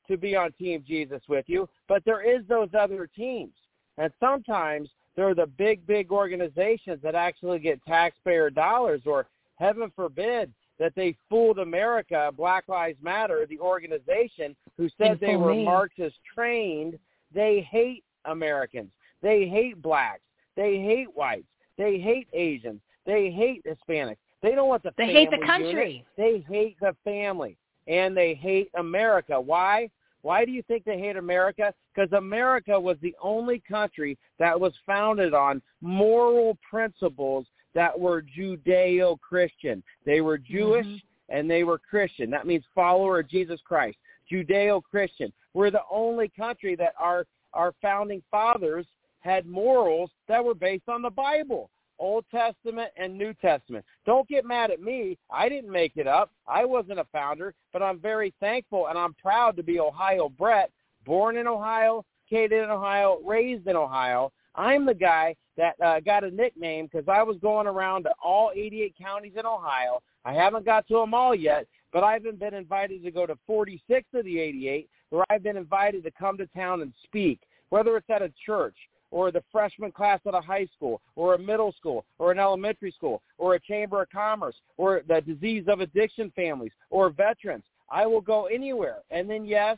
to be on Team Jesus with you. But there is those other teams, and sometimes they're the big, big organizations that actually get taxpayer dollars, or heaven forbid that they fooled America. Black Lives Matter, the organization who said And they were me. Marxist trained, they hate Americans. They hate blacks. They hate whites. They hate Asians. They hate Hispanics. They don't want the They hate the family unit. country. They hate the family and they hate America. Why? Why do you think they hate America? Because America was the only country that was founded on moral principles that were Judeo-Christian. They were Jewish mm-hmm. and they were Christian. That means follower of Jesus Christ. Judeo-Christian. We're the only country that our our founding fathers had morals that were based on the Bible. Old Testament and New Testament. Don't get mad at me. I didn't make it up. I wasn't a founder, but I'm very thankful and I'm proud to be Ohio Brett, born in Ohio, educated in Ohio, raised in Ohio. I'm the guy that uh, got a nickname because I was going around to all 88 counties in Ohio. I haven't got to them all yet, but I've been, invited to go to 46 of the 88 where I've been invited to come to town and speak, whether it's at a church or the freshman class at a high school or a middle school or an elementary school or a chamber of commerce or the disease of addiction families or veterans. I will go anywhere. And then, yes,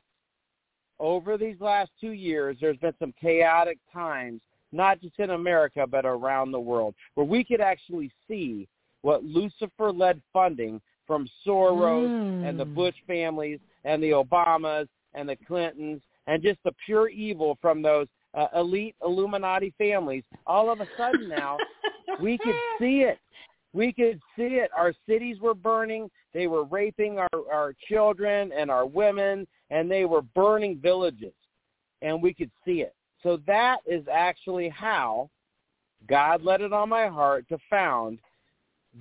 over these last two years, there's been some chaotic times, not just in America, but around the world, where we could actually see what Lucifer-led funding from Soros Mm. and the Bush families and the Obamas and the Clintons and just the pure evil from those uh, elite Illuminati families, all of a sudden now we could see it. We could see it. Our cities were burning. They were raping our, our children and our women, and they were burning villages, and we could see it. So that is actually how God let it on my heart to found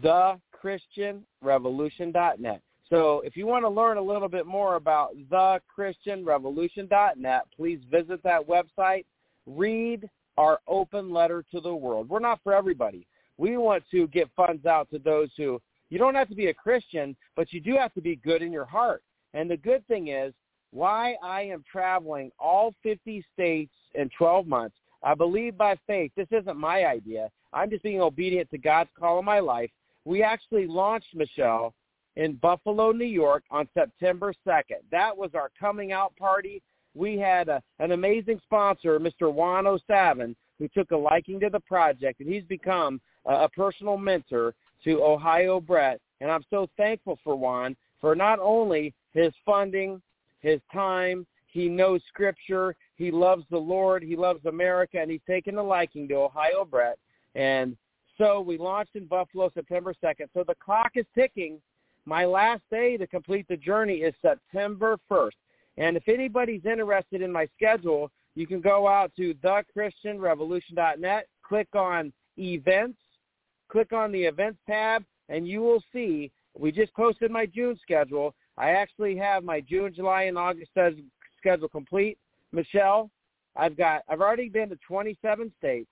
the thechristianrevolution.net. So if you want to learn a little bit more about thechristianrevolution.net, please visit that website. Read our open letter to the world. We're not for everybody. We want to get funds out to those who you don't have to be a Christian, but you do have to be good in your heart. And the good thing is why I am traveling all 50 states in 12 months. I believe by faith. This isn't my idea. I'm just being obedient to God's call in my life. We actually launched Michele in Buffalo, New York on September 2nd. That was our coming out party. We had a, an amazing sponsor, Mr. Juan O'Savin, who took a liking to the project, and he's become a, a personal mentor to Ohio Brett. And I'm so thankful for Juan for not only his funding, his time, he knows Scripture, he loves the Lord, he loves America, and he's taken a liking to Ohio Brett. And so we launched in Buffalo September 2nd. So the clock is ticking my last day to complete the journey is September 1st. And if anybody's interested in my schedule, you can go out to thechristianrevolution.net, click on events, click on the events tab, and you will see we just posted my June schedule. I actually have my June, July, and August schedule complete. Michele, I've got I've already been to 27 states.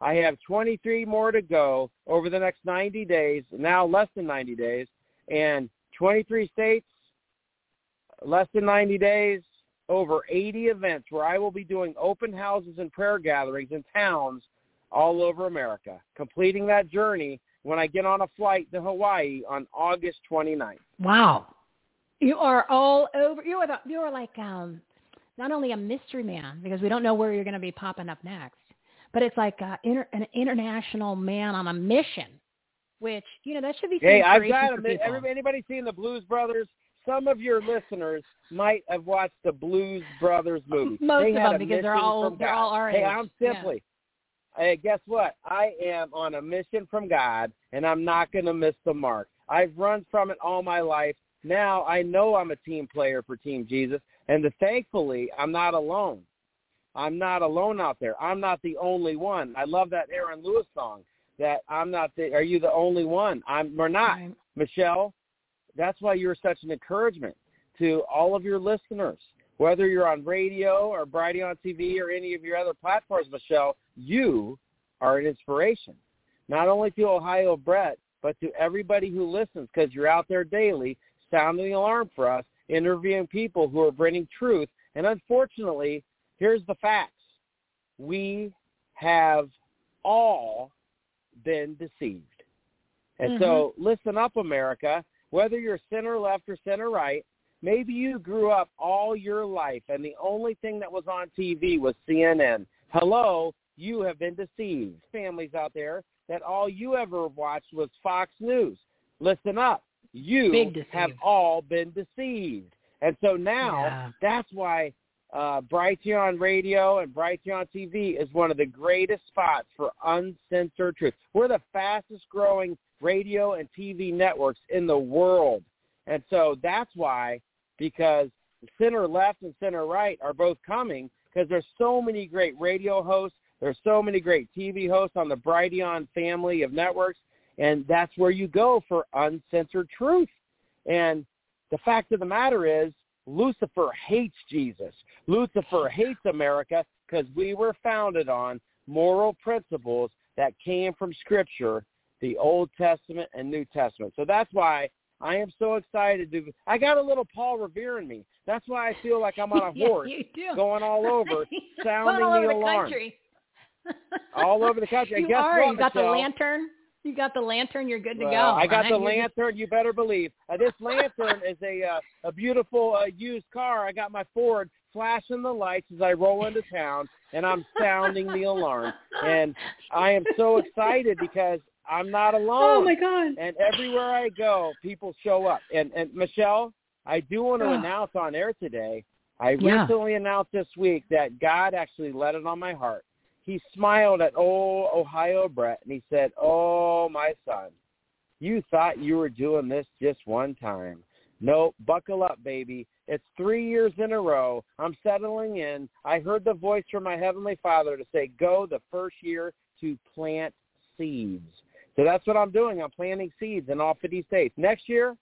I have 23 more to go over the next 90 days, now less than 90 days and 23 states, less than 90 days, over 80 events where I will be doing open houses and prayer gatherings in towns all over America, completing that journey when I get on a flight to Hawaii on August 29th. Wow. You are all over. You are the, you are like um, not only a mystery man because we don't know where you're going to be popping up next, but it's like uh, inter, an international man on a mission which you know that should be. Hey, I've got a, everybody, anybody seen the Blues Brothers? Some of your listeners might have watched the Blues Brothers movie. Most they of them because they're all they're all our Hey, I'm simply. Yeah. Hey, guess what? I am on a mission from God, and I'm not going to miss the mark. I've run from it all my life. Now I know I'm a team player for Team Jesus, and the, thankfully I'm not alone. I'm not alone out there. I'm not the only one. I love that Aaron Lewis song that I'm not the, are you the only one? I'm, we're not. Right. Michele, that's why you're such an encouragement to all of your listeners. Whether you're on radio or Brighteon TV or any of your other platforms, Michele, you are an inspiration. Not only to Ohio Brett, but to everybody who listens because you're out there daily sounding the alarm for us, interviewing people who are bringing truth. And unfortunately, here's the facts. We have all been deceived. And mm-hmm. so listen up, America. Whether you're center left or center right, maybe you grew up all your life and the only thing that was on TV was CNN. Hello, you have been deceived. Families out there that all you ever watched was Fox News. Listen up. You have all been deceived. And so now yeah. that's why uh, Brighteon Radio and Brighteon TV is one of the greatest spots for uncensored truth. We're the fastest growing radio and TV networks in the world. And so that's why, because center left and center right are both coming because there's so many great radio hosts. There's so many great TV hosts on the Brighteon family of networks. And that's where you go for uncensored truth. And the fact of the matter is Lucifer hates Jesus. Lucifer hates America because we were founded on moral principles that came from Scripture, the Old Testament and New Testament. So that's why I am so excited to. I got a little Paul Revere in me. That's why I feel like I'm on a horse going all over, sounding all over the alarm. country. all over the country. You guess are. what, you got Michele? the lantern. You got the lantern. You're good to well, go. I got right? the lantern. You better believe. Uh, this lantern is a uh, a beautiful uh, used car. I got my Ford flashing the lights as I roll into town, and I'm sounding the alarm. And I am so excited because I'm not alone. Oh my God! And everywhere I go, people show up. And and Michele, I do want to Oh. announce on air today. I Yeah. recently announced this week that God actually let it on my heart. He smiled at old Ohio Brett and he said, "Oh, my son, you thought you were doing this just one time. Nope, buckle up, baby. It's three years in a row. I'm settling in. I heard the voice from my heavenly Father to say, go the first year to plant seeds. So that's what I'm doing. I'm planting seeds in all 50 states. Next year,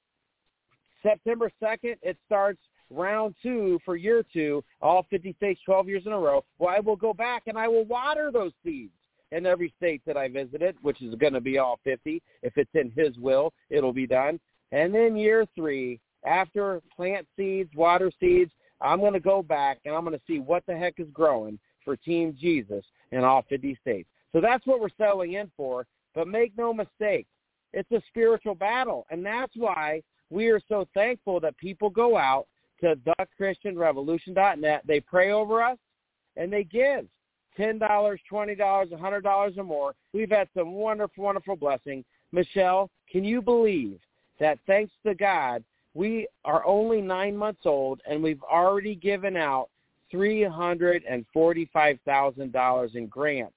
September 2nd, it starts round two for year two, all 50 states, 12 years in a row. Well, I will go back and I will water those seeds in every state that I visited, which is going to be all 50. If it's in his will, it'll be done. And then year three, after plant seeds, water seeds, I'm going to go back and I'm going to see what the heck is growing for Team Jesus in all 50 states. So that's what we're selling in for. But make no mistake, it's a spiritual battle. And that's why we are so thankful that people go out to thechristianrevolution.net. They pray over us and they give $10, $20, a $100 or more. We've had some wonderful, wonderful blessing. Michele, can you believe that thanks to God, we are only nine months old and we've already given out $345,000 in grants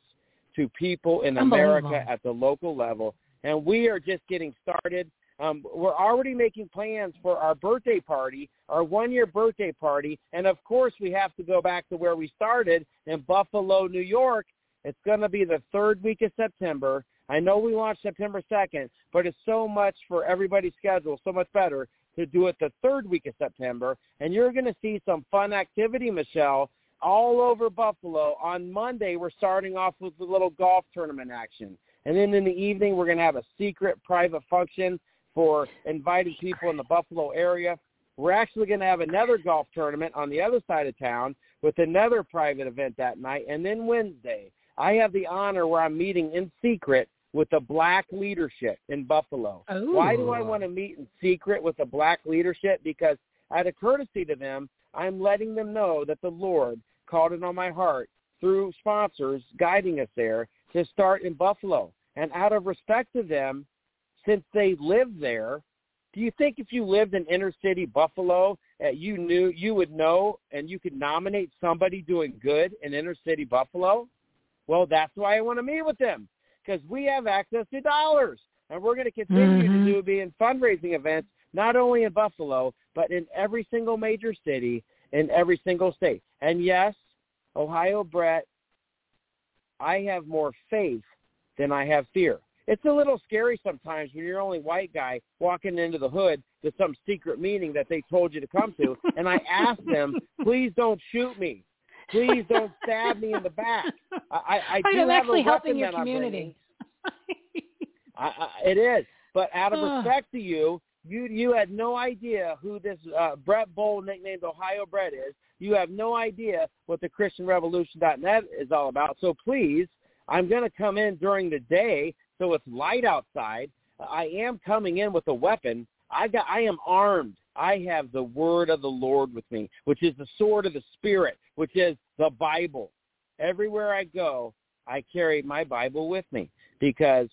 to people in America at the local level. And we are just getting started. Um, we're already making plans for our birthday party, our one-year birthday party, and of course we have to go back to where we started in Buffalo, New York. It's going to be the third week of September. I know we launched September 2nd, but it's so much for everybody's schedule, so much better to do it the third week of September. And you're going to see some fun activity, Michele, all over Buffalo. On Monday, we're starting off with a little golf tournament action. And then in the evening, we're going to have a secret private function for inviting people in the Buffalo area. We're actually going to have another golf tournament on the other side of town with another private event that night. And then Wednesday, I have the honor where I'm meeting in secret with the black leadership in Buffalo. Ooh. Why do I want to meet in secret with the black leadership? Because out of courtesy to them, I'm letting them know that the Lord called it on my heart through sponsors guiding us there to start in Buffalo. And out of respect to them, since they live there, do you think if you lived in inner city Buffalo, uh, you knew you would know and you could nominate somebody doing good in inner city Buffalo? Well, that's why I want to meet with them because we have access to dollars, and we're going to continue Mhm. to do be in fundraising events not only in Buffalo but in every single major city in every single state. And yes, Ohio Brett, I have more faith than I have fear. It's a little scary sometimes when you're only white guy walking into the hood to some secret meeting that they told you to come to. and I asked them, please don't shoot me. Please don't stab me in the back. I, I, I do I'm have actually a helping your that I'm bringing. community. I, I, it is. But out of respect to you, you you had no idea who this uh, Brett Bohl, nicknamed Ohio Brett, is. You have no idea what the ChristianRevolution.net is all about. So please, I'm going to come in during the day, so it's light outside. I am coming in with a weapon. I got. I am armed. I have the word of the Lord with me, which is the sword of the Spirit, which is the Bible. Everywhere I go, I carry my Bible with me because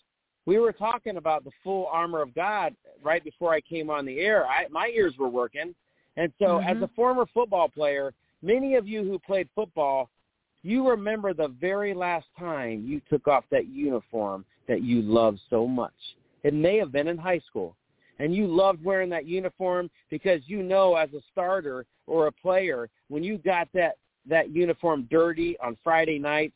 we were talking about the full armor of God right before I came on the air. I, my ears were working. And so as Mhm. a former football player, many of you who played football, you remember the very last time you took off that uniform that you loved so much. It may have been in high school. And you loved wearing that uniform because you know as a starter or a player, when you got that, that uniform dirty on Friday nights,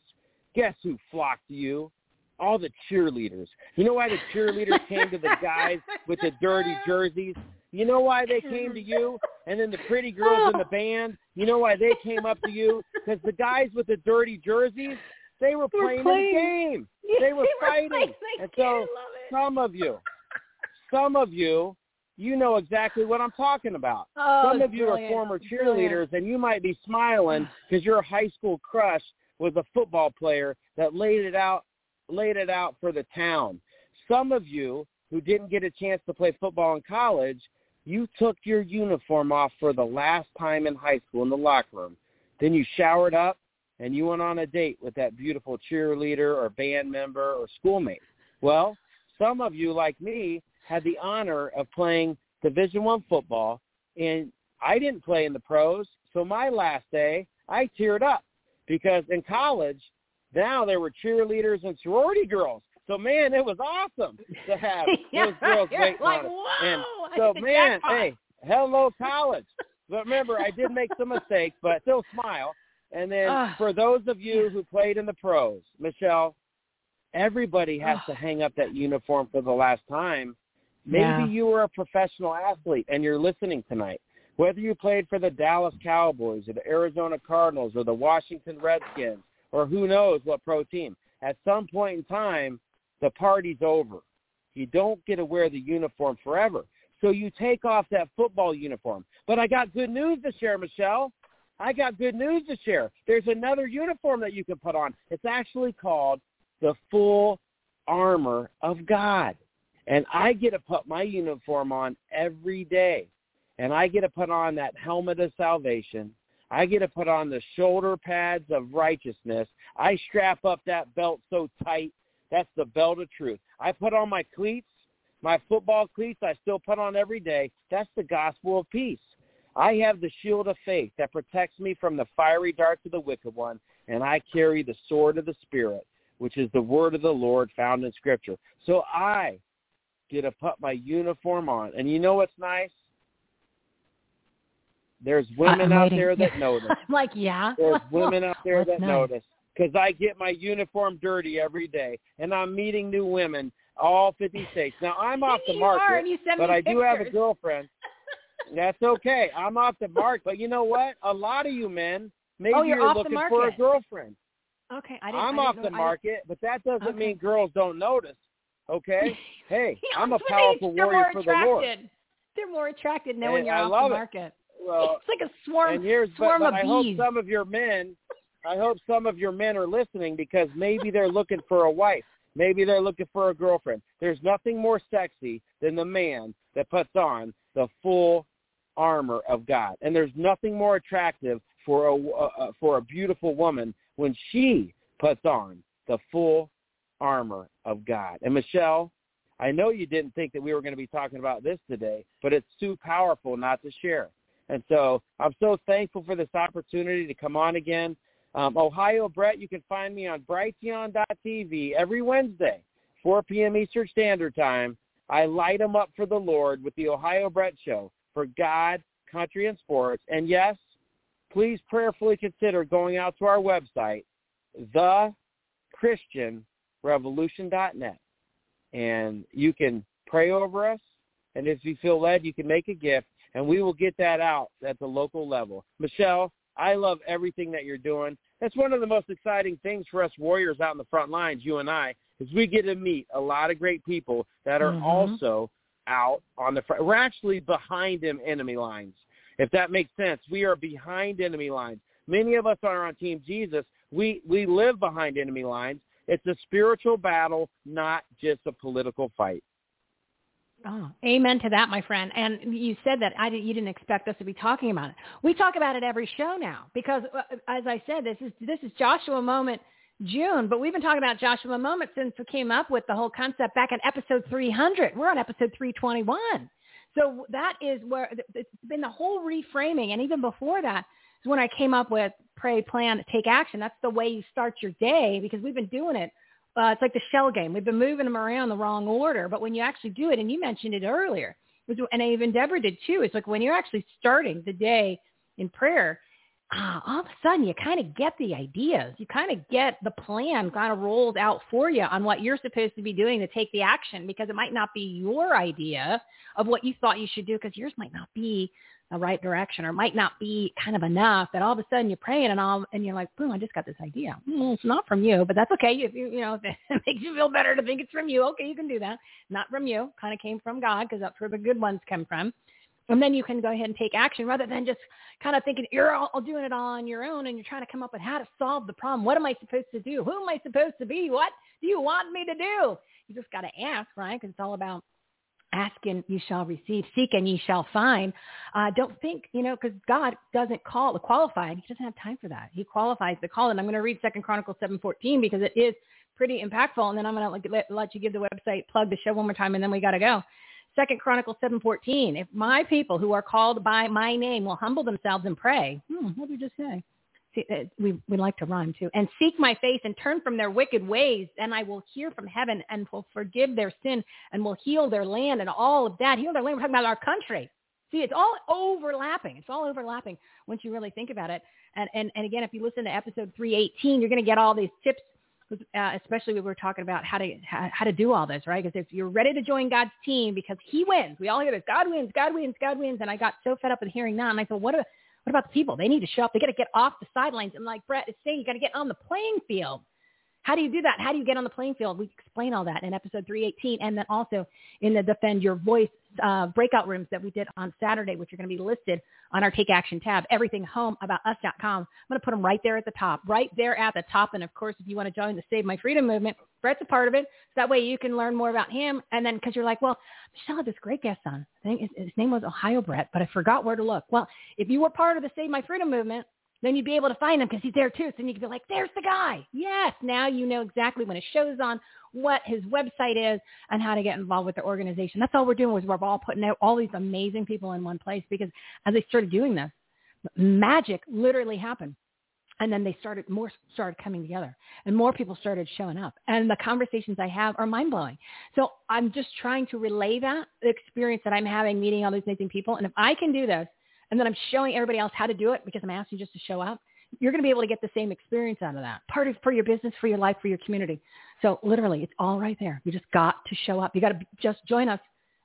guess who flocked to you? all the cheerleaders. You know why the cheerleaders came to the guys with the dirty jerseys? You know why they came to you? And then the pretty girls in the band, you know why they came up to you? Because the guys with the dirty jerseys, they were playing, playing. the game. Yeah, they were they were fighting. and so I love it. some of you, some of you, you know exactly what I'm talking about. Oh, Some of you brilliant. are former It's brilliant. cheerleaders, and you might be smiling because your high school crush was a football player that laid it out, laid it out for the town. Some of you who didn't get a chance to play football in college, you took your uniform off for the last time in high school in the locker room. Then you showered up and you went on a date with that beautiful cheerleader or band member or schoolmate. Well, some of you, like me, had the honor of playing Division One football, and I didn't play in the pros. So my last day, I teared up because in college, now there were cheerleaders and sorority girls. So man, it was awesome to have those girls waiting like, on us. And so man, jackpot." hey, hello college. But remember, I did make some mistakes, but still smile. And then for those of you who played in the pros, Michele, Everybody has to hang up that uniform for the last time. Maybe Yeah. you were a professional athlete and you're listening tonight. Whether you played for the Dallas Cowboys or the Arizona Cardinals or the Washington Redskins or who knows what pro team, at some point in time, the party's over. You don't get to wear the uniform forever. So you take off that football uniform. But I got good news to share, Michele. I got good news to share. There's another uniform that you can put on. It's actually called the full armor of God. And I get to put my uniform on every day. And I get to put on that helmet of salvation. I get to put on the shoulder pads of righteousness. I strap up that belt so tight. That's the belt of truth. I put on my cleats, my football cleats I still put on every day. That's the gospel of peace. I have the shield of faith that protects me from the fiery darts of the wicked one, and I carry the sword of the Spirit, which is the word of the Lord found in Scripture. So I get to put my uniform on. And you know what's nice? There's uh, women out there that notice. I'm like, yeah. There's women out there that nice? notice because I get my uniform dirty every day, and I'm meeting new women all 50 states. Now I'm off the market, are, and you send but I do have a girlfriend. That's okay. I'm off the mark, but you know what? A lot of you men, maybe Oh, you're the looking for a girlfriend. Okay, I didn't. I'm I off the market, but that doesn't Okay. mean girls don't notice. Okay? Hey, I'm a they- powerful they're warrior for the Lord. attracted. They're more attracted knowing And you're I off the it. market. Well, it's like a swarm, and here's but, swarm but of I bees. hope some of your men I hope some of your men are listening because maybe they're looking for a wife. Maybe they're looking for a girlfriend. There's nothing more sexy than the man that puts on the full armor of God. And there's nothing more attractive for a uh, for a beautiful woman when she puts on the full armor of God. And Michele, I know you didn't think that we were going to be talking about this today, but it's too powerful not to share. And so I'm so thankful for this opportunity to come on again. Um, Ohio Brett, you can find me on Brighteon.tv every Wednesday, 4 p.m. Eastern Standard Time. I light them up for the Lord with the Ohio Brett Show for God, country, and sports. And yes, please prayerfully consider going out to our website, thechristianrevolution.net. And you can pray over us. And if you feel led, you can make a gift, and we will get that out at the local level. Michele, I love everything that you're doing. That's one of the most exciting things for us warriors out in the front lines, you and I, is we get to meet a lot of great people that are Mhm. also out on the front. We're actually behind them enemy lines, if that makes sense. We are behind enemy lines. Many of us are on Team Jesus. We we live behind enemy lines. It's a spiritual battle, not just a political fight. Oh, amen to that, my friend. And you said that I didn't, you didn't expect us to be talking about it. We talk about it every show now because, uh, as I said, this is this is Joshua Moment June, but we've been talking about Joshua Moment since we came up with the whole concept back in episode 300. We're on episode 321. So that is where it's been the whole reframing, and even before that is when I came up with pray, plan, take action. That's the way you start your day because we've been doing it uh, it's like the shell game. We've been moving them around the wrong order, but when you actually do it, and you mentioned it earlier, and even Deborah did too. It's like when you're actually starting the day in prayer, ah, all of a sudden you kind of get the ideas. You kind of get the plan kind of rolled out for you on what you're supposed to be doing to take the action because it might not be your idea of what you thought you should do because yours might not be the right direction or might not be kind of enough that all of a sudden you're praying and all and you're like, boom, I just got this idea. Mm, it's not from you, but that's okay. If you, you know, if it makes you feel better to think it's from you, okay, you can do that. Not from you. Kind of came from God because that's where the good ones come from. And then you can go ahead and take action rather than just kind of thinking you're all doing it all on your own and you're trying to come up with how to solve the problem. What am I supposed to do? Who am I supposed to be? What do you want me to do? You just got to ask, right? Because it's all about ask and you shall receive, seek and you shall find. Uh, don't think, you know, because God doesn't call the qualified. He doesn't have time for that. He qualifies the call. And I'm going to read Second Chronicles 7:14 because it is pretty impactful. And then I'm going to let you give the website plug the show one more time, and then we got to go. Second Chronicles 7:14. If my people who are called by my name will humble themselves and pray, hmm, what did you just say? See, uh, we we like to rhyme too. And seek my face and turn from their wicked ways, and I will hear from heaven and will forgive their sin and will heal their land and all of that. Heal their land. We're talking about our country. See, it's all overlapping. It's all overlapping once you really think about it. And and and again, if you listen to episode 318, you're going to get all these tips uh, especially we were talking about how to how, how to do all this, right? Because if you're ready to join God's team, because He wins, we all hear this: God wins, God wins, God wins. And I got so fed up with hearing that, and I thought, what? Are, what about the people? They need to show up. They got to get off the sidelines. And like Brett is saying, you got to get on the playing field. How do you do that? How do you get on the playing field? We explain all that in episode 318 and then also in the Defend Your Voice uh, breakout rooms that we did on Saturday, which are going to be listed on our Take Action tab, everythinghomeaboutus.com. I'm going to put them right there at the top, right there at the top. And of course, if you want to join the Save My Freedom movement, Brett's a part of it. So that way you can learn more about him. And then because you're like, well, Michele had this great guest on. I think his, his name was Ohio Brett, but I forgot where to look. Well, if you were part of the Save My Freedom movement, then you'd be able to find him because he's there too. So then you could be like, there's the guy. Yes, now you know exactly when his show's on, what his website is, and how to get involved with the organization. That's all we're doing was we're all putting out all these amazing people in one place because as they started doing this, magic literally happened. And then they started, more started coming together and more people started showing up. And the conversations I have are mind blowing. So I'm just trying to relay that experience that I'm having meeting all these amazing people. And if I can do this, and then I'm showing everybody else how to do it because I'm asking you just to show up, you're going to be able to get the same experience out of that. Part of for your business, for your life, for your community. So literally, it's all right there. You just got to show up. You got to just join us,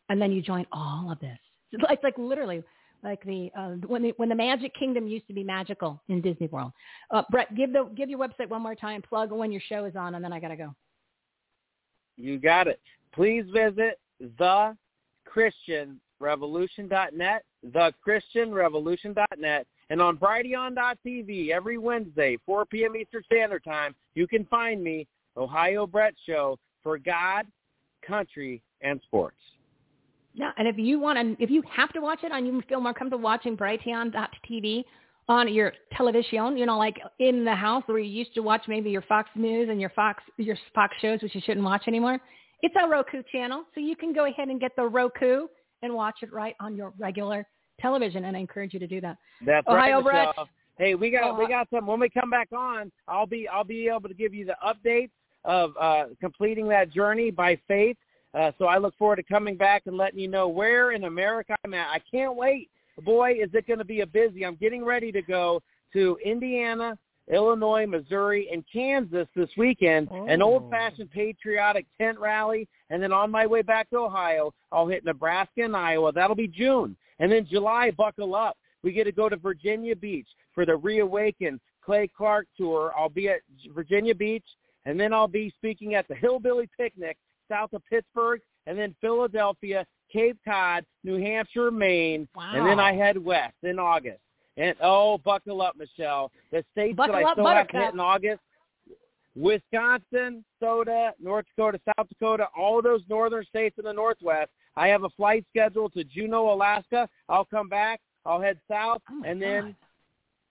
and then you join all of this. It's like, like literally, like the uh, when the when the Magic Kingdom used to be magical in Disney World. Uh, Brett, give the give your website one more time. Plug when your show is on, and then I got to go. You got it. Please visit the Christian thechristianrevolution.net, and on Brighteon.tv every Wednesday, 4 p.m. Eastern Standard Time, you can find me, Ohio Brett Show, for God, country, and sports. Yeah, and if you want to, if you have to watch it and you feel more comfortable watching Brighteon.tv on your television, you know, like in the house where you used to watch maybe your Fox News and your Fox your Fox shows, which you shouldn't watch anymore. It's a Roku channel, so you can go ahead and get the Roku and watch it right on your regular television. And I encourage you to do that. That's Ohio right, Brett. Hey, we got Oh, we got some. When we come back on, I'll be I'll be able to give you the updates of uh, completing that journey by faith. Uh, so I look forward to coming back and letting you know where in America I'm at. I can't wait. Boy, is it going to be a busy. I'm getting ready to go to Indiana, Illinois, Missouri, and Kansas this weekend. An oh. old-fashioned patriotic tent rally, and then on my way back to Ohio, I'll hit Nebraska and Iowa. That'll be June, and then July. Buckle up. We get to go to Virginia Beach for the Reawaken Clay Clark tour. I'll be at Virginia Beach, and then I'll be speaking at the Hillbilly Picnic south of Pittsburgh, and then Philadelphia, Cape Cod, New Hampshire, Maine, and then I head west in August. And oh, buckle up, Michele. The states Buckle that I up, still have hit in August: Wisconsin, Soda, North Dakota, South Dakota, all those northern states in the Northwest. I have a flight scheduled to Juneau, Alaska. I'll come back. I'll head south, oh, and then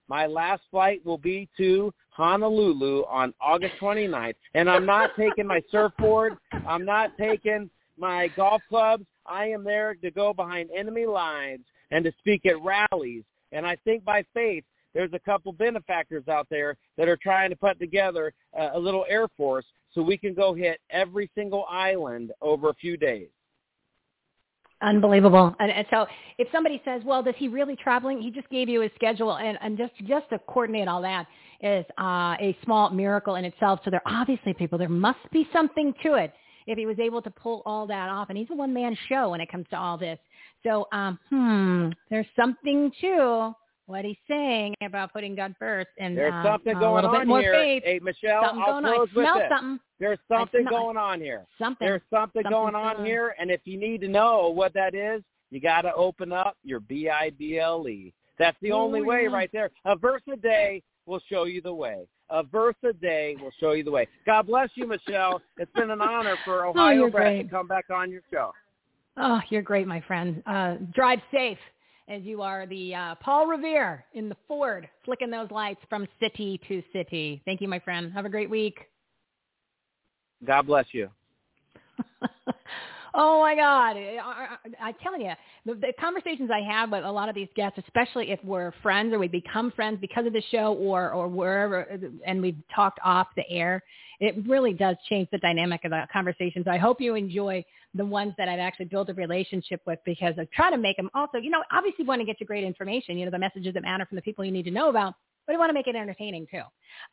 my last flight will be to Honolulu on August 29th. And I'm not taking my surfboard. I'm not taking my golf clubs. I am there to go behind enemy lines and to speak at rallies. And I think by faith, there's a couple benefactors out there that are trying to put together a, a little air force so we can go hit every single island over a few days. Unbelievable. And, and so if somebody says, well, does he really traveling? He just gave you his schedule. And, and just, just to coordinate all that is uh, a small miracle in itself. So there obviously people, there must be something to it if he was able to pull all that off. And he's a one-man show when it comes to all this. So, um, hmm, there's something to what he's saying about putting God first and There's uh, something going on here. faith. Hey, Michele, Something I'll going on. I close with this. something. There's something going on here. Something. There's something, Something's going on here, and if you need to know what that is, you got to open up your B I B L E. That's the only Oh, way yeah. right there. A verse a day will show you the way. A verse a day will show you the way. God bless you, Michele. It's been an honor for Oh, Ohio Brett to come back on your show. Oh, you're great, my friend. Uh, drive safe as you are the uh, Paul Revere in the Ford, flicking those lights from city to city. Thank you, my friend. Have a great week. God bless you. Oh my God! I, I, I tell you, the, the conversations I have with a lot of these guests, especially if we're friends or we become friends because of the show or or wherever, and we've talked off the air, it really does change the dynamic of the conversations. I hope you enjoy the ones that I've actually built a relationship with because I try to make them also, you know, obviously want to get you great information, you know, the messages that matter from the people you need to know about. but we want to make it entertaining too.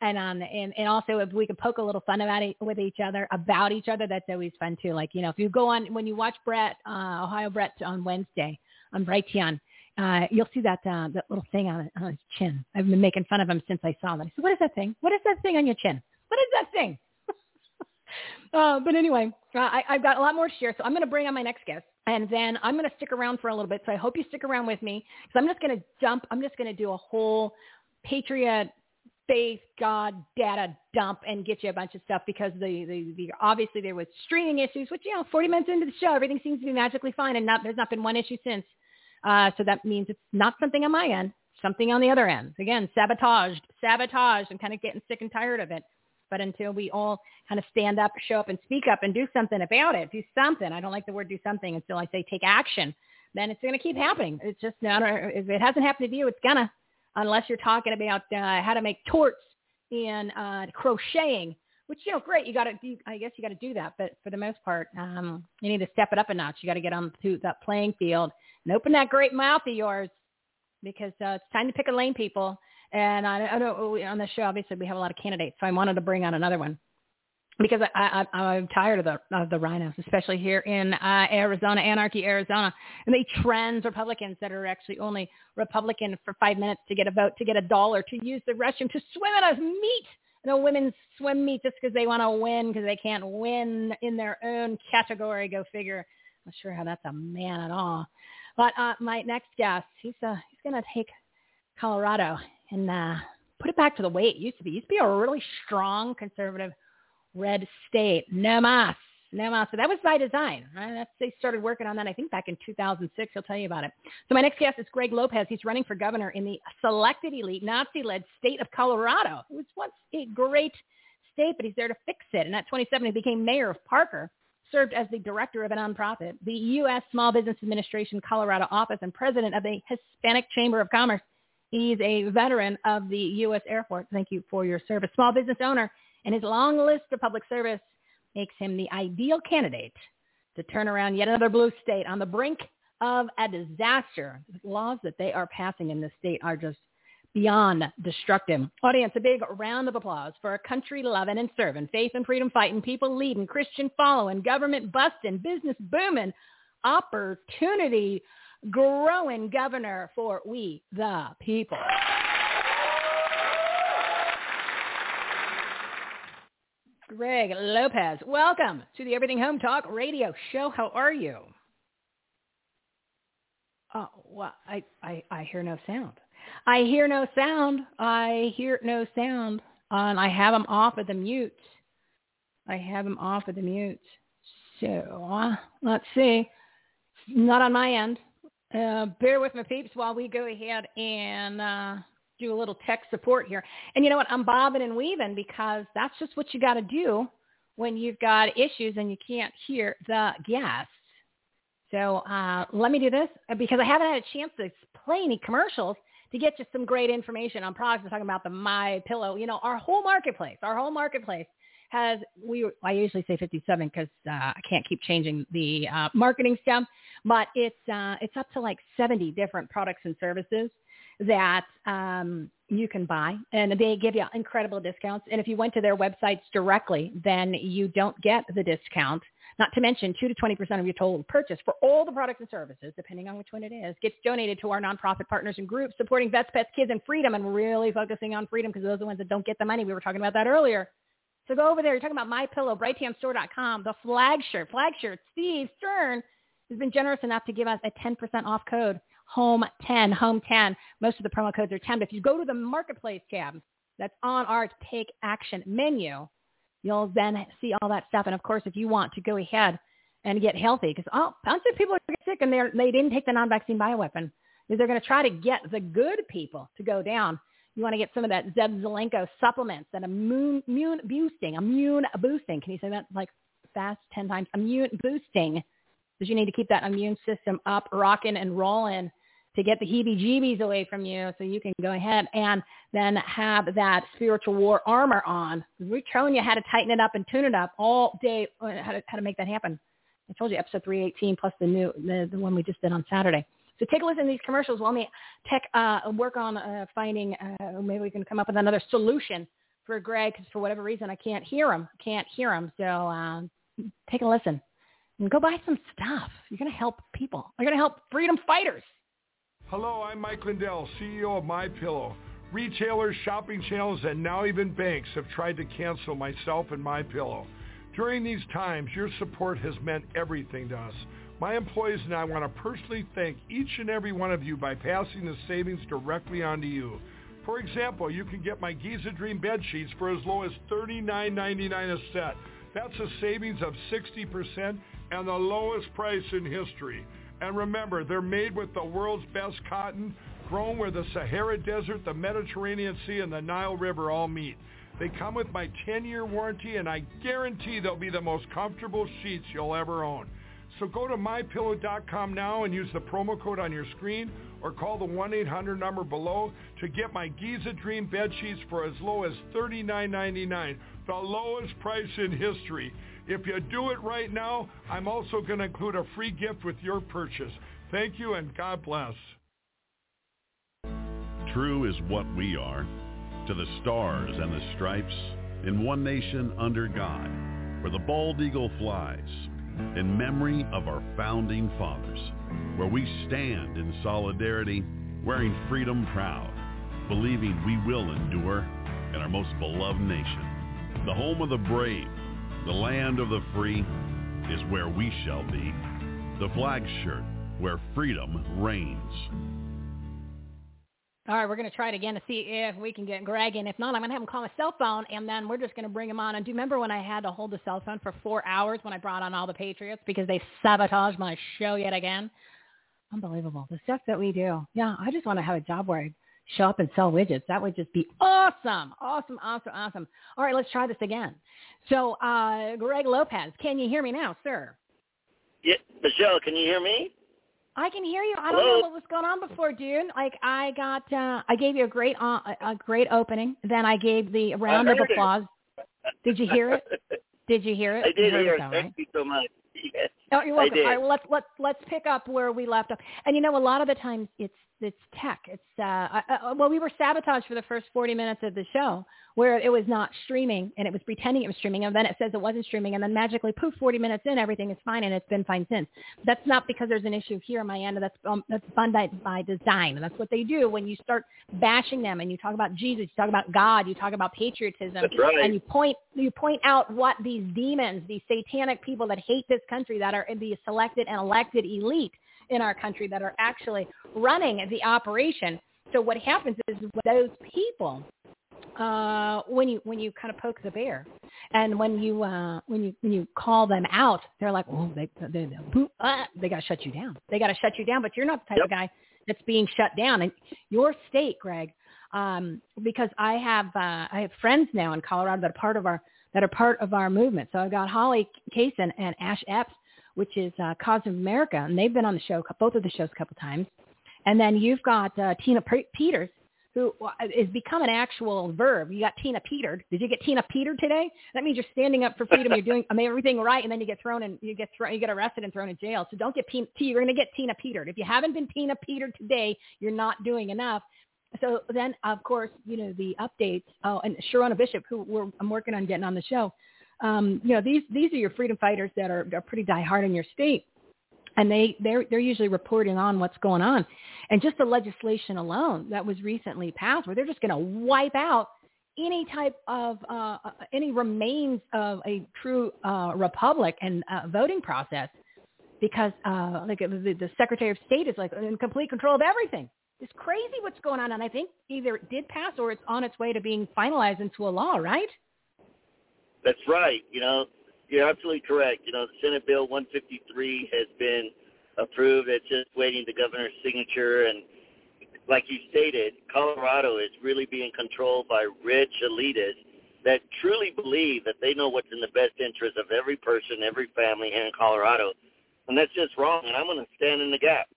And um and, and also if we could poke a little fun about it with each other about each other, that's always fun too. Like you know, if you go on when you watch Brett uh, Ohio Brett on Wednesday on Brighteon, uh, you'll see that uh, that little thing on, on his chin. I've been making fun of him since I saw that. I said, "What is that thing? What is that thing on your chin? What is that thing?" uh, but anyway, uh, I, I've got a lot more to share, so I'm going to bring on my next guest, and then I'm going to stick around for a little bit. So I hope you stick around with me because I'm just going to dump. I'm just going to do a whole Patriot faith God data dump and get you a bunch of stuff because the, the, the obviously there was streaming issues, which you know 40 minutes into the show everything seems to be magically fine and not there's not been one issue since. Uh, so that means it's not something on my end, something on the other end. Again, sabotaged, sabotaged. I'm kind of getting sick and tired of it. But until we all kind of stand up, show up, and speak up and do something about it, do something. I don't like the word do something until I say take action. Then it's going to keep happening. It's just not. If it hasn't happened to you, it's gonna. Unless you're talking about uh, how to make torts and uh, crocheting, which you know, great. You got to. I guess you got to do that. But for the most part, um, you need to step it up a notch. You got to get on to that playing field and open that great mouth of yours because uh, it's time to pick a lane, people. And I, I know on the show, obviously, we have a lot of candidates, so I wanted to bring on another one because I, I, I'm tired of the of the RINOs, especially here in uh, Arizona, Anarchy, Arizona, and they trends Republicans that are actually only Republican for five minutes to get a vote, to get a dollar, to use the restroom, to swim in a meet, in a women's swim meet just because they want to win because they can't win in their own category. Go figure. Not sure how that's a man at all. But uh, my next guest, he's uh, he's gonna take Colorado and uh, put it back to the way it used to be. It used to be a really strong conservative red state. No mas. No mas. So that was by design. Right? That's, they started working on that, I think, back in 2006. He'll tell you about it. So my next guest is Greg Lopez. He's running for governor in the selected elite Nazi-led state of Colorado. It was once a great state, but he's there to fix it. And at 27, he became mayor of Parker served as the director of a nonprofit, the U.S. Small Business Administration Colorado office, and president of the Hispanic Chamber of Commerce. He's a veteran of the U.S. Air Force. Thank you for your service. Small business owner, and his long list of public service makes him the ideal candidate to turn around yet another blue state on the brink of a disaster. The laws that they are passing in this state are just beyond destructive. Audience, a big round of applause for a country loving and serving, faith and freedom fighting, people leading, Christian following, government busting, business booming, opportunity growing governor for we the people. Greg Lopez, welcome to the Everything Home Talk radio show. How are you? Oh, well, I, I, I hear no sound. I hear no sound. I hear no sound. and I have them off of the mute. I have them off of the mute. So uh, let's see. Not on my end. Uh, bear with my peeps while we go ahead and uh, do a little tech support here. And you know what? I'm bobbing and weaving because that's just what you got to do when you've got issues and you can't hear the guests. So uh, let me do this because I haven't had a chance to play any commercials to get you some great information on products. We're talking about the My Pillow. You know, our whole marketplace, our whole marketplace has we. I usually say 57 because uh, I can't keep changing the uh, marketing stuff, but it's uh, it's up to like 70 different products and services that um, you can buy, and they give you incredible discounts. And if you went to their websites directly, then you don't get the discount not to mention 2 to 20% of your total purchase for all the products and services, depending on which one it is, gets donated to our nonprofit partners and groups supporting vets, pets, kids, and freedom and we're really focusing on freedom because those are the ones that don't get the money. We were talking about that earlier. So go over there. You're talking about MyPillow, BrighteonStore.com, the flag shirt. Flag shirt. Steve Stern has been generous enough to give us a 10% off code, home 10, home 10. Most of the promo codes are 10. But if you go to the marketplace tab that's on our Take Action menu, You'll then see all that stuff. And of course, if you want to go ahead and get healthy, because oh, bunch of people are sick and they they didn't take the non-vaccine bioweapon, is they're going to try to get the good people to go down. You want to get some of that Zev Zelenko supplements that immune, immune boosting, immune boosting. Can you say that like fast 10 times? Immune boosting. Because you need to keep that immune system up, rocking and rolling to get the heebie-jeebies away from you so you can go ahead and then have that spiritual war armor on. We're showing you how to tighten it up and tune it up all day, uh, how to, how to make that happen. I told you episode 318 plus the new, the, the one we just did on Saturday. So take a listen to these commercials while me tech uh, work on uh, finding. Uh, maybe we can come up with another solution for Greg because for whatever reason I can't hear him. Can't hear him. So um, take a listen and go buy some stuff. You're going to help people. You're going to help freedom fighters. Hello, I'm Mike Lindell, CEO of My Pillow. Retailers, shopping channels, and now even banks have tried to cancel myself and My Pillow. During these times, your support has meant everything to us. My employees and I want to personally thank each and every one of you by passing the savings directly on to you. For example, you can get my Giza Dream bed sheets for as low as $39.99 a set. That's a savings of 60% and the lowest price in history. And remember, they're made with the world's best cotton, grown where the Sahara Desert, the Mediterranean Sea, and the Nile River all meet. They come with my 10-year warranty, and I guarantee they'll be the most comfortable sheets you'll ever own. So go to mypillow.com now and use the promo code on your screen or call the 1-800 number below to get my Giza Dream bed sheets for as low as $39.99, the lowest price in history. If you do it right now, I'm also going to include a free gift with your purchase. Thank you and God bless. True is what we are, to the stars and the stripes, in one nation under God, where the bald eagle flies, in memory of our founding fathers, where we stand in solidarity, wearing freedom proud, believing we will endure in our most beloved nation, the home of the brave, the land of the free is where we shall be. The flag shirt where freedom reigns. All right, we're going to try it again to see if we can get Greg in. If not, I'm going to have him call my cell phone, and then we're just going to bring him on. And do you remember when I had to hold the cell phone for four hours when I brought on all the Patriots because they sabotaged my show yet again? Unbelievable. The stuff that we do. Yeah, I just want to have a job where I show up and sell widgets. That would just be awesome. Awesome, awesome, awesome. All right, let's try this again. So, uh, Greg Lopez, can you hear me now, sir? Yeah, Michele, can you hear me? I can hear you. I don't Hello? know what was going on before, dude. Like I got, uh, I gave you a great, uh, a great opening. Then I gave the round of heard it. applause. Did you hear it? Did you hear it? I did hear it, though, Thank right? you so much. Yes, Oh, you're welcome. All right, well, let's let's let's pick up where we left off. And you know, a lot of the times it's it's tech. It's uh, uh, uh, well, we were sabotaged for the first 40 minutes of the show, where it was not streaming and it was pretending it was streaming, and then it says it wasn't streaming, and then magically, poof, 40 minutes in, everything is fine, and it's been fine since. That's not because there's an issue here on my end. That's um, that's fun by, by design. And that's what they do when you start bashing them and you talk about Jesus, you talk about God, you talk about patriotism, That's right. and you point you point out what these demons, these satanic people that hate this country, that are in the selected and elected elite in our country that are actually running the operation. So what happens is those people, uh, when you when you kind of poke the bear, and when you uh, when you when you call them out, they're like, oh, they they they, boop, ah, they got to shut you down. They got to shut you down. But you're not the type of guy that's being shut down. And your state, Greg, um, because I have uh, I have friends now in Colorado that are part of our that are part of our movement. So I've got Holly Kasun and Ash Epps, which is uh, Cause of America, and they've been on the show, both of the shows, a couple times. And then you've got uh, Tina P- Peters, who is become an actual verb. You got Tina Petered. Did you get Tina Petered today? That means you're standing up for freedom. You're doing I mean, everything right, and then you get thrown and You get thrown. You get arrested and thrown in jail. So don't get Tina. You're going to get Tina Petered. If you haven't been Tina Petered today, you're not doing enough. So then, of course, you know the updates. Oh, and Sherronna Bishop, who we're, I'm working on getting on the show. Um, you know these these are your freedom fighters that are, are pretty diehard in your state and they they're they're usually reporting on what's going on. And just the legislation alone that was recently passed where they're just going to wipe out any type of uh, uh, any remains of a true uh, republic and uh, voting process. Because uh, like the, the secretary of state is like in complete control of everything. It's crazy what's going on and i think either it did pass or it's on its way to being finalized into a law right? That's right. You know, you're absolutely correct. You know, Senate Bill 153 has been approved. It's just waiting the governor's signature. And like you stated, Colorado is really being controlled by rich elitists that truly believe that they know what's in the best interest of every person, every family here in Colorado. And that's just wrong. And I'm going to stand in the gap.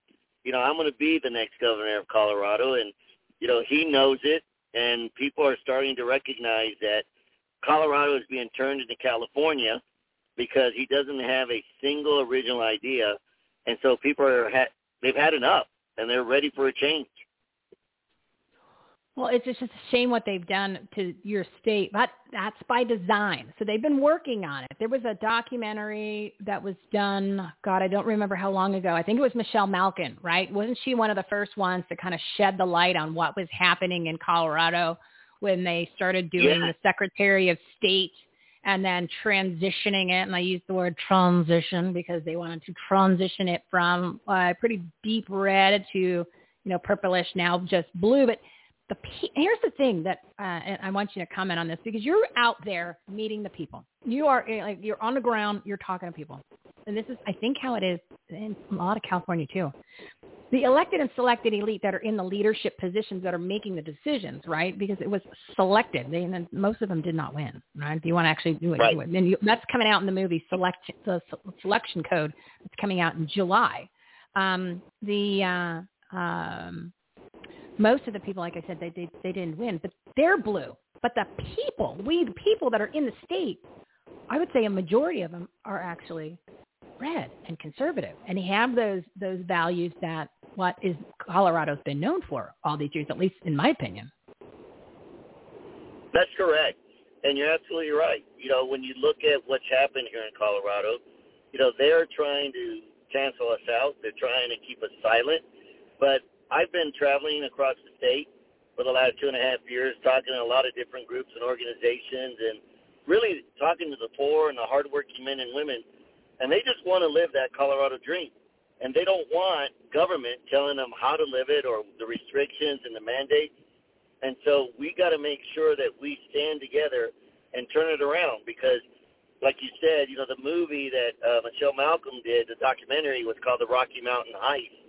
You know, I'm going to be the next governor of Colorado. And, you know, he knows it. And people are starting to recognize that Colorado is being turned into California because he doesn't have a single original idea, and so people are ha- they've had enough. and they're ready for a change. Well, it's just a shame what they've done to your state, but that's by design. So they've been working on it. There was a documentary that was done, God, I don't remember how long ago. I think it was Michelle Malkin, right? Wasn't she one of the first ones to kind of shed the light on what was happening in Colorado when they started doing Yeah. the Secretary of State and then transitioning it? And I use the word transition because they wanted to transition it from uh, pretty deep red to, you know, purplish, now just blue. But the here's the thing that uh, I want you to comment on this because you're out there meeting the people. You are eh, like you're on the ground. You're talking to people, and this is I think how it is in a lot of California too. The elected and selected elite that are in the leadership positions that are making the decisions, right? Because it was selected. They, and then most of them did not win, right? If you want to actually do it, Right. do it. And you, that's coming out in the movie Select the Selection Code. It's coming out in July. Um, the uh, um, most of the people, like I said, they, they they didn't win, but they're blue. But the people, we the people that are in the state, I would say a majority of them are actually red and conservative, and have those those values that what is Colorado's been known for all these years, at least in my opinion. That's correct. And you're absolutely right. You know, when you look at what's happened here in Colorado, you know, they're trying to cancel us out. They're trying to keep us silent. But I've been traveling across the state for the last two and a half years, talking to a lot of different groups and organizations and really talking to the poor and the hardworking men and women. And they just want to live that Colorado dream. And they don't want government telling them how to live it or the restrictions and the mandates. And so we got to make sure that we stand together and turn it around because, like you said, you know, the movie that uh, Michelle Malkin did, the documentary was called The Rocky Mountain Heist.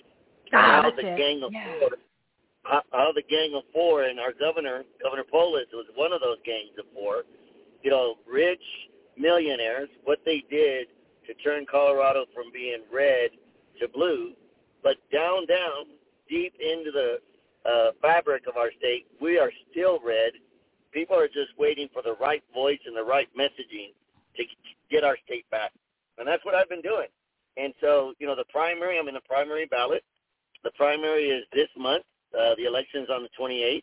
Ah, how the it. gang of Yeah. four, how, how the gang of four, and our governor, Governor Polis, was one of those gangs of four. You know, rich millionaires, what they did to turn Colorado from being red to blue, but down, down, deep into the uh, fabric of our state, we are still red. People are just waiting for the right voice and the right messaging to get our state back. And that's what I've been doing. And so, you know, the primary, I'm in the primary ballot. The primary is this month. Uh, the election's on the 28th.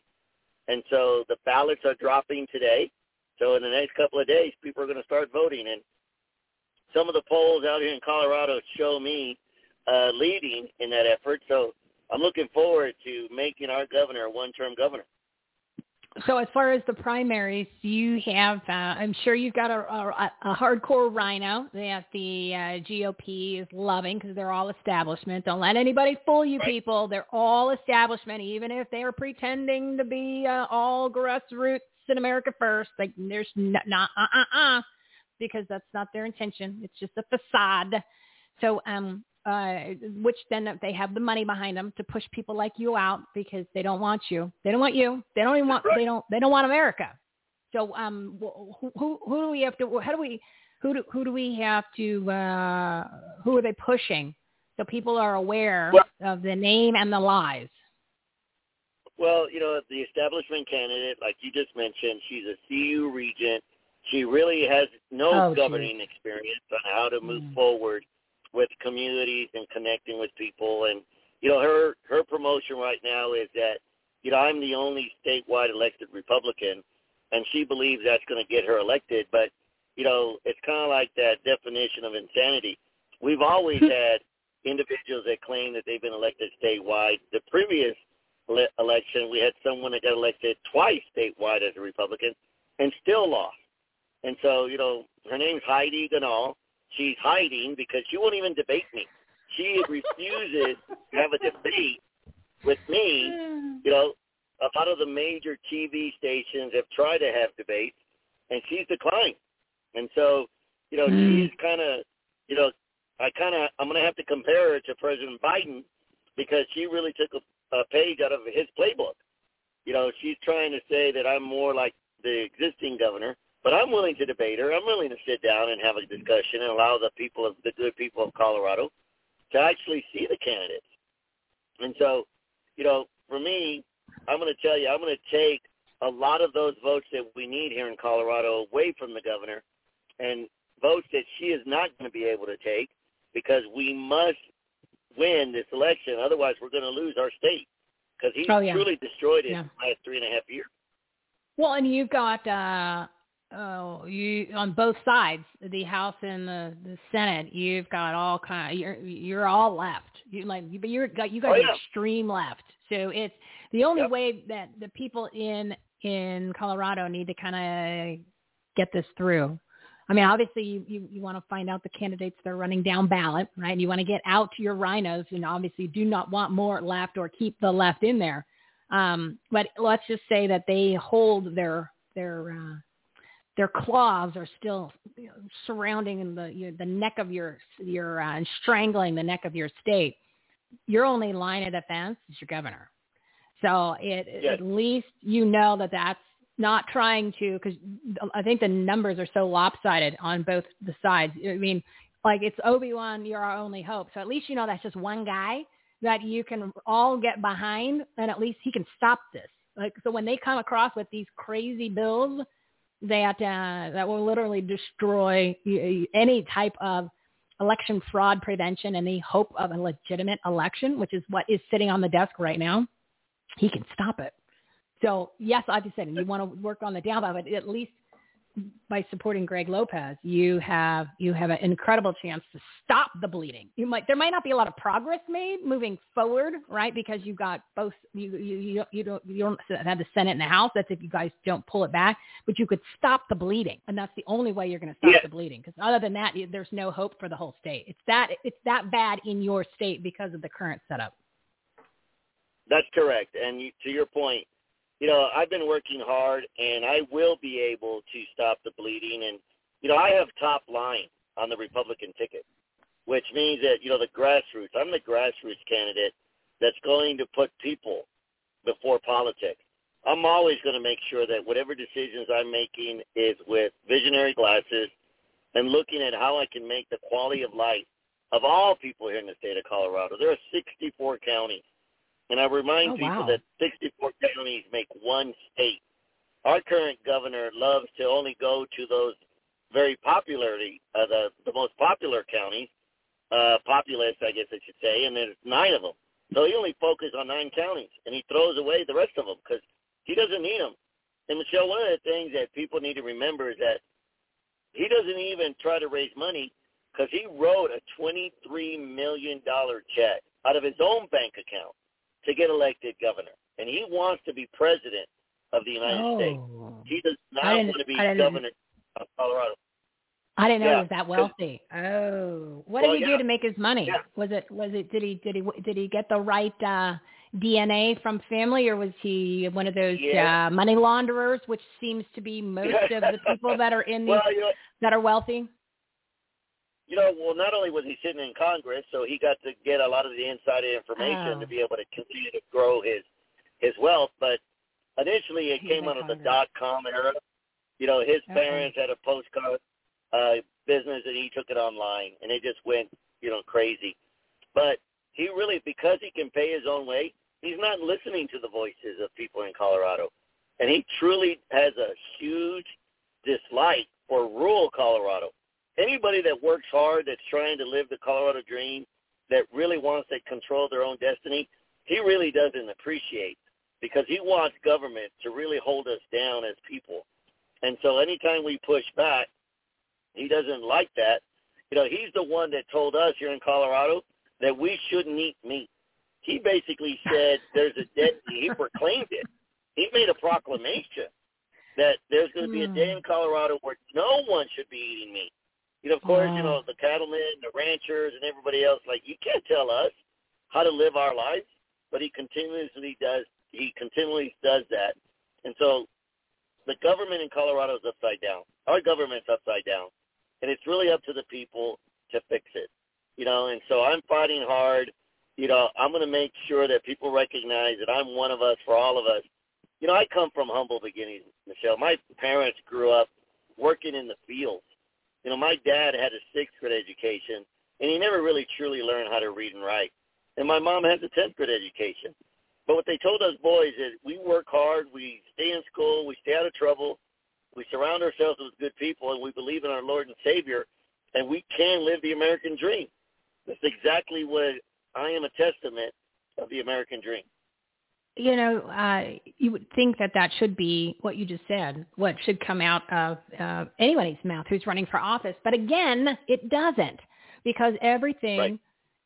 And so the ballots are dropping today. So in the next couple of days, people are going to start voting. And some of the polls out here in Colorado show me uh, leading in that effort. So I'm looking forward to making our governor a one-term governor. So as far as the primaries, you have, uh, I'm sure you've got a, a, a hardcore RINO that the uh, GOP is loving because they're all establishment. Don't let anybody fool you people. They're all establishment, even if they're pretending to be uh, all grassroots in America first. Like there's not, not uh-uh-uh, because that's not their intention. It's just a facade. So um, uh, which then they have the money behind them to push people like you out because they don't want you. They don't want you. They don't even want. They don't. They don't want America. So um, who who, who do we have to? How do we? Who do who do we have to? Uh, who are they pushing? So people are aware of the name and the lies. Well, you know, the establishment candidate, like you just mentioned, she's a CU regent. She really has no Oh, governing experience on how to move mm. forward with communities and connecting with people. And you know, her her promotion right now is that you know I'm the only statewide elected Republican, and she believes that's going to get her elected. But you know, it's kind of like that definition of insanity. We've always had individuals that claim that they've been elected statewide. The previous election, we had someone that got elected twice statewide as a Republican and still lost. And so, you know, her name's Heidi Ganahl. She's hiding because she won't even debate me. She refuses to have a debate with me. You know, a lot of the major TV stations have tried to have debates, and she's declined. And so, you know, she's hmm. kind of, you know, I kind of, I'm going to have to compare her to President Biden because she really took a, a page out of his playbook. You know, she's trying to say that I'm more like the existing governor, but I'm willing to debate her. I'm willing to sit down and have a discussion and allow the people of the good people of Colorado to actually see the candidates. And so, you know, for me, I'm going to tell you, I'm going to take a lot of those votes that we need here in Colorado away from the governor and votes that she is not going to be able to take because we must win this election. Otherwise, we're going to lose our state because he's Oh, yeah. truly destroyed it Yeah. in the last three and a half years. Well, and you've got uh, oh, you on both sides, the House and the, the Senate. You've got all kind. You're you're all left. You like, but you're got you guys Oh, yeah. extreme left. So it's the only way that the people in in Colorado need to kind of get this through. I mean, obviously, you, you, you want to find out the candidates that are running down ballot, right? You want to get out to your RINOs, and obviously, do not want more left or keep the left in there. Um, but let's just say that they hold their their uh, their claws are still you know, surrounding the you the neck of your your uh, and strangling the neck of your state. Your only line of defense is your governor. So it Yes. at least you know that that's not trying to because I think the numbers are so lopsided on both the sides. I mean, like it's Obi Wan, you're our only hope. So at least you know that's just one guy that you can all get behind, and at least he can stop this. Like so, when they come across with these crazy bills that uh, that will literally destroy any type of election fraud prevention and the hope of a legitimate election, which is what is sitting on the desk right now, he can stop it. So yes, like I said, you want to work on the downside, but at least by supporting Greg Lopez, you have you have an incredible chance to stop the bleeding. You might there might not be a lot of progress made moving forward, right? Because you've got both you you you, you don't you don't have the Senate and the House. That's if you guys don't pull it back, but you could stop the bleeding, and that's the only way you're going to stop Yeah. the bleeding. Because other than that, there's no hope for the whole state. It's that it's that bad in your state because of the current setup. That's correct. And you, to your point, you know, I've been working hard, and I will be able to stop the bleeding. And you know, I have top line on the Republican ticket, which means that you know the grassroots. I'm the grassroots candidate that's going to put people before politics. I'm always going to make sure that whatever decisions I'm making is with visionary glasses and looking at how I can make the quality of life of all people here in the state of Colorado. There are 64 counties. And I remind Oh, people wow. that 64 counties make one state. Our current governor loves to only go to those very popularly, uh, the, the most popular counties, uh, populous, I guess I should say, and there's nine of them. So he only focuses on nine counties, and he throws away the rest of them because he doesn't need them. And Michele, one of the things that people need to remember is that he doesn't even try to raise money because he wrote a $23 million check out of his own bank account to get elected governor. And he wants to be president of the United States. He does Oh. Not want to be governor of Colorado. I didn't know Yeah, he was that wealthy. Oh, what Well, did he yeah. do to make his money? Yeah. Was it was it did he did he did he get the right uh DNA from family, or was he one of those uh money launderers, which seems to be most of the people that are in these Well, you know, that are wealthy? You know, well, not only was he sitting in Congress, so he got to get a lot of the insider information Oh. to be able to continue to grow his his wealth. But initially, it He's came out of the dot com era. You know, his Okay. parents had a postcard uh, business, and he took it online, and it just went, you know, crazy. But he really, because he can pay his own way, he's not listening to the voices of people in Colorado, and he truly has a huge dislike for rural Colorado anybody that works hard, that's trying to live the Colorado dream, that really wants to control their own destiny, he really doesn't appreciate because he wants government to really hold us down as people. And so anytime we push back, he doesn't like that. You know, he's the one that told us here in Colorado that we shouldn't eat meat. He basically said there's a dead he proclaimed it. He made a proclamation that there's going to be a day hmm. in Colorado where no one should be eating meat. You know, of course, you know, the cattlemen, the ranchers, and everybody else, like, you can't tell us how to live our lives, but he continuously does, he continually does that. And so the government in Colorado is upside down. Our government's upside down. And it's really up to the people to fix it. You know, and so I'm fighting hard. You know, I'm going to make sure that people recognize that I'm one of us for all of us. You know, I come from humble beginnings, Michele. My parents grew up working in the fields. You know, my dad had a sixth grade education, and he never really truly learned how to read and write. And my mom has a tenth grade education. But what they told us boys is we work hard, we stay in school, we stay out of trouble, we surround ourselves with good people, and we believe in our Lord and Savior, and we can live the American dream. That's exactly what I am a testament of the American dream. You know, uh, you would think that that should be what you just said, what should come out of uh, anybody's mouth who's running for office. But again, it doesn't because everything Right.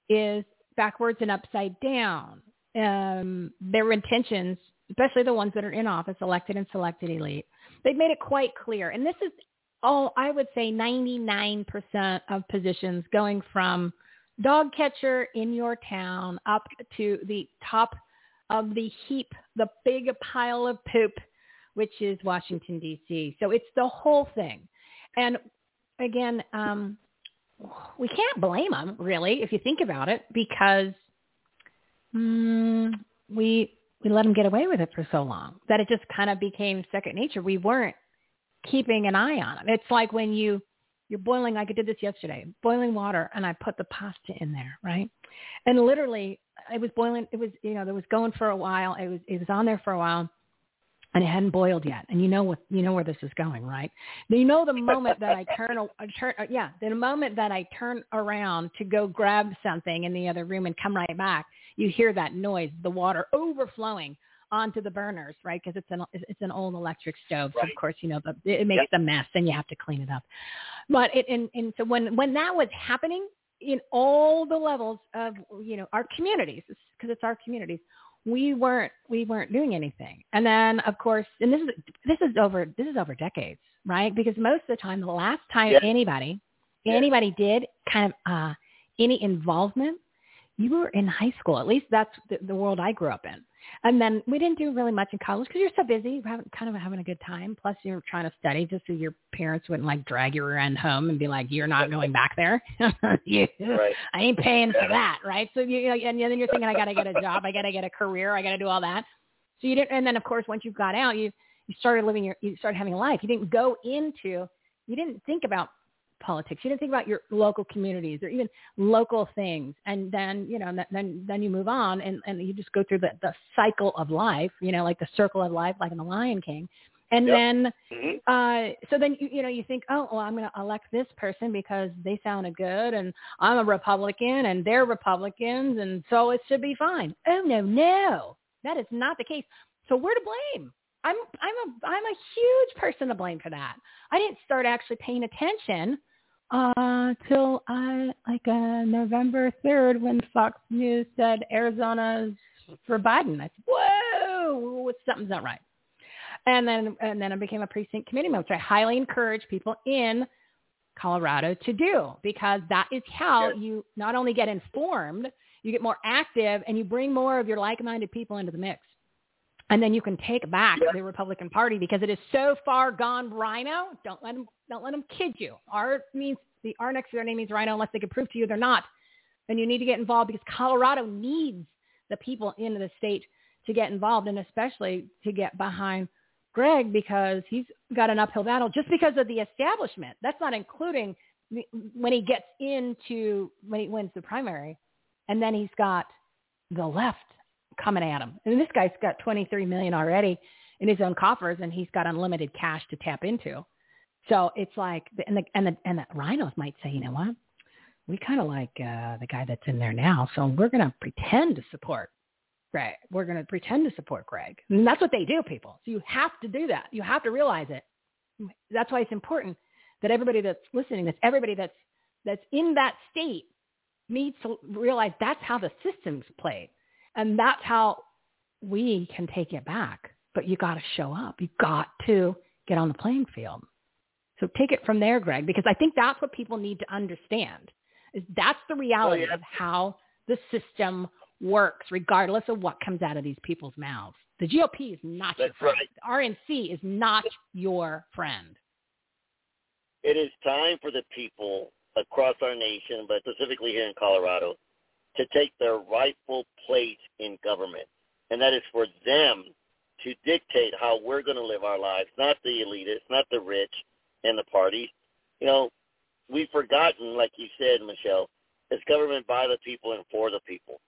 is backwards and upside down. Um, their intentions, especially the ones that are in office, elected and selected elite, they've made it quite clear. And this is all, I would say 99% of positions going from dog catcher in your town up to the top of the heap, the big pile of poop, which is Washington, D.C. So it's the whole thing. And again, um, we can't blame them, really, if you think about it, because mm, we we let them get away with it for so long that it just kind of became second nature. We weren't keeping an eye on them. It's like when you you're boiling like I did this yesterday, boiling water and I put the pasta in there, right? And literally it was boiling it was you know, it was going for a while. It was it was on there for a while and it hadn't boiled yet. And you know what you know where this is going, right? You know the moment that I turn a- I turn uh, yeah, the moment that I turn around to go grab something in the other room and come right back, you hear that noise, the water overflowing onto the burners, right? Because it's an it's an old electric stove, so of course you know the, it makes the mess, and you have to clean it up. But it and and so when when that was happening in all the levels of you know our communities, because it's our communities, we weren't we weren't doing anything. And then of course, and this is this is over this is over decades, right? Because most of the time, the last time Yeah. anybody anybody did kind of uh any involvement you were in high school. At least that's the, the world I grew up in. And then we didn't do really much in college because you're so busy, you're having, kind of having a good time. Plus, you're trying to study just so your parents wouldn't like drag you around home and be like, "You're not going back there. you, Right. I ain't paying for that, right?" So you, and then you're thinking, "I got to get a job. I got to get a career. I got to do all that." So you didn't. And then, of course, once you got out, you you started living your, you started having a life. You didn't go into, you didn't think about politics. You didn't think about your local communities or even local things. And then, you know, th- then then you move on and, and you just go through the, the cycle of life, you know, like the circle of life, like in the Lion King. And Yep. then, Mhm. uh, so then you, you know, you think, oh, well, I'm going to elect this person because they sounded good, and I'm a Republican, and they're Republicans, and so it should be fine. Oh no, no, that is not the case. So we're to blame. I'm I'm a I'm a huge person to blame for that. I didn't start actually paying attention uh till I like uh November third when Fox News said Arizona's for Biden. I said, Whoa, something's not right. And then and then I became a precinct committee member, which I highly encourage people in Colorado to do because that is how you not only get informed, you get more active and you bring more of your like-minded people into the mix. And then you can take back the Republican Party because it is so far gone RINO. Don't let them don't let them kid you. R means the R next to their name means RINO unless they can prove to you they're not. Then you need to get involved because Colorado needs the people in the state to get involved and especially to get behind Greg because he's got an uphill battle just because of the establishment. That's not including when he gets into when he wins the primary, and then he's got the left coming at him. And this guy's got 23 million already in his own coffers, and he's got unlimited cash to tap into. So it's like, and the and the and the RINOs might say, you know what? We kind of like uh, the guy that's in there now, so we're going to pretend to support Greg. We're going to pretend to support Greg. And that's what they do, people. So you have to do that. You have to realize it. That's why it's important that everybody that's listening, that's everybody that's that's in that state needs to realize that's how the system's played. And that's how we can take it back. But you got to show up. You got to get on the playing field. So take it from there, Greg, because I think that's what people need to understand. Is that's the reality of how the system works, regardless of what comes out of these people's mouths. The GOP is not your friend. right. The RNC is not your friend. It is time for the people across our nation, but specifically here in Colorado, to take their rightful place in government. And that is for them to dictate how we're going to live our lives, not the elitists, not the rich and the parties. You know, we've forgotten, like you said, Michele, it's government by the people and for the people.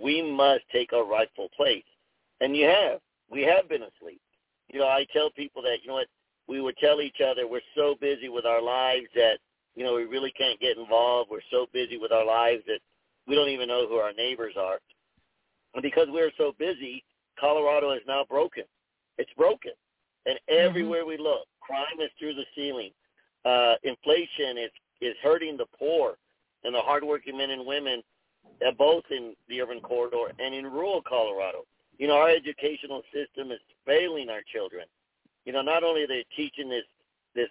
We must take our rightful place. And you have. We have been asleep. You know, I tell people that, you know what, we would tell each other we're so busy with our lives that, you know, we really can't get involved. We're so busy with our lives that we don't even know who our neighbors are. And because we're so busy, Colorado is now broken. It's broken. And everywhere we look, crime is through the ceiling. Uh, inflation is, is hurting the poor and the hardworking men and women, uh, both in the urban corridor and in rural Colorado. You know, our educational system is failing our children. You know, not only are they teaching this this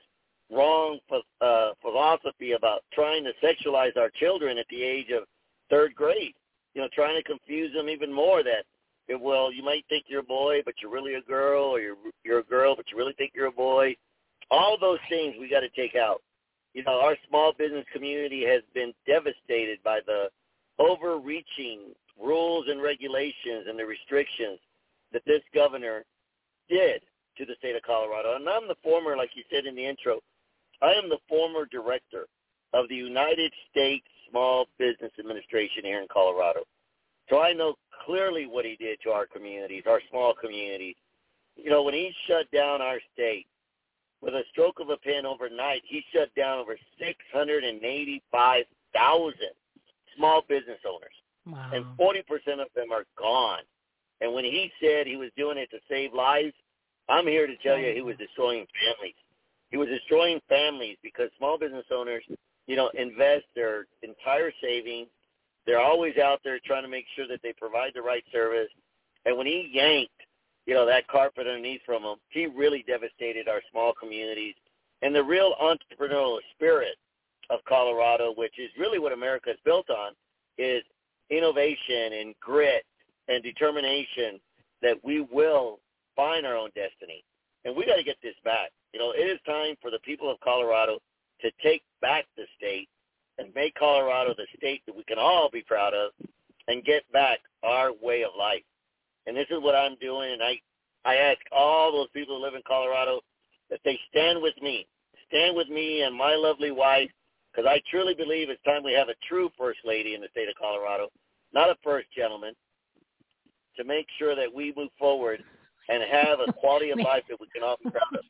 wrong uh, philosophy about trying to sexualize our children at the age of third grade. You know, trying to confuse them even more that well, you might think you're a boy, but you're really a girl, or you're you're a girl, but you really think you're a boy. All those things we got to take out. You know, our small business community has been devastated by the overreaching rules and regulations and the restrictions that this governor did to the state of Colorado. And I'm the former, like you said in the intro, I am the former director of the United States Small Business Administration here in Colorado. So I know clearly what he did to our communities, our small communities. You know, when he shut down our state with a stroke of a pen overnight, he shut down over 685,000 small business owners. Wow. And 40% of them are gone. And when he said he was doing it to save lives, I'm here to tell you he was destroying families. He was destroying families because small business owners, you know, invest their entire savings. They're always out there trying to make sure that they provide the right service. And when he yanked, you know, that carpet underneath from him, he really devastated our small communities. And the real entrepreneurial spirit of Colorado, which is really what America is built on, is innovation and grit and determination that we will find our own destiny. And we got to get this back. You know, it is time for the people of Colorado to take back the state and make Colorado the state that we can all be proud of and get back our way of life. And this is what I'm doing. And I, I ask all those people who live in Colorado that they stand with me, stand with me and my lovely wife, because I truly believe it's time we have a true first lady in the state of Colorado, not a first gentleman, to make sure that we move forward and have a quality of life that we can all be proud of.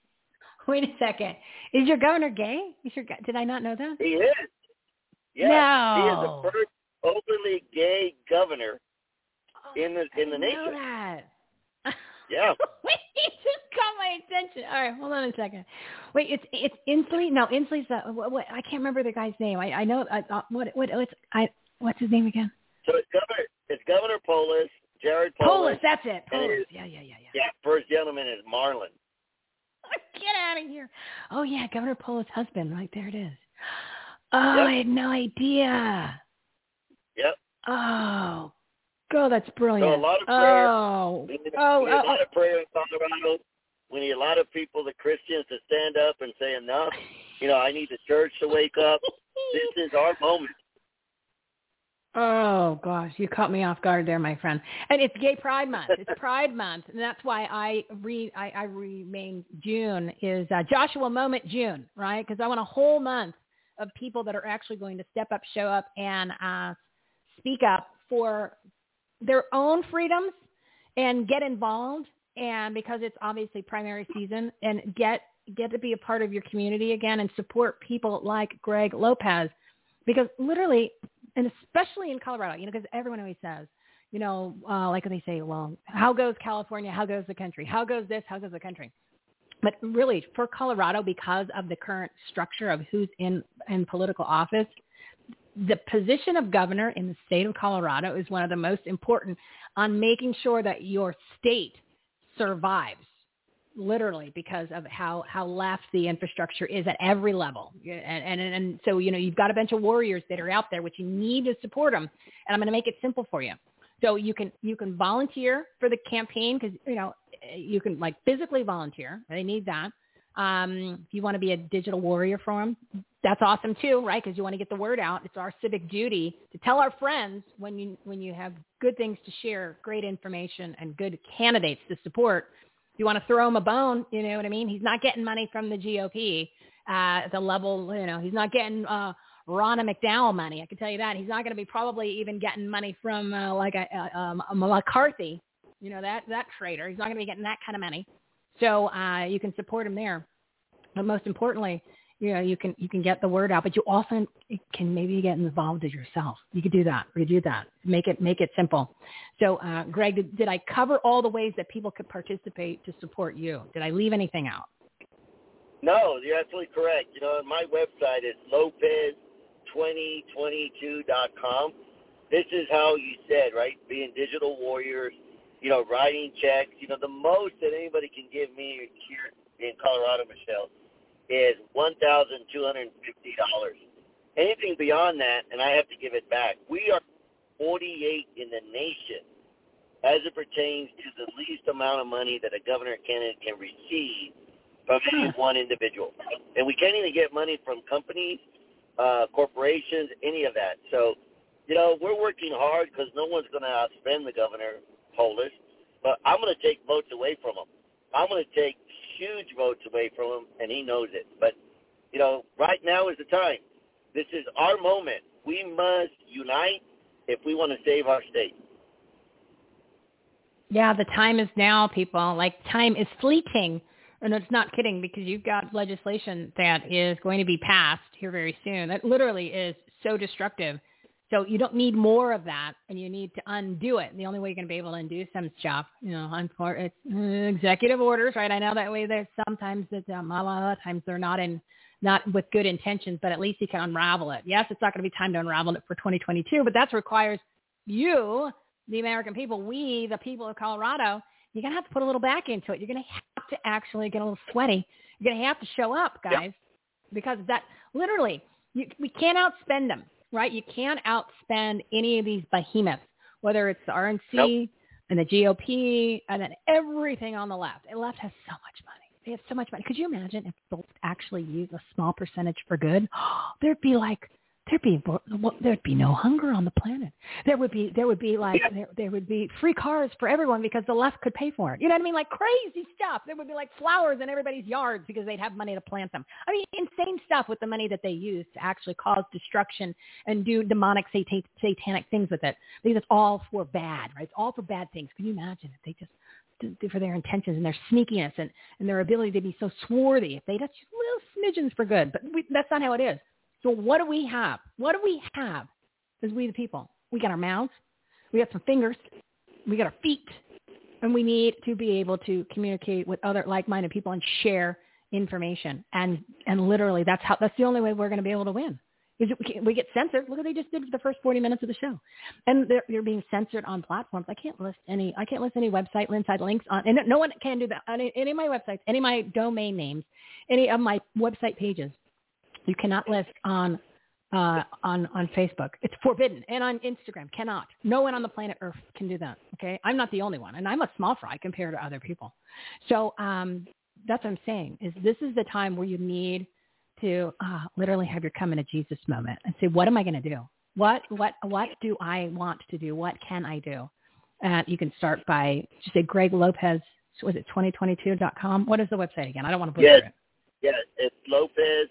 Wait a second. Is your governor gay? Is your did I not know that? He is. Yes, no. he is the first openly gay governor in the in the I nation. know that. Yeah. Wait, it just caught my attention. All right, hold on a second. Wait, it's it's Inslee. No, Inslee's the what, what? I can't remember the guy's name. I I know. I, uh, what what what's I what's his name again? So it's Governor it's Governor Polis, Jared Polis. Polis. That's it. Polis. his- Yeah, yeah, yeah, yeah. Yeah, first gentleman is Marlon. Get out of here. Oh yeah, Governor Polis' husband. Right there it is. Oh, I had no idea. Yep. Oh, go, that's brilliant. So a lot of oh. prayer. Oh, We need, oh, we need a oh, oh. of prayer in Colorado. We need a lot of people, the Christians, to stand up and say enough. You know, I need the church to wake up. This is our moment. Oh gosh, you caught me off guard there, my friend. And it's Gay Pride Month. It's Pride Month, and that's why I re I, I remain June is uh, Joshua Moment June, right? Because I want a whole month of people that are actually going to step up, show up, and uh, speak up for their own freedoms and get involved. And because it's obviously primary season, and get get to be a part of your community again and support people like Greg Lopez, because literally and especially in Colorado, you know, because everyone always says, you know, uh, like when they say, well, how goes California? How goes the country? How goes this? How goes the country? But really, for Colorado, because of the current structure of who's in in political office, the position of governor in the state of Colorado is one of the most important on making sure that your state survives literally because of how how left the infrastructure is at every level. And, and and so you know you've got a bunch of warriors that are out there which you need to support them and i'm going to make it simple for you. So you can you can volunteer for the campaign because you know you can like physically volunteer. They need that. Um if you want to be a digital warrior for them that's awesome too right? Because you want to get the word out. It's our civic duty to tell our friends when you when you have good things to share great information and good candidates to support you want to throw him a bone, you know what I mean? He's not getting money from the GOP uh, the level, you know, he's not getting uh, Ronna McDaniel money. I can tell you that. He's not going to be probably even getting money from uh, like a, a, um, a McCarthy, you know, that, that traitor. He's not going to be getting that kind of money. So uh, you can support him there. But most importantly you know, you can you can get the word out, but you also can maybe get involved as yourself. You could do that. You do that. Make it make it simple. So, uh, Greg, did, did I cover all the ways that people could participate to support you? Did I leave anything out? No, you're absolutely correct. You know, my website is lopez2022.com. This is how you said, right? Being digital warriors, you know, writing checks. You know, the most that anybody can give me here in Colorado, Michele, is one thousand two hundred and fifty dollars. Anything beyond that, and I have to give it back. We are 48 in the nation as it pertains to the least amount of money that a governor candidate can receive from any one individual. And we can't even get money from companies, uh, corporations, any of that. So, you know, we're working hard because no one's going to outspend the governor, Polis. But I'm going to take votes away from him. I'm going to take huge votes away from him, and he knows it. But, you know, right now is the time. This is our moment. We must unite if we want to save our state. Yeah, the time is now, people. Like time is fleeting. Oh, and it's not kidding because you've got legislation that is going to be passed here very soon. That literally is so destructive. So you don't need more of that, and you need to undo it. And the only way you're going to be able to undo some stuff, you know, it's uh, executive orders, right? I know that way. There's sometimes that um, a lot of times they're not in, not with good intentions, but at least you can unravel it. Yes, it's not going to be time to unravel it for 2022, but that requires you, the American people, we, the people of Colorado, you're going to have to put a little back into it. You're going to have to actually get a little sweaty. You're going to have to show up, guys, yep. because that literally, you, we can't outspend them right? You can't outspend any of these behemoths, whether it's the RNC nope. and the GOP and then everything on the left. The left has so much money. They have so much money. Could you imagine if both actually use a small percentage for good? There'd be like there'd be there'd be no hunger on the planet. There would be there would be like there, there would be free cars for everyone because the left could pay for it. You know what I mean? Like crazy stuff. There would be like flowers in everybody's yards because they'd have money to plant them. I mean, insane stuff with the money that they use to actually cause destruction and do demonic satan- satanic things with it. Because it's all for bad, right? It's all for bad things. Can you imagine if they just do for their intentions and their sneakiness and, and their ability to be so swarthy if they just little smidgens for good. But we, that's not how it is. So what do we have? What do we have as we the people? We got our mouths, we got some fingers, we got our feet, and we need to be able to communicate with other like-minded people and share information. And and literally, that's how that's the only way we're going to be able to win. Is we get censored. Look what they just did for the first 40 minutes of the show, and they're, they're being censored on platforms. I can't list any. I can't list any website inside links on, and no one can do that. Any, any of my websites, any of my domain names, any of my website pages you cannot list on uh, on on Facebook. It's forbidden, and on Instagram cannot. No one on the planet Earth can do that. Okay, I'm not the only one, and I'm a small fry compared to other people. So um, that's what I'm saying. Is this is the time where you need to uh, literally have your come into Jesus moment and say, what am I going to do? What what what do I want to do? What can I do? And you can start by just say Greg Lopez. Was it 2022.com? What is the website again? I don't want to butcher yes. it. Yes, it's Lopez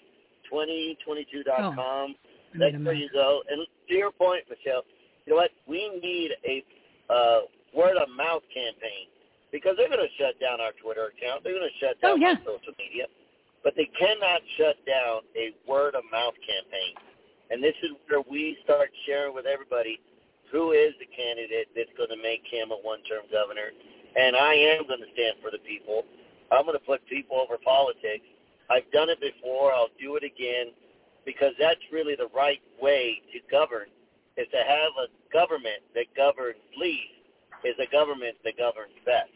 2022.com. Oh, That's where you go. And to your point, Michele, you know what? We need a uh, word of mouth campaign because they're going to shut down our Twitter account. They're going to shut down oh, yeah. our social media, but they cannot shut down a word of mouth campaign. And this is where we start sharing with everybody who is the candidate that's going to make him a one-term governor. And I am going to stand for the people. I'm going to put people over politics. I've done it before. I'll do it again because that's really the right way to govern is to have a government that governs least is a government that governs best.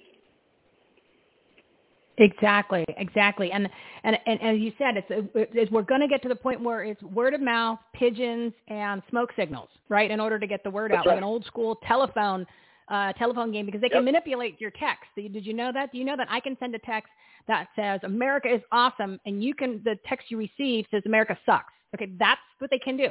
Exactly, exactly, and and and as you said, it's, it's we're going to get to the point where it's word of mouth, pigeons, and smoke signals, right? In order to get the word That's out, right. like an old school telephone uh, telephone game, because they yep. can manipulate your text. Did you know that? Do you know that I can send a text that says America is awesome, and you can the text you receive says America sucks. Okay, that's what they can do.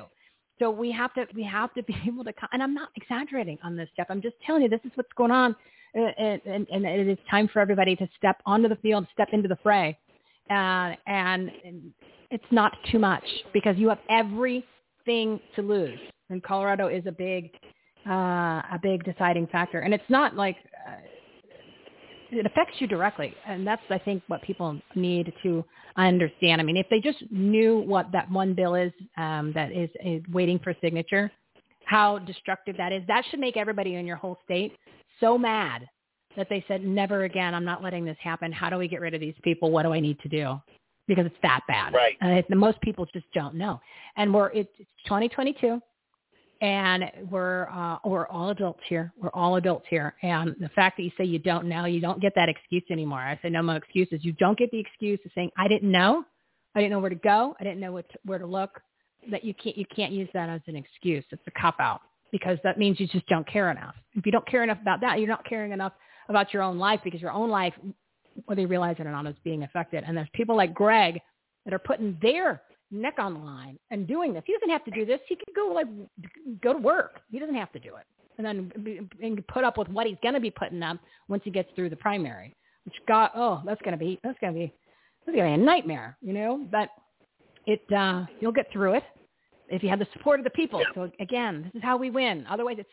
So we have to we have to be able to. And I'm not exaggerating on this, Jeff. I'm just telling you this is what's going on, and, and, and it is time for everybody to step onto the field, step into the fray, uh, and, and it's not too much because you have everything to lose. And Colorado is a big uh, a big deciding factor, and it's not like. Uh, it affects you directly, and that's I think what people need to understand. I mean, if they just knew what that one bill is um, that is, is waiting for signature, how destructive that is, that should make everybody in your whole state so mad that they said, never again, I'm not letting this happen. How do we get rid of these people? What do I need to do? Because it's that bad. Right. And it, most people just don't know. And we're, it's 2022 and we're, uh, we're all adults here. We're all adults here. And the fact that you say you don't know, you don't get that excuse anymore. I say no more excuses. You don't get the excuse of saying, I didn't know. I didn't know where to go. I didn't know what to, where to look. That you can't, you can't use that as an excuse. It's a cop out because that means you just don't care enough. If you don't care enough about that, you're not caring enough about your own life because your own life, whether you realize it or not, is being affected. And there's people like Greg that are putting their neck on the line and doing this. He doesn't have to do this. He could go like go to work. He doesn't have to do it, and then be, and put up with what he's going to be putting up once he gets through the primary. Which God, oh, that's going to be that's going to be that's going to be a nightmare, you know. But it uh, you'll get through it if you have the support of the people. So again, this is how we win. Otherwise, it's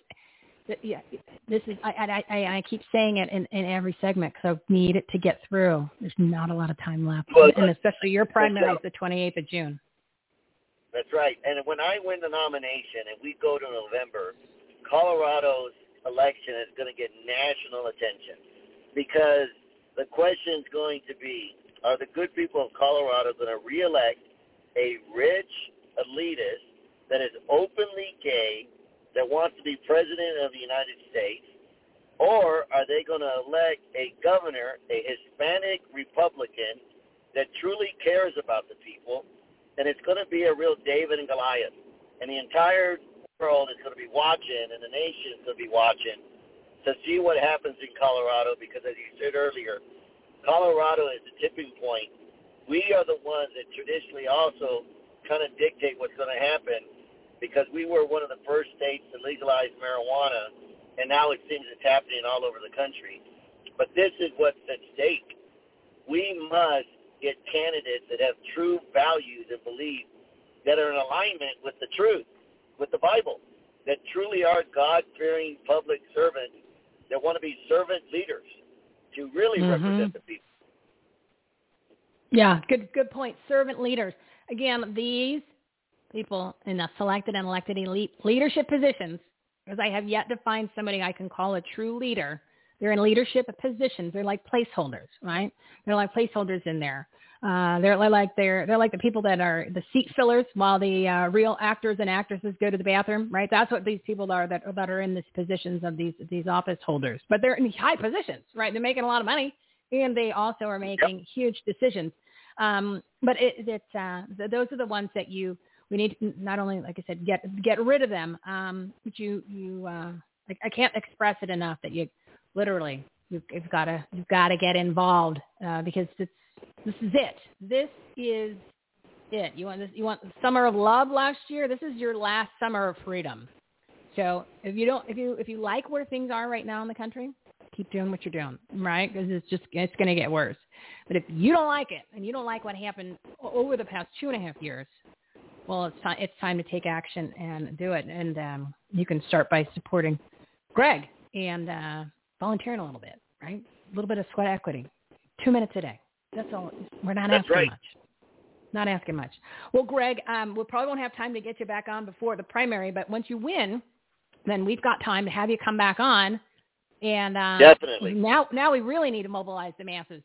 yeah, this is I I, I keep saying it in, in every segment because I need it to get through. There's not a lot of time left, Well, and especially your primary is the 28th of June. That's right. And when I win the nomination and we go to November, Colorado's election is going to get national attention because the question is going to be, are the good people of Colorado going to reelect a rich elitist that is openly gay, that wants to be president of the United States, or are they going to elect a governor, a Hispanic Republican that truly cares about the people, and it's going to be a real David and Goliath, and the entire world is going to be watching, and the nation is going to be watching to see what happens in Colorado, because as you said earlier, Colorado is the tipping point. We are the ones that traditionally also kind of dictate what's going to happen because we were one of the first states to legalize marijuana, and now it seems it's happening all over the country. But this is what's at stake. We must get candidates that have true values and beliefs that are in alignment with the truth, with the Bible, that truly are God-fearing public servants that want to be servant leaders to really Mhm. represent the people. Yeah, good good point. Servant leaders. Again, these people in the selected and elected elite leadership positions, because I have yet to find somebody I can call a true leader. They're in leadership positions. They're like placeholders, right? They're like placeholders in there. Uh, they're like they're they're like the people that are the seat fillers while the uh, real actors and actresses go to the bathroom, right? That's what these people are that that are in these positions of these these office holders. But they're in these high positions, right? They're making a lot of money, and they also are making huge decisions. Um, but it, it's uh, th- those are the ones that you we need to not only like I said get get rid of them, um, but you you uh, like I can't express it enough that you literally you've, got to you've got to get involved uh, because it's this is it. This is it. You want this? You want summer of love last year? This is your last summer of freedom. So if you don't, if you if you like where things are right now in the country, keep doing what you're doing, right? Because it's just it's going to get worse. But if you don't like it and you don't like what happened over the past two and a half years, well, it's time it's time to take action and do it. And um, you can start by supporting Greg and uh, volunteering a little bit, right? A little bit of sweat equity, two minutes a day. That's all. We're not That's asking right. much. Not asking much. Well, Greg, um, we probably won't have time to get you back on before the primary, but once you win, then we've got time to have you come back on. And uh, Definitely. now, now we really need to mobilize the masses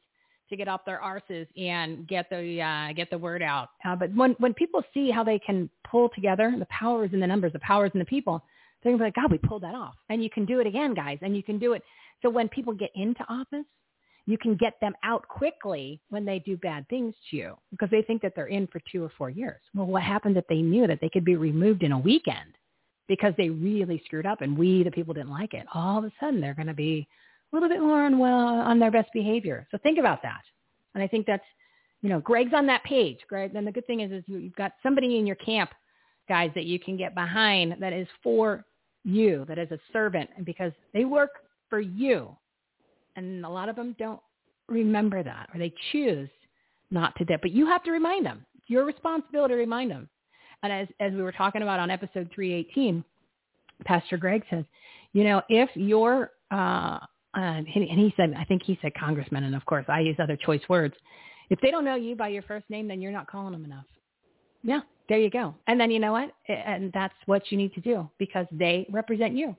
to get off their arses and get the uh, get the word out. Uh, but when when people see how they can pull together, the powers in the numbers, the powers in the people, they're gonna be like, God, we pulled that off, and you can do it again, guys, and you can do it. So when people get into office, you can get them out quickly when they do bad things to you because they think that they're in for two or four years. Well, what happened if they knew that they could be removed in a weekend because they really screwed up and we, the people, didn't like it? All of a sudden, they're going to be a little bit more on well on their best behavior. So think about that. And I think that's, you know, Greg's on that page. Greg, and the good thing is, is you, you've got somebody in your camp, guys, that you can get behind that is for you, that is a servant, and because they work for you. And a lot of them don't remember that, or they choose not to do. But you have to remind them. It's your responsibility to remind them. And as as we were talking about on episode 318, Pastor Greg says, you know, if your uh, uh, and he said, I think he said congressman, and of course I use other choice words. If they don't know you by your first name, then you're not calling them enough. Yeah, there you go. And then you know what? And that's what you need to do because they represent you.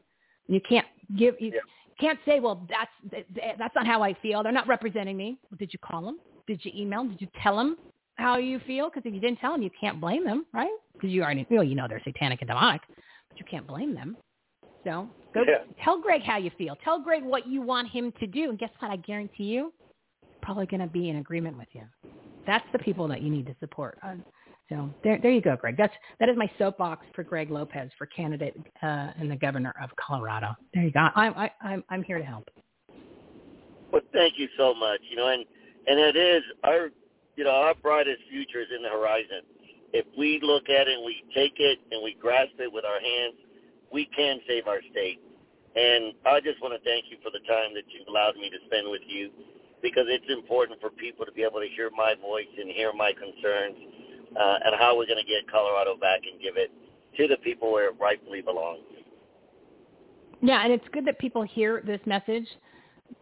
You can't give you yeah. Can't say, well, that's that's not how I feel. They're not representing me. Well, did you call them? Did you email? Them? Did you tell them how you feel? Because if you didn't tell them, you can't blame them, right? Because you already feel, you know, they're satanic and demonic, but you can't blame them. So go yeah. tell Greg how you feel. Tell Greg what you want him to do, and guess what? I guarantee you, probably going to be in agreement with you. That's the people that you need to support. So there, there you go, Greg. That's that is my soapbox for Greg Lopez for candidate uh, and the governor of Colorado. There you go. I'm I, I'm I'm here to help. Well, thank you so much. You know, and and it is our you know our brightest future is in the horizon. If we look at it and we take it and we grasp it with our hands, we can save our state. And I just want to thank you for the time that you've allowed me to spend with you because it's important for people to be able to hear my voice and hear my concerns uh, and how we're going to get Colorado back and give it to the people where it rightfully belongs. Yeah, and it's good that people hear this message,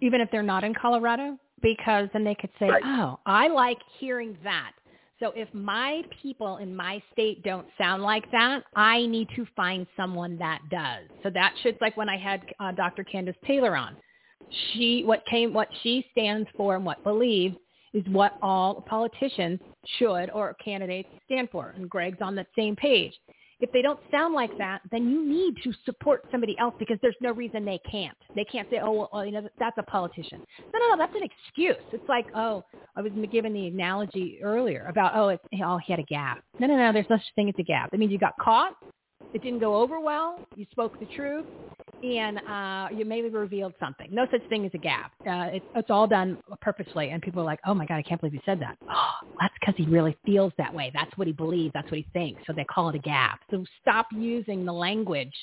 even if they're not in Colorado, because then they could say, right. oh, I like hearing that. So if my people in my state don't sound like that, I need to find someone that does. So that should like when I had uh, Dr. Candace Taylor on. She what came what she stands for and what believes is what all politicians should or candidates stand for. And Greg's on that same page. If they don't sound like that, then you need to support somebody else because there's no reason they can't. They can't say, oh, well, you know, that's a politician. No, no, no, that's an excuse. It's like, oh, I was given the analogy earlier about, oh, it's, oh, he had a gap. No, no, no, there's no such thing as a gap. That means you got caught. It didn't go over well. You spoke the truth and uh, you maybe revealed something. No such thing as a gap. Uh, it, it's all done purposely, and people are like, "Oh my God, I can't believe you said that." Oh, that's because he really feels that way. That's what he believes. That's what he thinks. So they call it a gap. So stop using the language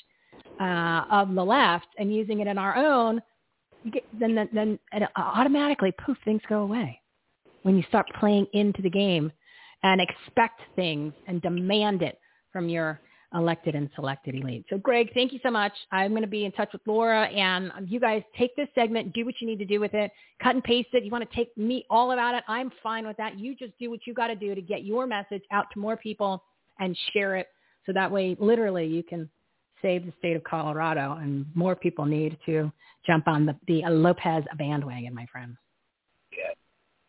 uh, of the left and using it in our own. Get, then, then, then it automatically, poof, things go away. When you start playing into the game and expect things and demand it from your elected and selected elite. So Greg, thank you so much. I'm going to be in touch with Laura and um, you guys take this segment, do what you need to do with it, cut and paste it. You want to take me all about it. I'm fine with that. You just do what you got to do to get your message out to more people and share it. So that way, literally, you can save the state of Colorado and more people need to jump on the, the Lopez bandwagon, my friend. Yeah.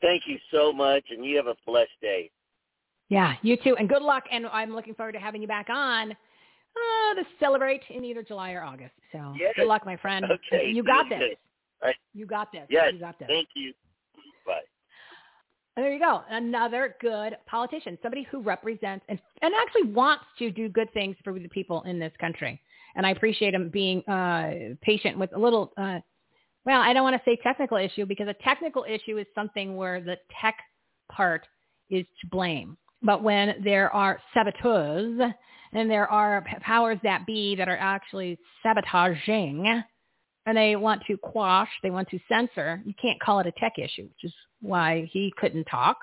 Thank you so much. And you have a blessed day. Yeah, you too. And good luck. And I'm looking forward to having you back on uh, to celebrate in either July or August. So yes. good luck, my friend. Okay. You got this. Right. You got this. Yes. You got this. Thank you. Bye. And there you go. Another good politician, somebody who represents and, and actually wants to do good things for the people in this country. And I appreciate him being uh, patient with a little, uh, well, I don't want to say technical issue because a technical issue is something where the tech part is to blame. But when there are saboteurs and there are powers that be that are actually sabotaging and they want to quash, they want to censor, you can't call it a tech issue, which is why he couldn't talk.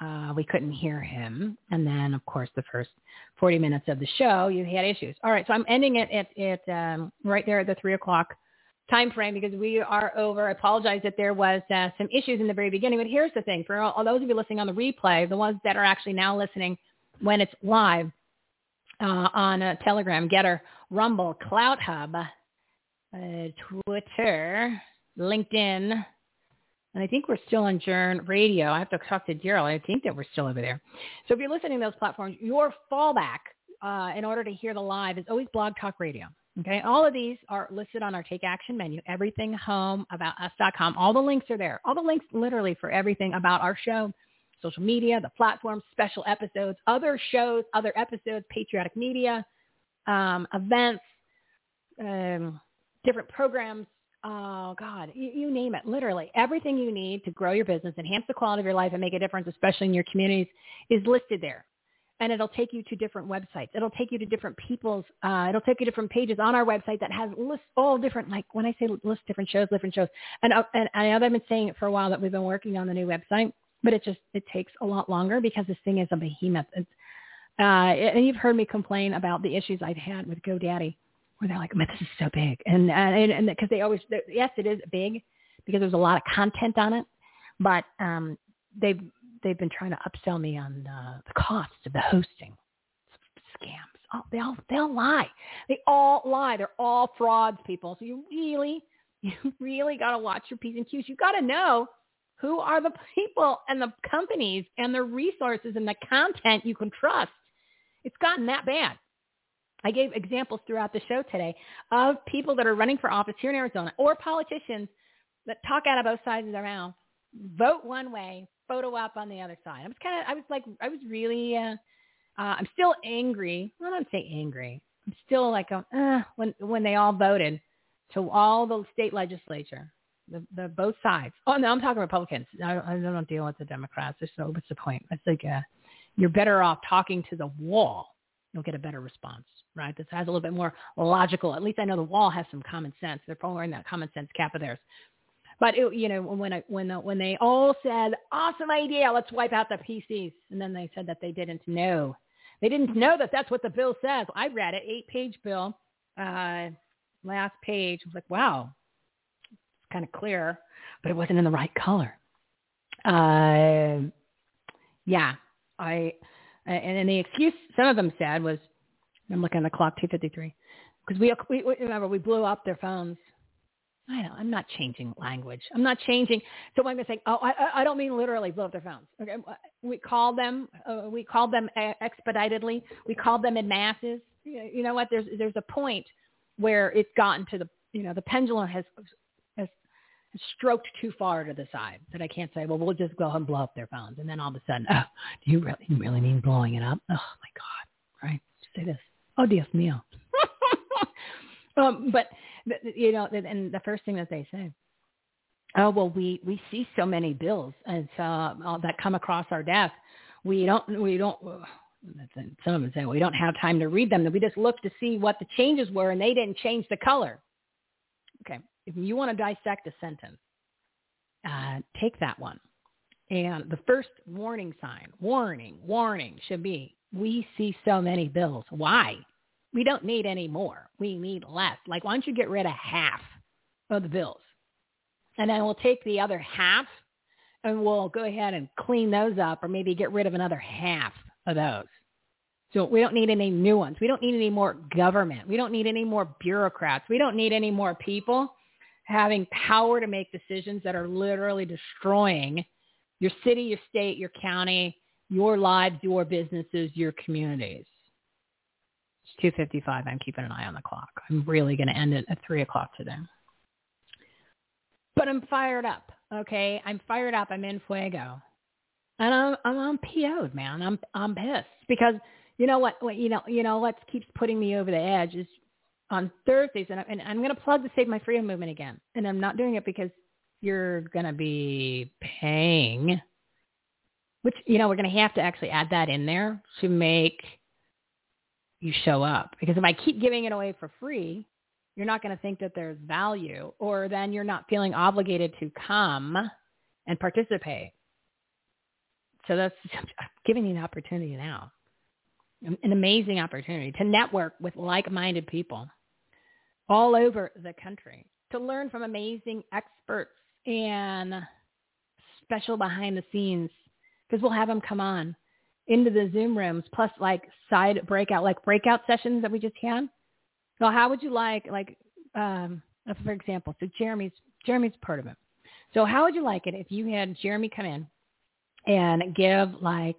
Uh, we couldn't hear him. And then, of course, the first 40 minutes of the show, you had issues. All right, so I'm ending it at, at um, right there at the 3 o'clock time frame because we are over. I apologize that there was uh, some issues in the very beginning, but here's the thing: for all, all, those of you listening on the replay, the ones that are actually now listening when it's live uh, on uh, Telegram, Gettr, Rumble, CloutHub, uh, Twitter, LinkedIn. And I think we're still on Journ Radio. I have to talk to Daryl. I think that we're still over there. So if you're listening to those platforms, your fallback uh, in order to hear the live is always Blog Talk Radio. Okay, all of these are listed on our Take Action menu. EverythingHomeAboutUs.com. All the links are there. All the links literally for everything about our show, social media, the platform, special episodes, other shows, other episodes, patriotic media, um, events, um, different programs. Oh God, you, you name it. Literally everything you need to grow your business, enhance the quality of your life, and make a difference, especially in your communities, is listed there and it'll take you to different websites. It'll take you to different people's. Uh, it'll take you to different pages on our website that has lists all different. Like when I say list different shows, different shows, and uh, and I know I've been saying it for a while that we've been working on the new website, but it just it takes a lot longer because this thing is a behemoth. It's, uh, and you've heard me complain about the issues I've had with GoDaddy where they're like, man, this is so big. And, and, and because they always, yes, it is big because there's a lot of content on it, but um, they've, they've been trying to upsell me on uh, the cost of the hosting scams. Oh, they all, they all lie. They all lie. They're all frauds, people. So you really, you really got to watch your P's and Q's. You got to know who are the people and the companies and the resources and the content you can trust. It's gotten that bad. I gave examples throughout the show today of people that are running for office here in Arizona or politicians that talk out of both sides of their mouth, vote one way, photo up on the other side. I was kind of, I was like, I was really, uh, uh, I'm still angry. I don't say angry. I'm still like, uh, when when they all voted to all the state legislature, the, the both sides. Oh no, I'm talking Republicans. I, I don't deal with the Democrats. So what's the point? I think uh, you're better off talking to the wall. You'll get a better response right? This has a little bit more logical. At least I know the wall has some common sense. They're probably wearing that common sense cap of theirs. But it, you know, when I, when the, when they all said, "Awesome idea, let's wipe out the PCs," and then they said that they didn't know, they didn't know that that's what the bill says. I read it, eight-page bill, uh, last page. I was like, "Wow, it's kind of clear," but it wasn't in the right color. Uh, yeah, I, and, and the excuse some of them said was I'm looking at the clock, 2:53, because we, we remember we blew up their phones. I don't, I'm not changing language. I'm not changing. So I'm going to say, oh, I, I don't mean literally blow up their phones. Okay, we called them. Uh, we called them expeditedly. We called them in masses. You know what? There's there's a point where it's gotten to the you know the pendulum has has stroked too far to the side that I can't say, well, we'll just go and blow up their phones. And then all of a sudden, oh, do you really, you really mean blowing it up? Oh my God, right? Just say this. Oh, Dios mío. um, but you know, and the first thing that they say, oh well, we we see so many bills and uh, that come across our desk. We don't we don't. Some of them say we don't have time to read them. We just look to see what the changes were, and they didn't change the color. Okay, if you want to dissect a sentence, uh, take that one, and the first warning sign, warning, warning, should be we see so many bills. Why? We don't need any more. We need less. Like, why don't you get rid of half of the bills? And then we'll take the other half and we'll go ahead and clean those up or maybe get rid of another half of those. So we don't need any new ones. We don't need any more government. We don't need any more bureaucrats. We don't need any more people having power to make decisions that are literally destroying your city, your state, your county, your lives, your businesses, your communities. It's 2.55. I'm keeping an eye on the clock. I'm really going to end it at 3 o'clock today. But I'm fired up, okay? I'm fired up. I'm in fuego. And I'm, I'm, I'm PO'd, man. I'm, I'm pissed because you know what, what you know, you know what keeps putting me over the edge is on Thursdays, and, I, and I'm going to plug the Save My Freedom movement again. And I'm not doing it because you're going to be paying – which you know we're going to have to actually add that in there to make you show up. Because if I keep giving it away for free, you're not going to think that there's value or then you're not feeling obligated to come and participate. So that's I'm giving you an opportunity now, an amazing opportunity to network with like-minded people all over the country, to learn from amazing experts and special behind the scenes because we'll have them come on into the Zoom rooms, plus like side breakout, like breakout sessions that we just had. So how would you like, like, um, for example, so Jeremy's Jeremy's part of it. So how would you like it if you had Jeremy come in and give like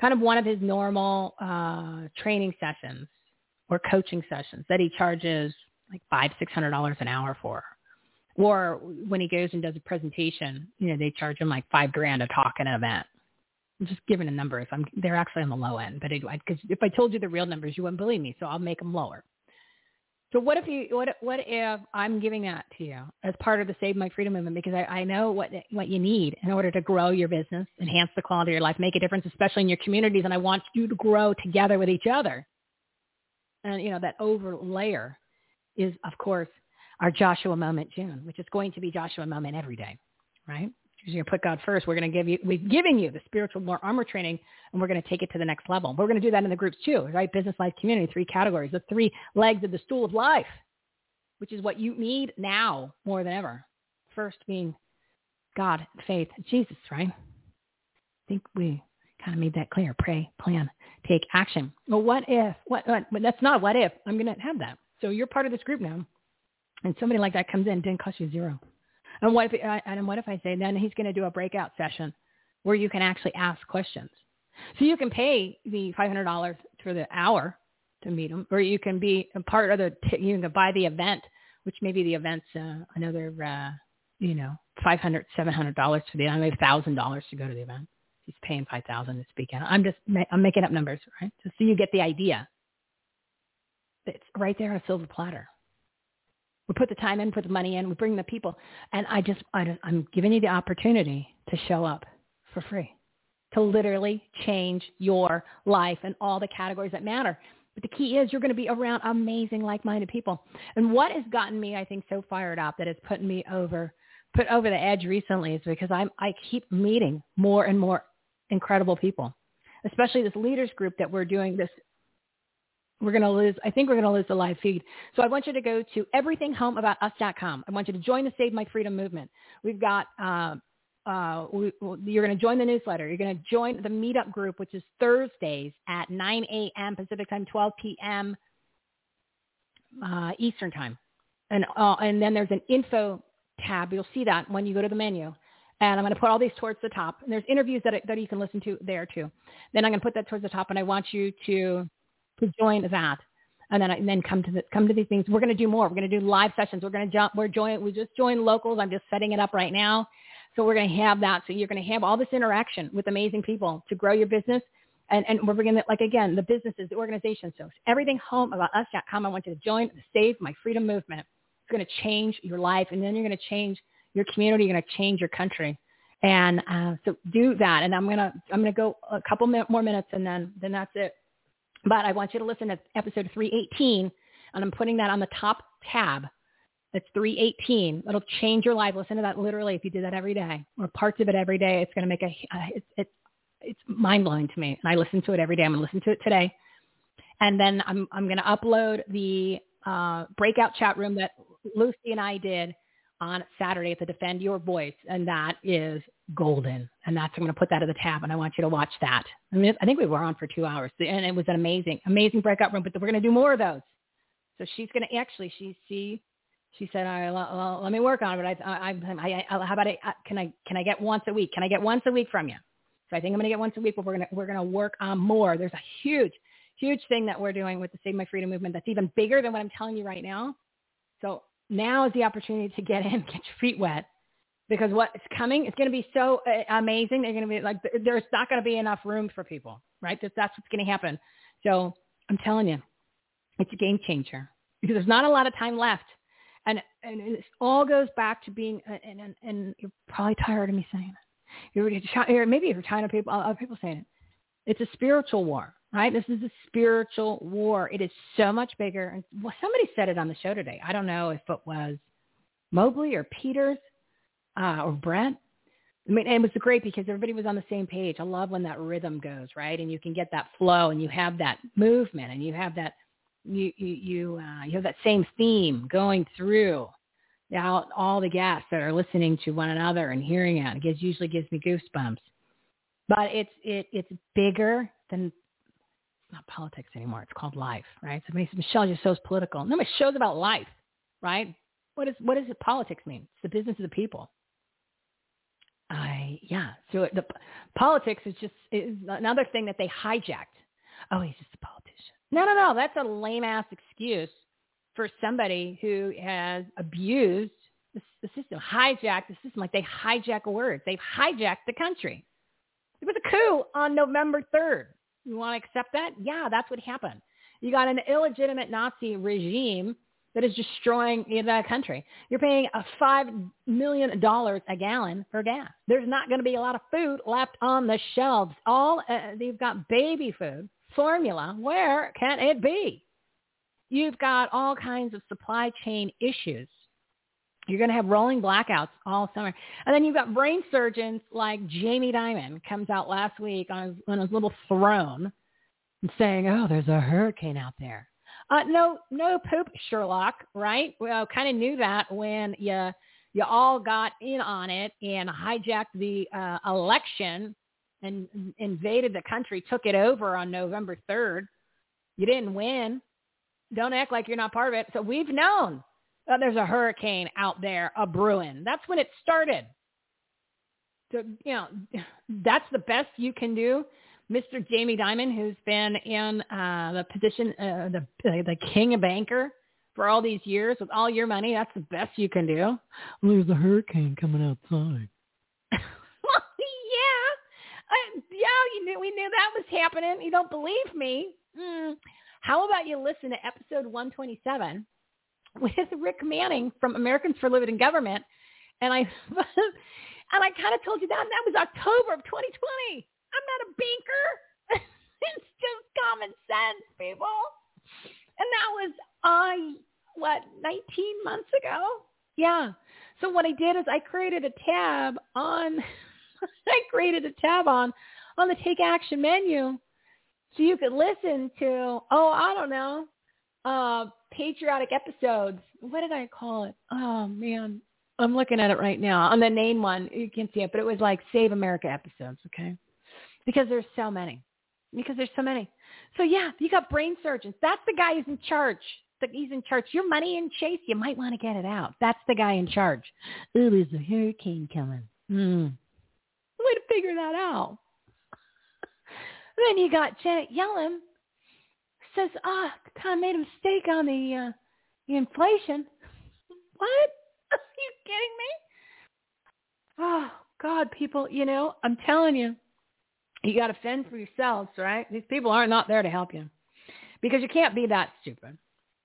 kind of one of his normal uh, training sessions or coaching sessions that he charges like five, six hundred dollars an hour for, or when he goes and does a presentation, you know, they charge him like five grand to talk at an event. I'm just giving a number. If I'm, they're actually on the low end, but because if I told you the real numbers, you wouldn't believe me. So I'll make them lower. So what if you, what, what if I'm giving that to you as part of the Save My Freedom movement? Because I, I know what, what you need in order to grow your business, enhance the quality of your life, make a difference, especially in your communities. And I want you to grow together with each other. And, you know, that over layer is, of course, our Joshua moment June, which is going to be Joshua moment every day, right? You're going to put God first. We're going to give you, we're giving you the spiritual more armor training, and we're going to take it to the next level. We're going to do that in the groups too, right? Business, life, community, three categories, the three legs of the stool of life, which is what you need now more than ever. First being God, faith, Jesus, right? I think we kind of made that clear. Pray, plan, take action. Well, what if? What? what that's not what if. I'm going to have that. So you're part of this group now, and somebody like that comes in, didn't cost you zero. And what if? uh, And what if I say then he's going to do a breakout session where you can actually ask questions. So you can pay the five hundred dollars for the hour to meet him, or you can be a part of the. You can buy the event, which maybe the event's uh, another, uh, you know, five hundred, seven hundred dollars for the. Thousand dollars to go to the event. He's paying five thousand to speak out. I'm just I'm making up numbers, right? So you get the idea. It's right there on a silver platter. We put the time in, put the money in, we bring the people, and I just I, I'm giving you the opportunity to show up for free, to literally change your life and all the categories that matter. But the key is you're going to be around amazing, like-minded people. And what has gotten me, I think, so fired up that it's putting me over, put over the edge recently is because I'm I keep meeting more and more incredible people, especially this leaders group that we're doing this we're going to lose, I think we're going to lose the live feed. So I want you to go to everythinghomeaboutus.com. I want you to join the Save My Freedom movement. We've got, uh, uh, we, you're going to join the newsletter. You're going to join the meetup group, which is Thursdays at 9 a.m. Pacific time, 12 p.m. Uh, Eastern time. And, uh, and then there's an info tab. You'll see that when you go to the menu. And I'm going to put all these towards the top. And there's interviews that, that you can listen to there too. Then I'm going to put that towards the top. And I want you to to join that. And then, and then come to the, come to these things. We're going to do more. We're going to do live sessions. We're going to jump. We're join. We just joined locals. I'm just setting it up right now. So we're going to have that. So you're going to have all this interaction with amazing people to grow your business. And, and we're bringing it like again, the businesses, the organizations. So everything home about us.com. I want you to join the Save My Freedom movement. It's going to change your life, and then you're going to change your community. You're going to change your country. And uh, so do that. And I'm going to I'm going to go a couple more minutes, and then then that's it. But I want you to listen to episode 318, and I'm putting that on the top tab. It's 318. It'll change your life. Listen to that literally if you do that every day or parts of it every day. It's going to make a, it's, it's, it's mind blowing to me. And I listen to it every day. I'm going to listen to it today. And then I'm, I'm going to upload the uh, breakout chat room that Lucy and I did on Saturday at the Defend Your Voice. And that is golden. And that's, I'm going to put that at the tab and I want you to watch that. I mean, I think we were on for two hours and it was an amazing, amazing breakout room, but we're going to do more of those. So she's going to actually, she, she, she said, all right, well, let me work on it. But I, I, I, I how about I, uh, can I, can I get once a week? Can I get once a week from you? So I think I'm going to get once a week, but we're going to, we're going to work on more. There's a huge, huge thing that we're doing with the Save My Freedom movement that's even bigger than what I'm telling you right now. So now is the opportunity to get in, get your feet wet, because what's coming is going to be so uh, amazing. They're going to be like, there's not going to be enough room for people, right? That's, that's what's going to happen. So I'm telling you, it's a game changer because there's not a lot of time left. And, and it all goes back to being, and, and, and you're probably tired of me saying it. You're, or maybe you're tired of people, other people saying it. It's a spiritual war, right? This is a spiritual war. It is so much bigger. And well, somebody said it on the show today. I don't know if it was Mobley or Peters uh, or Brett. I mean, it was great because everybody was on the same page. I love when that rhythm goes, right? And you can get that flow and you have that movement and you have that, you, you, you, uh, you have that same theme going through now all the guests that are listening to one another and hearing it. It gives, usually gives me goosebumps. But it's, it, it's bigger than it's not politics anymore. It's called life, right? So Michele just shows political. No, it shows about life, right? What is what does politics mean? It's the business of the people. Yeah. So the politics is just is another thing that they hijacked. Oh, he's just a politician. No, no, no. That's a lame ass excuse for somebody who has abused the, the system, hijacked the system. Like they hijack words. They've hijacked the country. It was a coup on November third. You want to accept that? Yeah, that's what happened. You got an illegitimate Nazi regime that is destroying the country. You're paying a five million dollars a gallon for gas. There's not going to be a lot of food left on the shelves. All uh, you've got baby food, formula. Where can it be? You've got all kinds of supply chain issues You're going to have rolling blackouts all summer. And then you've got brain surgeons like Jamie Dimon comes out last week on his, on his little throne and saying, oh, there's a hurricane out there. Uh, no, no poop, Sherlock, right? Well, kind of knew that when you, you all got in on it and hijacked the uh, election and invaded the country, took it over on November 3rd. You didn't win. Don't act like you're not part of it. So we've known that there's a hurricane out there, a brewing. That's when it started. So, you know, that's the best you can do. Mr. Jamie Dimon, who's been in uh, the position, uh, the the king of banker for all these years with all your money, that's the best you can do. There's a hurricane coming outside. yeah, uh, yeah, you knew we knew that was happening. You don't believe me? Mm. How about you listen to episode 127 with Rick Manning from Americans for Limited Government, and I and I kind of told you that and that was October of 2020. I'm not a banker. it's just common sense, people. And that was I uh, what 19 months ago. Yeah. So what I did is I created a tab on I created a tab on on the take action menu so you could listen to oh I don't know uh patriotic episodes. What did I call it? Oh man, I'm looking at it right now on the name one. You can see it, but it was like Save America episodes. Okay, because there's so many. Because there's so many. So yeah, you got brain surgeons. That's the guy who's in charge. He's in charge. Your money in Chase, you might want to get it out. That's the guy in charge. Oh, there's a hurricane coming. Hmm. Way to figure that out. then you got Janet Yellen says, ah, oh, I made a mistake on the, uh, the inflation. What? Are you kidding me? Oh, God, people, you know, I'm telling you, you got to fend for yourselves, right? These people are not there to help you because you can't be that stupid.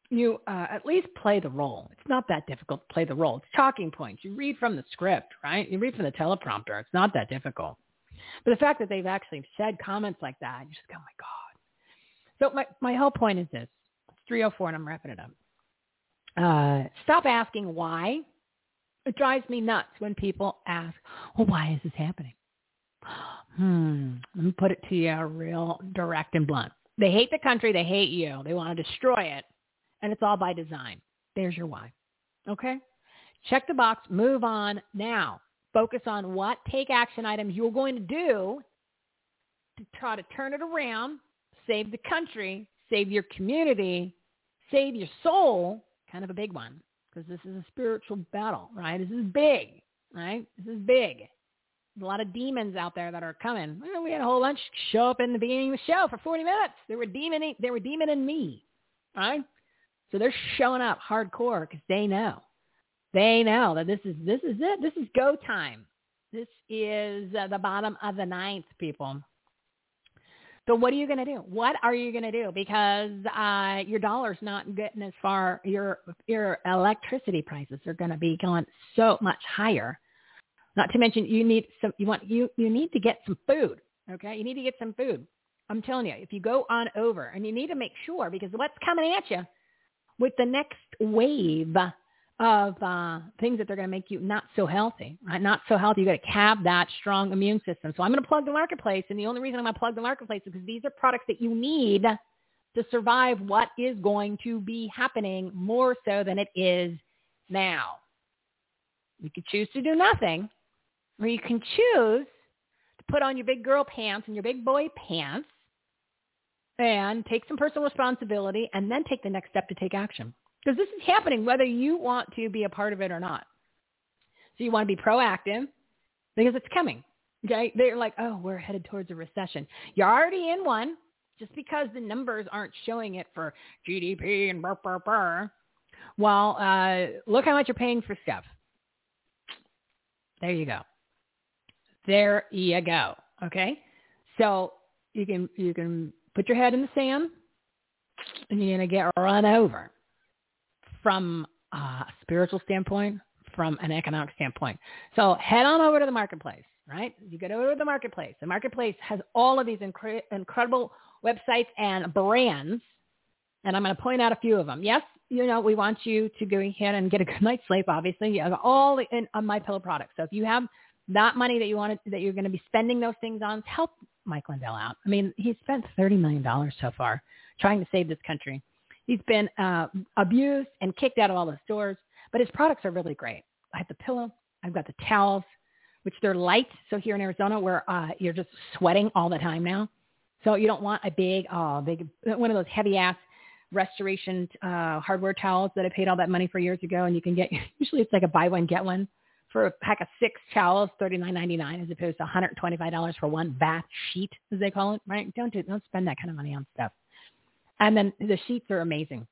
You uh, at least play the role. It's not that difficult to play the role. It's talking points. You read from the script, right? You read from the teleprompter. It's not that difficult. But the fact that they've actually said comments like that, you just go, oh my God. So my, my whole point is this. It's 304 and I'm wrapping it up. Uh, stop asking why. It drives me nuts when people ask, well, why is this happening? Hmm. Let me put it to you real direct and blunt. They hate the country. They hate you. They want to destroy it. And it's all by design. There's your why. Okay? Check the box. Move on now. Focus on what take action items you're going to do to try to turn it around, save the country, save your community, save your soul. Kind of a big one because this is a spiritual battle, right? This is big, right? This is big a lot of demons out there that are coming. Well, we had a whole lunch show up in the beginning of the show for 40 minutes. They were demon, they were demon in me, right? So they're showing up hardcore because they know, they know that this is this is it. This is go time. This is uh, the bottom of the ninth, people. So what are you going to do? What are you going to do? Because uh, your dollar's not getting as far. Your your electricity prices are going to be going so much higher not to mention you need some you want you you need to get some food. Okay? You need to get some food. I'm telling you, if you go on over and you need to make sure because what's coming at you with the next wave of uh, things that they're going to make you not so healthy, right? Not so healthy. You got to have that strong immune system. So I'm going to plug the marketplace, and the only reason I'm going to plug the marketplace is because these are products that you need to survive what is going to be happening more so than it is now. You could choose to do nothing, or you can choose to put on your big girl pants and your big boy pants and take some personal responsibility and then take the next step to take action. Because this is happening whether you want to be a part of it or not. So you want to be proactive because it's coming. Okay? They're like, oh, we're headed towards a recession. You're already in one just because the numbers aren't showing it for GDP and burr, burr, burr. Well, uh, look how much you're paying for stuff. There you go. There you go. Okay. So you can you can put your head in the sand and you're going to get run over from uh, a spiritual standpoint, from an economic standpoint. So head on over to the marketplace, right? You get over to the marketplace. The marketplace has all of these incre- incredible websites and brands. And I'm going to point out a few of them. Yes, you know, we want you to go ahead and get a good night's sleep. Obviously, you have all in on my pillow products. So if you have that money that you want to, that you're going to be spending those things on, help Mike Lindell out. I mean, he's spent thirty million dollars so far trying to save this country. He's been uh, abused and kicked out of all the stores, but his products are really great. I have the pillow. I've got the towels, which they're light. So here in Arizona, where uh, you're just sweating all the time now, so you don't want a big, oh, big one of those heavy ass restoration uh, hardware towels that I paid all that money for years ago, and you can get usually it's like a buy one get one for a pack of six towels, thirty nine ninety nine, as opposed to one hundred twenty five dollars for one bath sheet, as they call it. Right? Don't do, don't spend that kind of money on stuff. And then the sheets are amazing.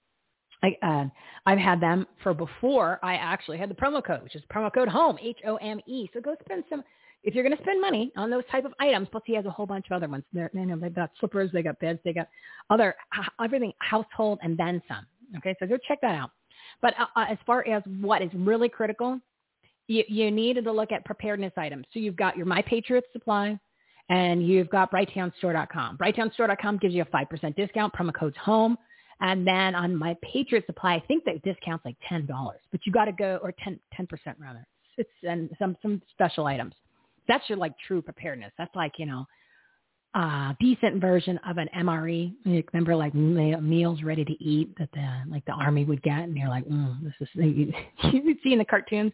I, uh, I've had them for before I actually had the promo code, which is promo code HOME, H-O-M-E. So go spend some, if you're going to spend money on those type of items, plus he has a whole bunch of other ones. They're, you know, they've got slippers, they got beds, they got other, everything, household, and then some. Okay, so go check that out. But uh, uh, as far as what is really critical, you, you need to look at preparedness items. So you've got your My Patriot Supply, and you've got BrighteonStore.com. BrighteonStore.com gives you a 5% discount. Promo code's home. And then on my Patriot Supply, I think the discount's like $10, but you got to go, or 10, 10% rather. It's and some, some special items. That's your like true preparedness. That's like, you know, uh, decent version of an MRE. Remember like meals ready to eat that the like the army would get, and you're like, mm, this is you, you see in the cartoons,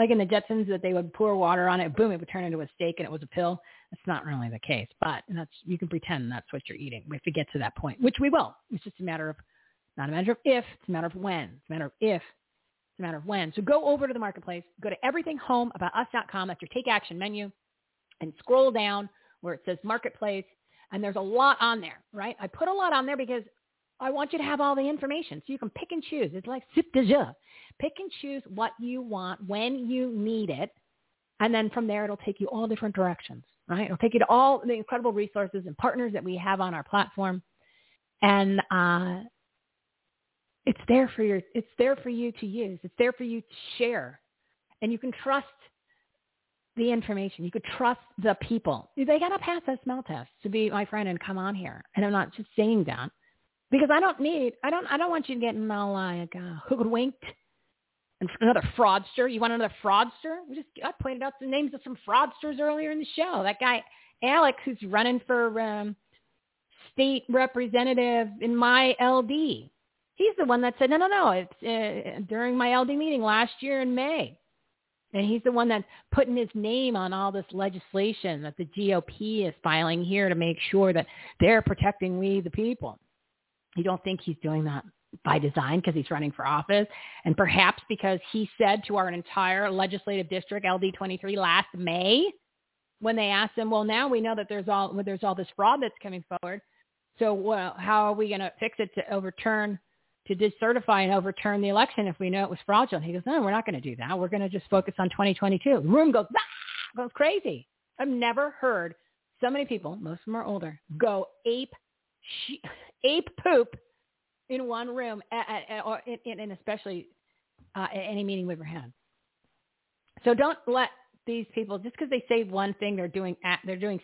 like in the Jetsons that they would pour water on it, boom, it would turn into a steak, and it was a pill. That's not really the case, but that's you can pretend that's what you're eating if it gets to that point, which we will. It's just a matter of not a matter of if, it's a matter of when. It's a matter of if, it's a matter of when. So go over to the marketplace, go to everythinghomeaboutus.com. That's your take action menu, and scroll down where it says marketplace, and there's a lot on there, right? I put a lot on there because I want you to have all the information so you can pick and choose. It's like soup de jeu. Pick and choose what you want when you need it, and then from there it'll take you all different directions right? It'll take you to all the incredible resources and partners that we have on our platform. And uh, it's there for your, it's there for you to use. It's there for you to share. And you can trust the information. You could trust the people. They got to pass that smell test to be my friend and come on here. And I'm not just saying that because I don't need, I don't, I don't want you to get like uh, hoodwinked and another fraudster. You want another fraudster? We just I pointed out the names of some fraudsters earlier in the show. That guy Alex, who's running for um, state representative in my LD. He's the one that said, no, no, no. It's uh, during my LD meeting last year in May. And he's the one that's putting his name on all this legislation that the GOP is filing here to make sure that they're protecting we, the people. You don't think he's doing that by design because he's running for office and perhaps because he said to our entire legislative district LD23 last May when they asked him, well, now we know that there's all well, there's all this fraud that's coming forward. So well, how are we going to fix it to overturn to decertify and overturn the election if we know it was fraudulent? He goes, no, we're not going to do that. We're going to just focus on 2022. The room goes, ah, goes crazy. I've never heard so many people, most of them are older, go ape, ape poop in one room, or in especially uh, any meeting we've ever had. So don't let these people just because they say one thing, they're doing they're doing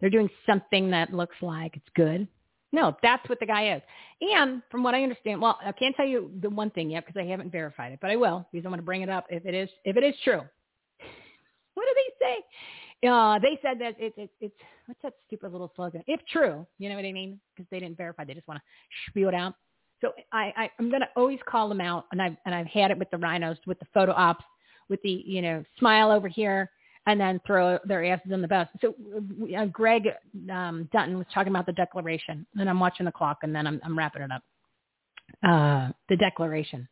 they're doing something that looks like it's good. No, that's what the guy is. And from what I understand, well, I can't tell you the one thing yet because I haven't verified it, but I will because I want to bring it up if it is if it is true. What do they say? Uh, they said that it, it, it's what's that stupid little slogan? If true, you know what I mean? Because they didn't verify, they just want to spew it out. So I, I I'm gonna always call them out, and I've and I've had it with the RINOs, with the photo ops, with the you know smile over here, and then throw their asses in the bus. So uh, Greg um, Dutton was talking about the declaration, and I'm watching the clock, and then I'm, I'm wrapping it up. Uh, the declaration.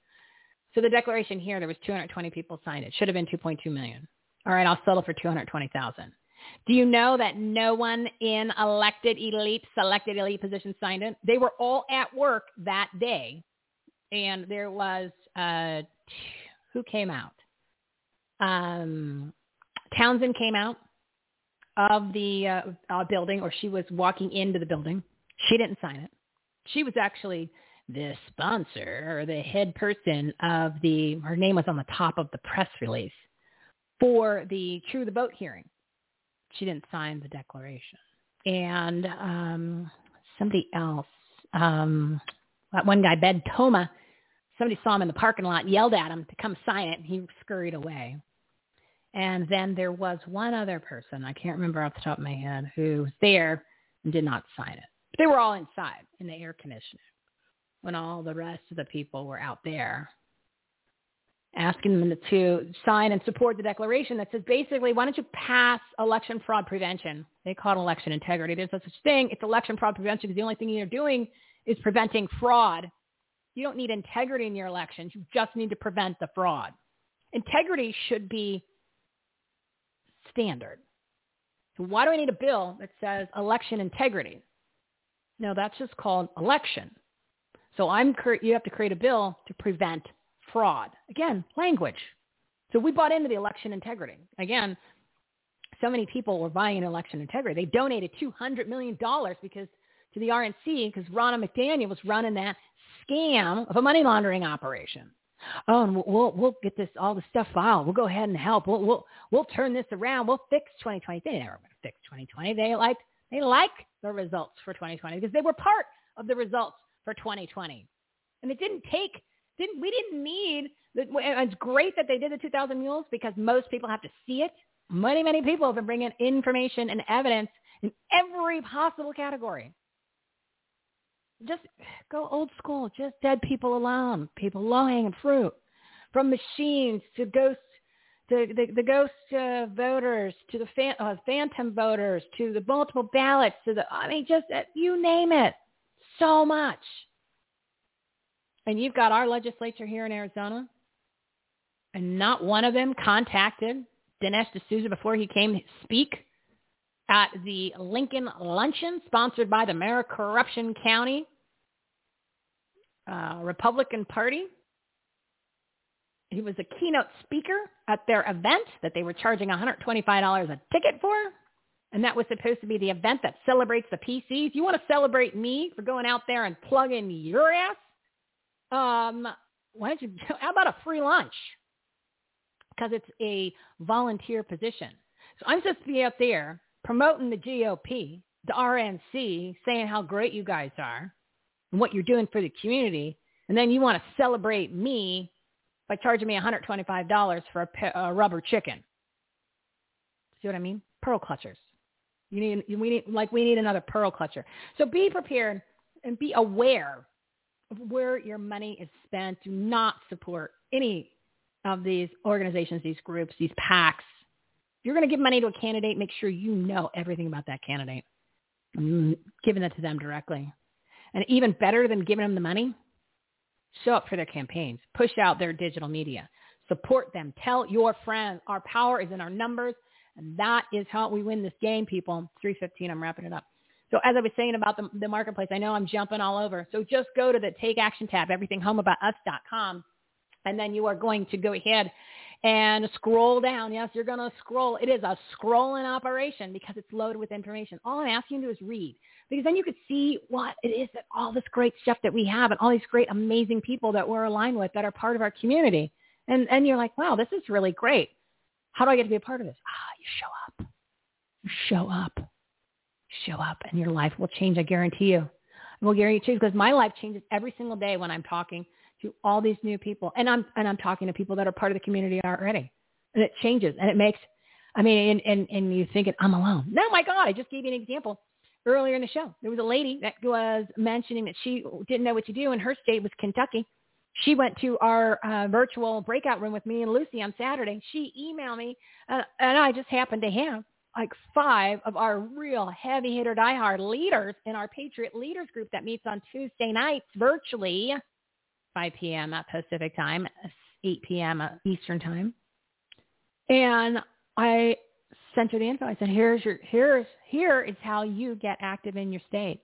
So the declaration here, there was 220 people signed it. Should have been 2.2 million. All right, I'll settle for 220,000. Do you know that no one in elected elite, selected elite positions signed it? They were all at work that day. And there was, uh, who came out? Um, Townsend came out of the uh, uh, building, or she was walking into the building. She didn't sign it. She was actually the sponsor or the head person of the, her name was on the top of the press release for the True the Vote hearing. She didn't sign the declaration. And um, somebody else, um, that one guy, Ben Toma, somebody saw him in the parking lot, yelled at him to come sign it, and he scurried away. And then there was one other person, I can't remember off the top of my head, who was there and did not sign it. But they were all inside in the air conditioning when all the rest of the people were out there asking them to sign and support the declaration that says basically, why don't you pass election fraud prevention? They call it election integrity. There's no such thing. It's election fraud prevention because the only thing you're doing is preventing fraud. You don't need integrity in your elections. You just need to prevent the fraud. Integrity should be standard. So why do I need a bill that says election integrity? No, that's just called election. So I'm you have to create a bill to prevent fraud. Again, language. So we bought into the election integrity. Again, so many people were buying in election integrity. They donated $200 million because to the RNC because Ronna McDaniel was running that scam of a money laundering operation. Oh, and we'll we'll get this all the stuff filed. We'll go ahead and help. We'll we'll we'll turn this around. We'll fix 2020. They never going to fix 2020. They like they like the results for 2020 because they were part of the results for 2020, and it didn't take didn't we didn't need it's great that they did the 2000 mules because most people have to see it. Many many people have been bringing information and evidence in every possible category. Just go old school just dead people alone people low hanging fruit. From machines to ghost to the, the ghost uh, voters to the fan, uh, phantom voters to the multiple ballots to the i mean just uh, you name it. So much and you've got our legislature here in Arizona, and not one of them contacted Dinesh D'Souza before he came speak at the Lincoln Luncheon sponsored by the Mayor Corruption County uh, Republican Party. He was a keynote speaker at their event that they were charging $125 a ticket for. And that was supposed to be the event that celebrates the PCs. You want to celebrate me for going out there and plugging your ass? Um, why don't you, how about a free lunch? Because it's a volunteer position. So I'm supposed to be out there promoting the GOP, the RNC, saying how great you guys are and what you're doing for the community. And then you want to celebrate me by charging me $125 for a, a rubber chicken. See what I mean? Pearl clutchers. You need, we need, like we need another pearl clutcher. So be prepared and be aware where your money is spent. Do not support any of these organizations, these groups, these PACs. If you're going to give money to a candidate, make sure you know everything about that candidate. giving it to them directly. And even better than giving them the money, show up for their campaigns. Push out their digital media. Support them. Tell your friends. Our power is in our numbers. And that is how we win this game, people. 315, I'm wrapping it up. So as I was saying about the, the marketplace, I know I'm jumping all over. So just go to the Take Action tab, everythinghomeaboutus.com, and then you are going to go ahead and scroll down. Yes, you're going to scroll. It is a scrolling operation because it's loaded with information. All I'm asking you to do is read because then you could see what it is that all this great stuff that we have and all these great, amazing people that we're aligned with that are part of our community. And, and you're like, wow, this is really great. How do I get to be a part of this? Ah, you show up. You show up show up and your life will change. I guarantee you. I will guarantee you because my life changes every single day when I'm talking to all these new people and I'm, and I'm talking to people that are part of the community already and it changes and it makes, I mean, and, and, and you thinking I'm alone. No, my God, I just gave you an example earlier in the show. There was a lady that was mentioning that she didn't know what to do and her state was Kentucky. She went to our uh, virtual breakout room with me and Lucy on Saturday. She emailed me, uh, and I just happened to have like five of our real heavy hitter diehard leaders in our Patriot Leaders group that meets on Tuesday nights virtually, 5 p.m. at Pacific time, 8 p.m. Eastern time. And I sent her the info. I said, here's your, here's, here is how you get active in your state.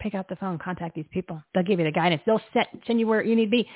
Pick up the phone, contact these people. They'll give you the guidance. They'll set, send you where you need to be.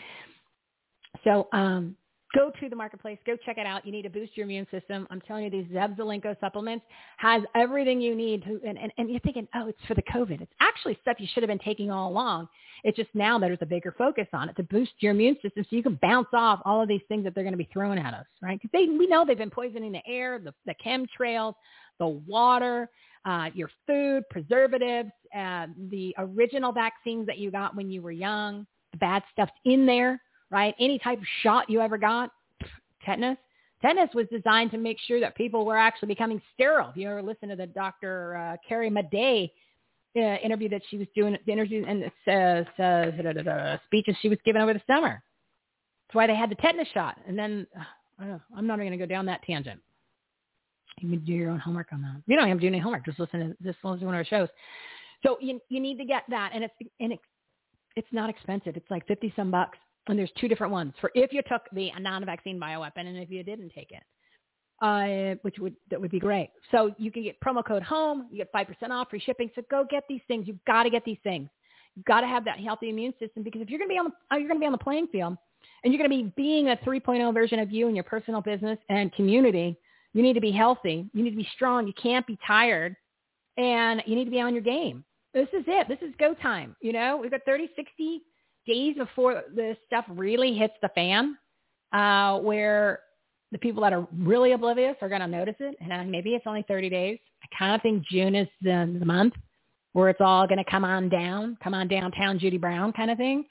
So um, go to the marketplace, go check it out. You need to boost your immune system. I'm telling you, these Zev Zelenko supplements has everything you need to, and, and, and you're thinking, oh, it's for the COVID. It's actually stuff you should have been taking all along. It's just now that there's a bigger focus on it to boost your immune system so you can bounce off all of these things that they're going to be throwing at us, right? Because they, we know they've been poisoning the air, the, the chemtrails, the water, uh, your food, preservatives, uh, the original vaccines that you got when you were young, the bad stuff's in there right? Any type of shot you ever got, tetanus. Tetanus was designed to make sure that people were actually becoming sterile. If you ever listen to the Dr. Uh, Carrie Madej uh, interview that she was doing, the interview and uh, uh, speeches she was giving over the summer. That's why they had the tetanus shot. And then uh, know, I'm not going to go down that tangent. You can do your own homework on that. You don't have to do any homework. Just listen to to one of our shows. So you you need to get that, and it's and it's it's not expensive. It's like fifty some bucks, and there's two different ones for if you took the non-vaccine bioweapon, and if you didn't take it, uh, which would that would be great. So you can get promo code home. You get five percent off, free shipping. So go get these things. You've got to get these things. You've got to have that healthy immune system because if you're going to be on the, you're going to be on the playing field, and you're going to be being a 3.0 version of you in your personal business and community you need to be healthy. You need to be strong. You can't be tired. And you need to be on your game. This is it. This is go time. You know, we've got 30, 60 days before this stuff really hits the fan, uh, where the people that are really oblivious are going to notice it. And maybe it's only 30 days. I kind of think June is the, the month where it's all going to come on down, come on downtown Judy Brown kind of thing.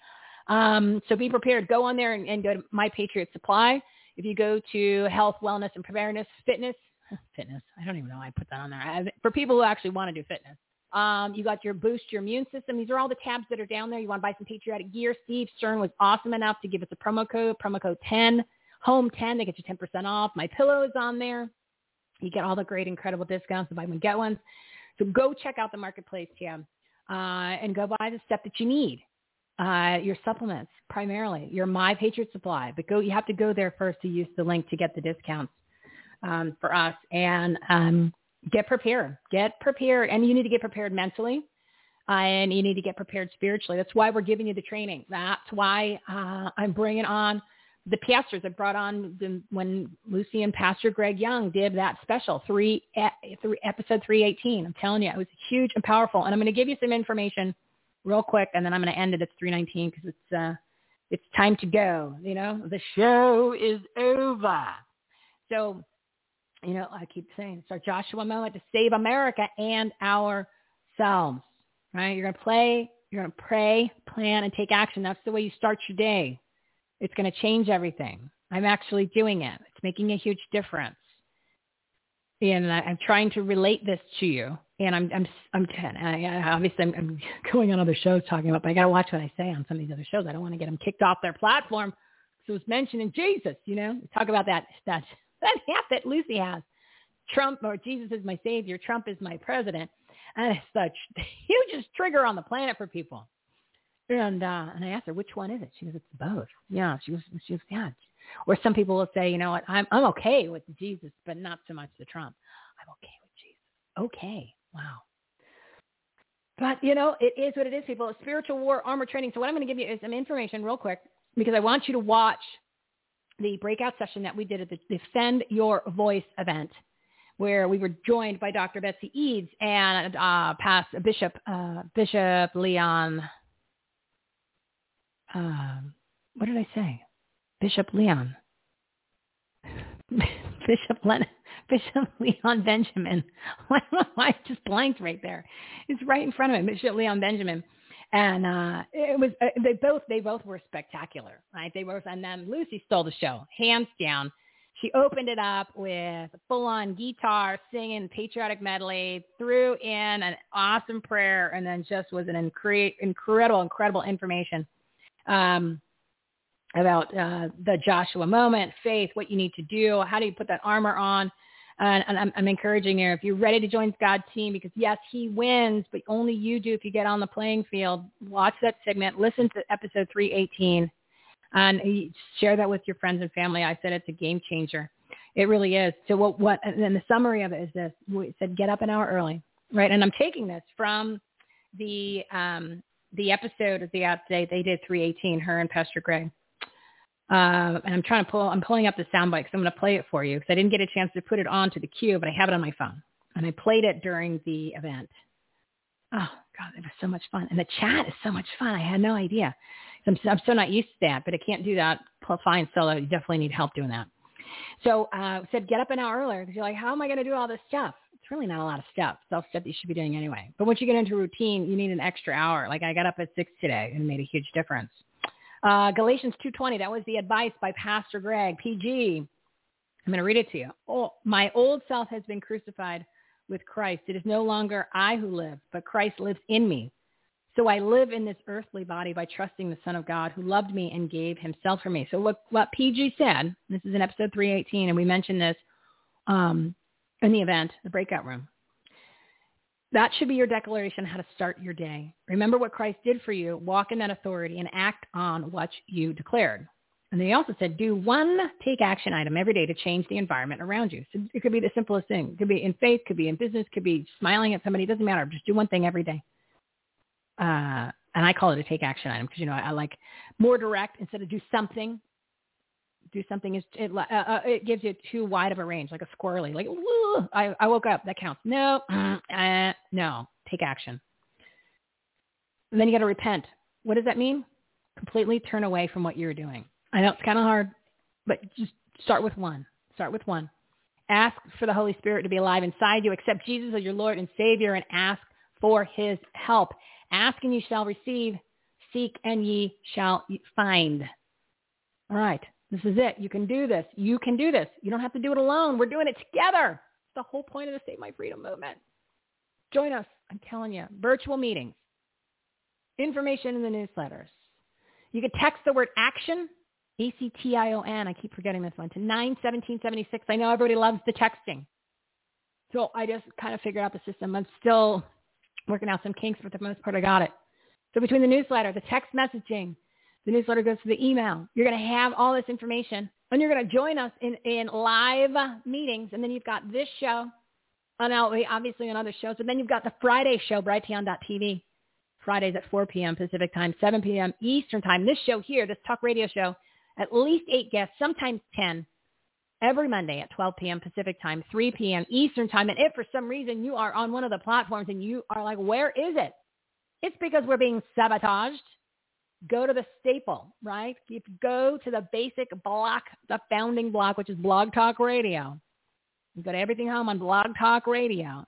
Um, so be prepared. Go on there and, and go to My Patriot Supply. If you go to health, wellness, and preparedness, fitness, fitness, I don't even know why I put that on there. Have, for people who actually want to do fitness. Um, you got your boost your immune system. These are all the tabs that are down there. You want to buy some patriotic gear. Steve Stern was awesome enough to give us a promo code, promo code 10, home 10. They get you 10% off. My pillow is on there. You get all the great, incredible discounts to buy one, get ones. So go check out the marketplace, Tim, uh, and go buy the stuff that you need uh, your supplements primarily, your My Patriot Supply. But go, you have to go there first to use the link to get the discounts um, for us. And um, get prepared. Get prepared, and you need to get prepared mentally, uh, and you need to get prepared spiritually. That's why we're giving you the training. That's why uh, I'm bringing on the pastors. I brought on the, when Lucy and Pastor Greg Young did that special three, three episode 318. I'm telling you, it was huge and powerful. And I'm going to give you some information real quick, and then I'm going to end it at 319 because it's uh, it's time to go. You know, the show is over. So, you know, I keep saying it's our Joshua moment to save America and ourselves. Right? You're going to play. You're going to pray, plan, and take action. That's the way you start your day. It's going to change everything. I'm actually doing it. It's making a huge difference. And I, I'm trying to relate this to you and I'm I'm I'm ten. I, obviously I'm, I'm going on other shows talking about, but I got to watch what I say on some of these other shows. I don't want to get them kicked off their platform. So it's mentioning Jesus. You know, talk about that that that hat that Lucy has. Trump or Jesus is my savior. Trump is my president. And it's such the hugest trigger on the planet for people. And uh, and I asked her which one is it. She goes, it's both. Yeah, she goes, she was yeah. Or some people will say, you know what, I'm I'm okay with Jesus, but not so much the Trump. I'm okay with Jesus. Okay. Wow. But, you know, it is what it is, people. Spiritual war armor training. So what I'm going to give you is some information real quick because I want you to watch the breakout session that we did at the Defend Your Voice event where we were joined by Dr. Betsy Eads and uh, past Bishop uh, Bishop Leon. Uh, what did I say? Bishop Leon. Bishop Len- Bishop Leon Benjamin. I just blanked right there. It's right in front of me, Bishop Leon Benjamin. And uh, it was uh, they both they both were spectacular, right? They were, and then Lucy stole the show, hands down. She opened it up with a full-on guitar, singing patriotic medley, threw in an awesome prayer, and then just was an incre- incredible, incredible information um, about uh, the Joshua moment, faith, what you need to do, how do you put that armor on. And, and I'm, I'm, encouraging you, if you're ready to join God's team, because yes, he wins, but only you do if you get on the playing field. Watch that segment. Listen to episode 318 and share that with your friends and family. I said it's a game changer. It really is. So what, what, and then the summary of it is this. We said get up an hour early, right? And I'm taking this from the, um, the episode of the out today. They did 318, her and Pastor Greg. Uh, and I'm trying to pull, I'm pulling up the soundbite because I'm going to play it for you because I didn't get a chance to put it on to the queue, but I have it on my phone. And I played it during the event. Oh, God, it was so much fun. And the chat is so much fun. I had no idea. I'm, I'm so not used to that, but I can't do that fine solo. You definitely need help doing that. So uh, said get up an hour earlier because you're like, how am I going to do all this stuff? It's really not a lot of stuff. All stuff that you should be doing anyway. But once you get into routine, you need an extra hour. Like I got up at six today and it made a huge difference. Uh, Galatians 2.20, that was the advice by Pastor Greg, PG. I'm going to read it to you. Oh, my old self has been crucified with Christ. It is no longer I who live, but Christ lives in me. So I live in this earthly body by trusting the Son of God who loved me and gave himself for me. So what, what PG said, this is in episode 318, and we mentioned this um, in the event, the breakout room. That should be your declaration how to start your day. Remember what Christ did for you, walk in that authority, and act on what you declared. And they also said, do one take action item every day to change the environment around you. So it could be the simplest thing. It could be in faith, could be in business, could be smiling at somebody. It doesn't matter. Just do one thing every day. Uh, and I call it a take action item because, you know, I, I like more direct instead of do something. Do something is it, uh, uh, it gives you too wide of a range, like a squirrely. Like I, I woke up, that counts. No, uh, no, take action. And then you got to repent. What does that mean? Completely turn away from what you're doing. I know it's kind of hard, but just start with one. Start with one. Ask for the Holy Spirit to be alive inside you. Accept Jesus as your Lord and Savior and ask for his help. Ask and you shall receive. Seek and ye shall find. All right. This is it. You can do this. You can do this. You don't have to do it alone. We're doing it together. It's the whole point of the Save My Freedom movement. Join us. I'm telling you. Virtual meetings. Information in the newsletters. You can text the word action a-C-T-I-O-N. I keep forgetting this one. To 91776. I know everybody loves the texting. So I just kind of figured out the system. I'm still working out some kinks, but for the most part, I got it. So between the newsletter, the text messaging, the newsletter goes to the email. You're going to have all this information, and you're going to join us in, in live meetings. And then you've got this show, on obviously on other shows. And then you've got the Friday show, Brighteon.tv. Fridays at 4 p.m. Pacific time, 7 p.m. Eastern time. This show here, this talk radio show, at least eight guests, sometimes 10, every Monday at 12 p.m. Pacific time, 3 p.m. Eastern time. And if for some reason you are on one of the platforms and you are like, where is it? It's because we're being sabotaged. Go to the staple, right? If you go to the basic block, the founding block, which is Blog Talk Radio. You go to Everything Home on Blog Talk Radio.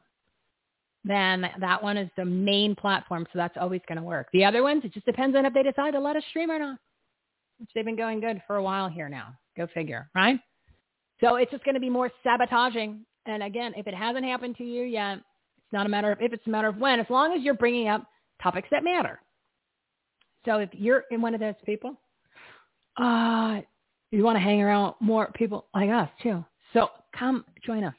Then that one is the main platform, so that's always going to work. The other ones, it just depends on if they decide to let us stream or not which they've been going good for a while here now. Go figure, right? So it's just going to be more sabotaging. And again, if it hasn't happened to you yet, it's not a matter of if, it's a matter of when, as long as you're bringing up topics that matter. So if you're in one of those people, uh, you want to hang around more people like us too. So come join us.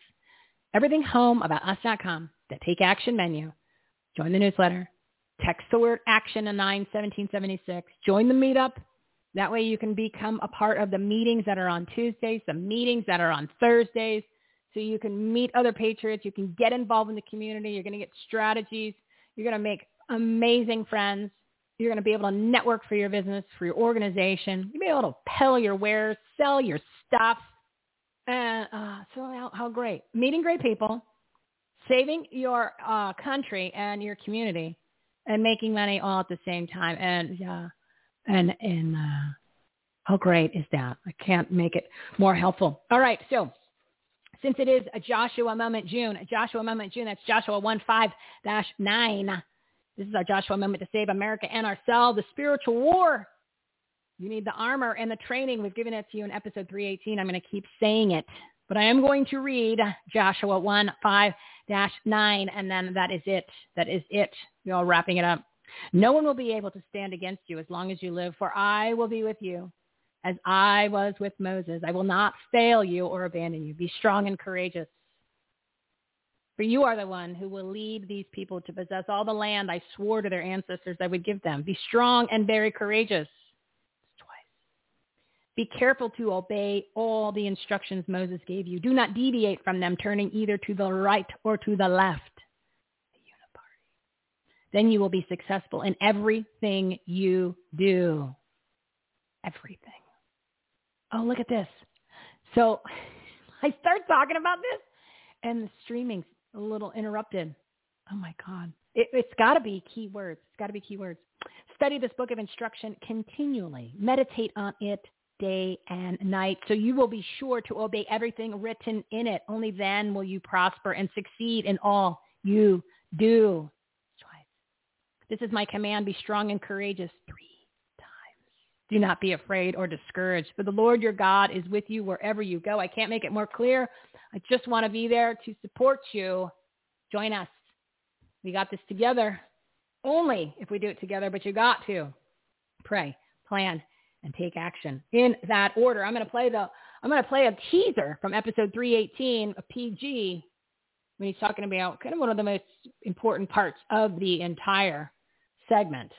Everything home about us.com, the take action menu. Join the newsletter. Text the word action to 91776. Join the meetup. That way you can become a part of the meetings that are on Tuesdays, the meetings that are on Thursdays. So you can meet other patriots. You can get involved in the community. You're going to get strategies. You're going to make amazing friends. You're going to be able to network for your business, for your organization. You'll be able to peddle your wares, sell your stuff. And uh, so how, how great. Meeting great people, saving your uh, country and your community, and making money all at the same time. And uh, and and uh, how great is that? I can't make it more helpful. All right, so since it is a Joshua moment June, Joshua moment June, that's Joshua 1 5 9. This is our Joshua moment to save America and ourselves, the spiritual war. You need the armor and the training. We've given it to you in episode 318. I'm going to keep saying it. But I am going to read Joshua 1 5 9, and then that is it. That is it. We're all wrapping it up. No one will be able to stand against you as long as you live, for I will be with you as I was with Moses. I will not fail you or abandon you. Be strong and courageous. For you are the one who will lead these people to possess all the land I swore to their ancestors I would give them. Be strong and very courageous. Twice. Be careful to obey all the instructions Moses gave you. Do not deviate from them, turning either to the right or to the left The then you will be successful in everything you do. Everything. Oh, look at this. So I start talking about this and the streaming's a little interrupted. Oh my God. It, has got to be keywords. It's got to be keywords. Study this book of instruction continually. Meditate on it day and night so you will be sure to obey everything written in it. Only then will you prosper and succeed in all you do. This is my command. Be strong and courageous. Three. Do not be afraid or discouraged, for the Lord your God is with you wherever you go. I can't make it more clear. I just want to be there to support you. Join us. We got this together. Only if we do it together, but you got to pray, plan, and take action in that order. I'm going to play the I'm going to play a teaser from episode 318 of PG when he's talking about kind of one of the most important parts of the entire segment.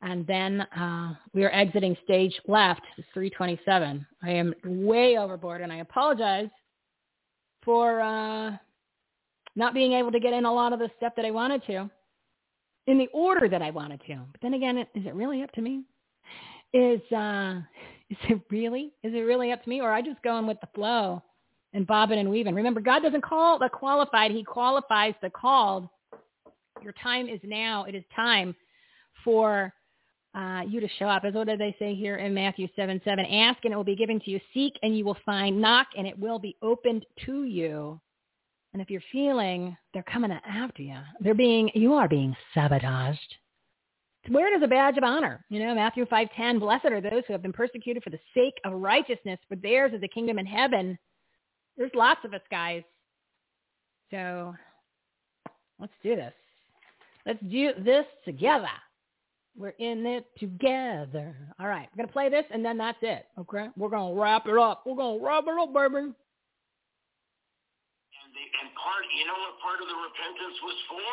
And then uh, we are exiting stage left, 327. I am way overboard, and I apologize for uh, not being able to get in a lot of the stuff that I wanted to in the order that I wanted to. But then again, is it really up to me? Is uh, is it really? Is it really up to me, or I just going with the flow and bobbing and weaving? Remember, God doesn't call the qualified; He qualifies the called. Your time is now. It is time for uh, you to show up. As what did they say here in Matthew 7, 7? Ask and it will be given to you. Seek and you will find. Knock and it will be opened to you. And if you're feeling they're coming after you, they're being, you are being sabotaged. It as a badge of honor. You know, Matthew 5.10, blessed are those who have been persecuted for the sake of righteousness, for theirs is the kingdom in heaven. There's lots of us, guys. So let's do this. Let's do this together. We're in it together. All right, we're gonna play this, and then that's it. Okay, we're gonna wrap it up. We're gonna wrap it up, baby. And, the, and part, you know what part of the repentance was for?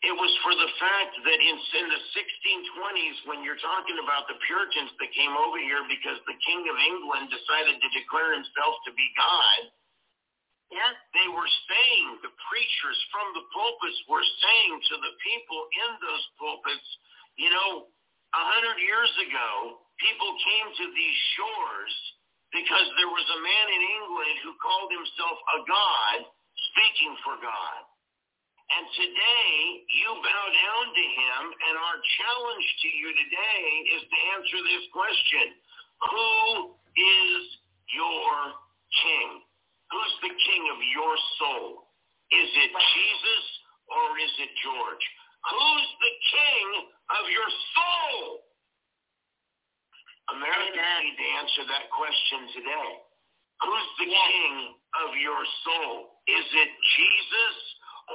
It was for the fact that in, in the 1620s, when you're talking about the Puritans that came over here because the King of England decided to declare himself to be God, yeah. They were saying, the preachers from the pulpits were saying to the people in those pulpits, you know, a hundred years ago, people came to these shores because there was a man in England who called himself a God speaking for God. And today, you bow down to him, and our challenge to you today is to answer this question. Who is your king? Who's the king of your soul? Is it Jesus or is it George? Who's the king of your soul? Americans Amen. need to answer that question today. Who's the yes. king of your soul? Is it Jesus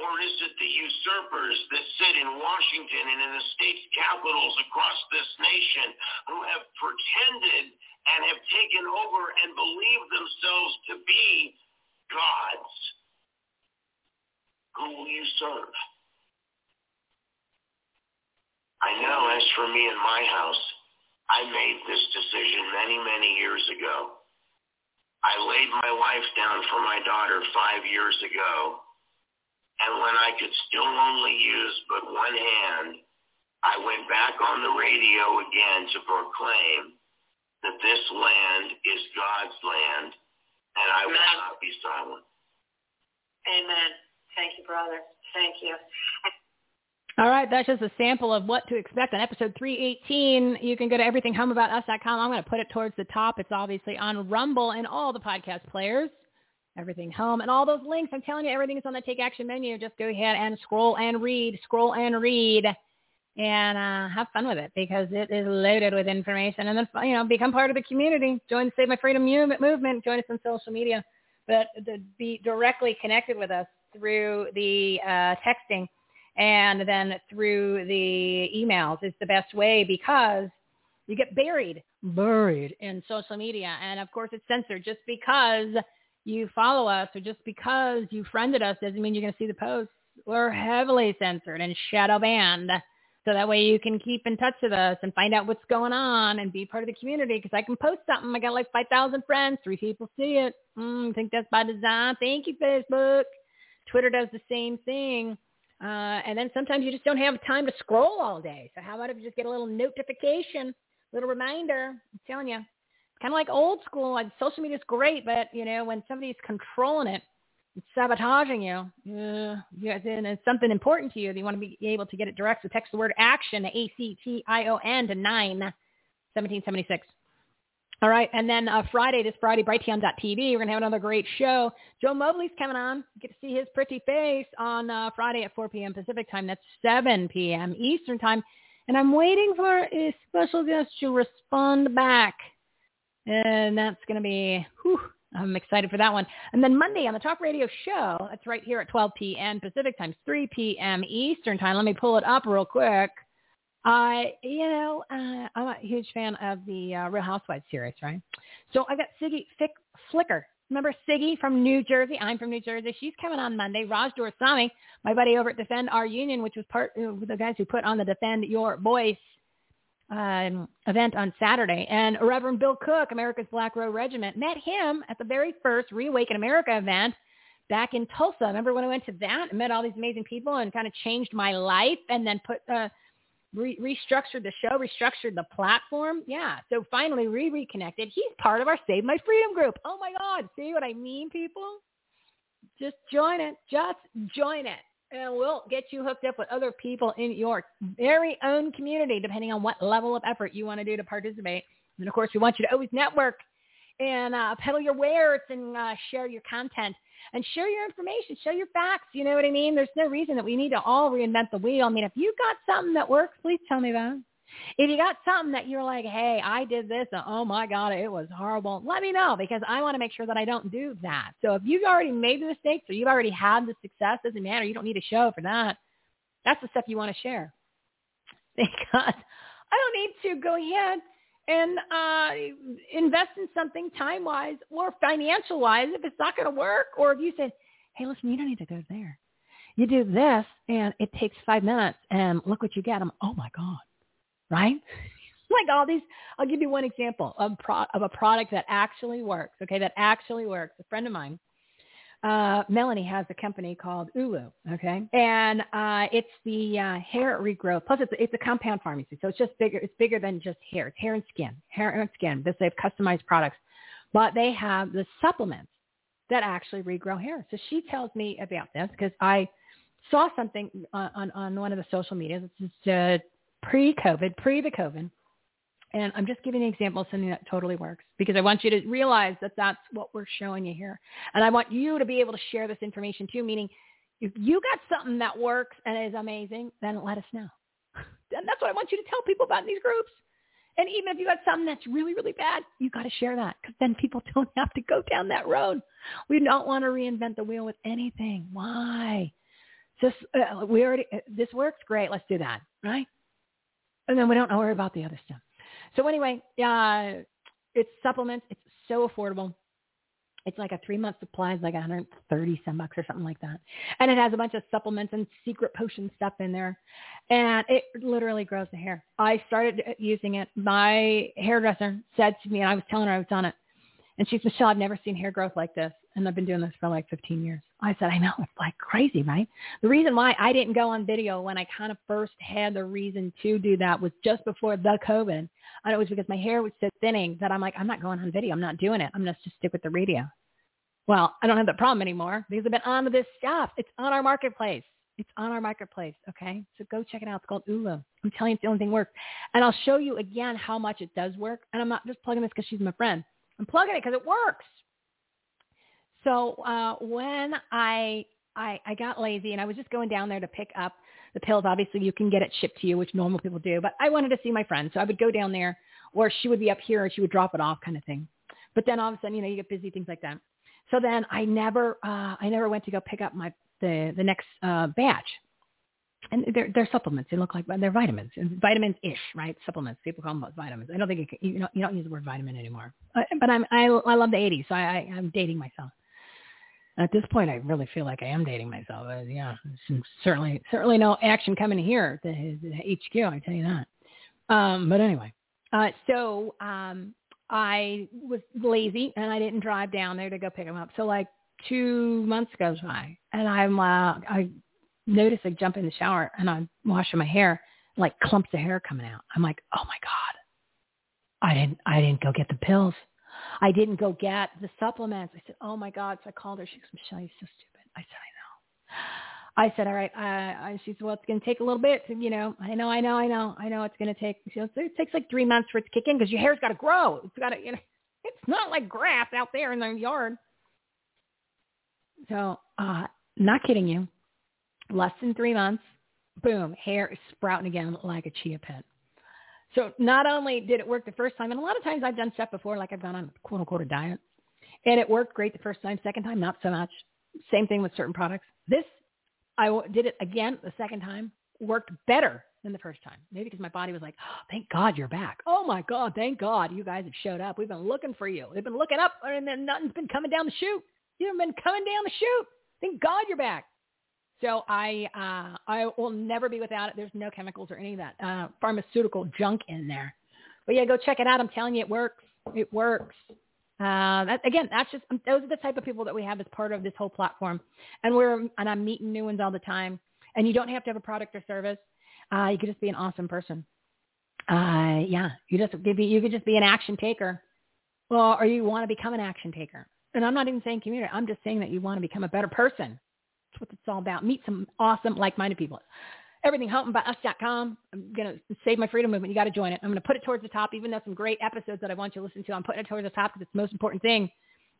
or is it the usurpers that sit in Washington and in the state capitals across this nation who have pretended and have taken over and believe themselves to be gods. Who will you serve? I know as for me and my house, I made this decision many, many years ago. I laid my life down for my daughter five years ago. And when I could still only use but one hand, I went back on the radio again to proclaim that this land is God's land and I will not be silent. Amen. Thank you, brother. Thank you. All right, that's just a sample of what to expect on episode 318. You can go to everythinghomeaboutus.com. I'm going to put it towards the top. It's obviously on Rumble and all the podcast players. Everything Home and all those links. I'm telling you, everything is on the Take Action menu. Just go ahead and scroll and read, scroll and read and uh, have fun with it because it is loaded with information. And then, you know, become part of the community. Join the Save My Freedom movement. Join us on social media. But be directly connected with us through the uh, texting and then through the emails is the best way because you get buried, buried in social media. And of course, it's censored. Just because you follow us or just because you friended us doesn't mean you're going to see the posts. We're heavily censored and shadow banned. So that way you can keep in touch with us and find out what's going on and be part of the community. Because I can post something. I got like 5,000 friends. Three people see it. Mm, think that's by design. Thank you, Facebook. Twitter does the same thing. Uh, and then sometimes you just don't have time to scroll all day. So how about if you just get a little notification, little reminder? I'm telling you, kind of like old school. Like social media is great, but you know when somebody's controlling it, sabotaging you, uh, yeah, then it's something important to you. That you want to be able to get it direct. So text the word action, A-C-T-I-O-N to 91776. All right. And then uh, Friday, this Friday, Brighteon.tv, we're to have another great show. Joe Mobley's coming on. You get to see his pretty face on uh, Friday at 4 p.m. Pacific time. That's 7 p.m. Eastern time. And I'm waiting for a special guest to respond back. And that's to be, whew, I'm excited for that one. And then Monday on the Talk Radio Show, that's right here at 12 p.m. Pacific time, 3 p.m. Eastern time. Let me pull it up real quick. I, you know, uh, I'm a huge fan of the uh, Real Housewives series, right? So I got Siggy Fick, Flicker. Remember Siggy from New Jersey? I'm from New Jersey. She's coming on Monday. Raj Dorsami, my buddy over at Defend Our Union, which was part of the guys who put on the Defend Your Voice um, event on Saturday. And Reverend Bill Cook, America's Black Robe Regiment, met him at the very first Reawaken America event back in Tulsa. Remember when I went to that and met all these amazing people and kind of changed my life and then put uh, re- restructured the show, restructured the platform. Yeah. So finally we reconnected. He's part of our Save My Freedom group. Oh my God. See what I mean, people? Just join it. Just join it. And we'll get you hooked up with other people in your very own community, depending on what level of effort you want to do to participate. And of course, we want you to always network and uh, peddle your wares and uh, share your content and share your information, share your facts. You know what I mean? There's no reason that we need to all reinvent the wheel. I mean, if you've got something that works, please tell me that. If you got something that you're like, hey, I did this, and oh my God, it was horrible, let me know because I want to make sure that I don't do that. So if you've already made the mistakes or you've already had the success, doesn't matter. You don't need a show for that. That's the stuff you want to share. Because I don't need to go ahead and uh, invest in something time wise or financial wise if it's not going to work. Or if you said, hey, listen, you don't need to go there. You do this and it takes five minutes and look what you get. I'm, oh my God, right? like all these, I'll give you one example of, pro, of a product that actually works. Okay, that actually works. A friend of mine uh, Melanie has a company called Ulu, okay, and uh, it's the uh, hair regrowth. Plus, it's it's a compound pharmacy, so it's just bigger. It's bigger than just hair. It's hair and skin, hair and skin. Because they have customized products, but they have the supplements that actually regrow hair. So she tells me about this because I saw something on, on, on one of the social medias. It's just, uh, pre-COVID, pre the COVID, and I'm just giving an example of something that totally works because I want you to realize that that's what we're showing you here. And I want you to be able to share this information too, meaning if you got something that works and is amazing, then let us know. And that's what I want you to tell people about in these groups. And even if you got something that's really, really bad, you got to share that because then people don't have to go down that road. We don't want to reinvent the wheel with anything. Why? Just uh, we already uh, this works great. Let's do that, right? And then we don't worry about the other stuff. So anyway, uh, it's supplements. It's so affordable. It's like a three month supply. It's like 130 some bucks or something like that. And it has a bunch of supplements and secret potion stuff in there. And it literally grows the hair. I started using it. My hairdresser said to me, and I was telling her I was on it. And she's, Michele, I've never seen hair growth like this and I've been doing this for like 15 years. I said, I know, it's like crazy, right? The reason why I didn't go on video when I kind of first had the reason to do that was just before the COVID. And it was because my hair was so thinning that I'm like, I'm not going on video. I'm not doing it. I'm going to stick with the radio. Well, I don't have that problem anymore because I've been on to this stuff. It's on our marketplace. It's on our marketplace. Okay. So go check it out. It's called Ulu. I'm telling you, it's the only thing works. And I'll show you again how much it does work. And I'm not just plugging this because she's my friend. I'm plugging it because it works. So uh, when I, I I got lazy and I was just going down there to pick up the pills. Obviously, you can get it shipped to you, which normal people do. But I wanted to see my friend, so I would go down there, or she would be up here, and she would drop it off, kind of thing. But then all of a sudden, you know, you get busy, things like that. So then I never uh, I never went to go pick up my the the next uh, batch. And they're, they're supplements. They look like they're vitamins, vitamins ish, right? Supplements. People call them vitamins. I don't think you, you know you don't use the word vitamin anymore. But I'm I I love the 80s, so I, I I'm dating myself. At this point, I really feel like I am dating myself. Uh, yeah, certainly, certainly no action coming here the, the HQ. I tell you that. Um, but anyway, uh, so um, I was lazy and I didn't drive down there to go pick them up. So like two months goes by, and I'm uh, I notice I jump in the shower and I'm washing my hair, like clumps of hair coming out. I'm like, oh my god, I didn't I didn't go get the pills. I didn't go get the supplements. I said, oh my God. So I called her. She goes, Michele, you're so stupid. I said, I know. I said, all right. Uh, she said, well, it's going to take a little bit. You know, I know, I know, I know, I know it's going to take, she goes, it takes like three months for it to kick in because your hair's got to grow. It's got to, you know, it's not like grass out there in the yard. So, uh, not kidding you. Less than three months, boom, hair is sprouting again like a chia pet. So not only did it work the first time, and a lot of times I've done stuff before, like I've gone on quote unquote a diet, and it worked great the first time. Second time, not so much. Same thing with certain products. This, I did it again the second time, worked better than the first time. Maybe because my body was like, oh, thank God you're back. Oh my God, thank God you guys have showed up. We've been looking for you. They've been looking up, and then nothing's been coming down the chute. You've been coming down the chute. Thank God you're back. So I uh, I will never be without it. There's no chemicals or any of that uh, pharmaceutical junk in there. But yeah, go check it out. I'm telling you, it works. It works. Uh, that, again, that's just those are the type of people that we have as part of this whole platform, and we're and I'm meeting new ones all the time. And you don't have to have a product or service. Uh, you could just be an awesome person. Uh, yeah, you just be you could just be an action taker, well, or you want to become an action taker. And I'm not even saying community. I'm just saying that you want to become a better person. That's what it's all about. Meet some awesome, like-minded people. EverythingHelpingByUs.com. I'm going to save my freedom movement. You got to join it. I'm going to put it towards the top, even though some great episodes that I want you to listen to. I'm putting it towards the top because it's the most important thing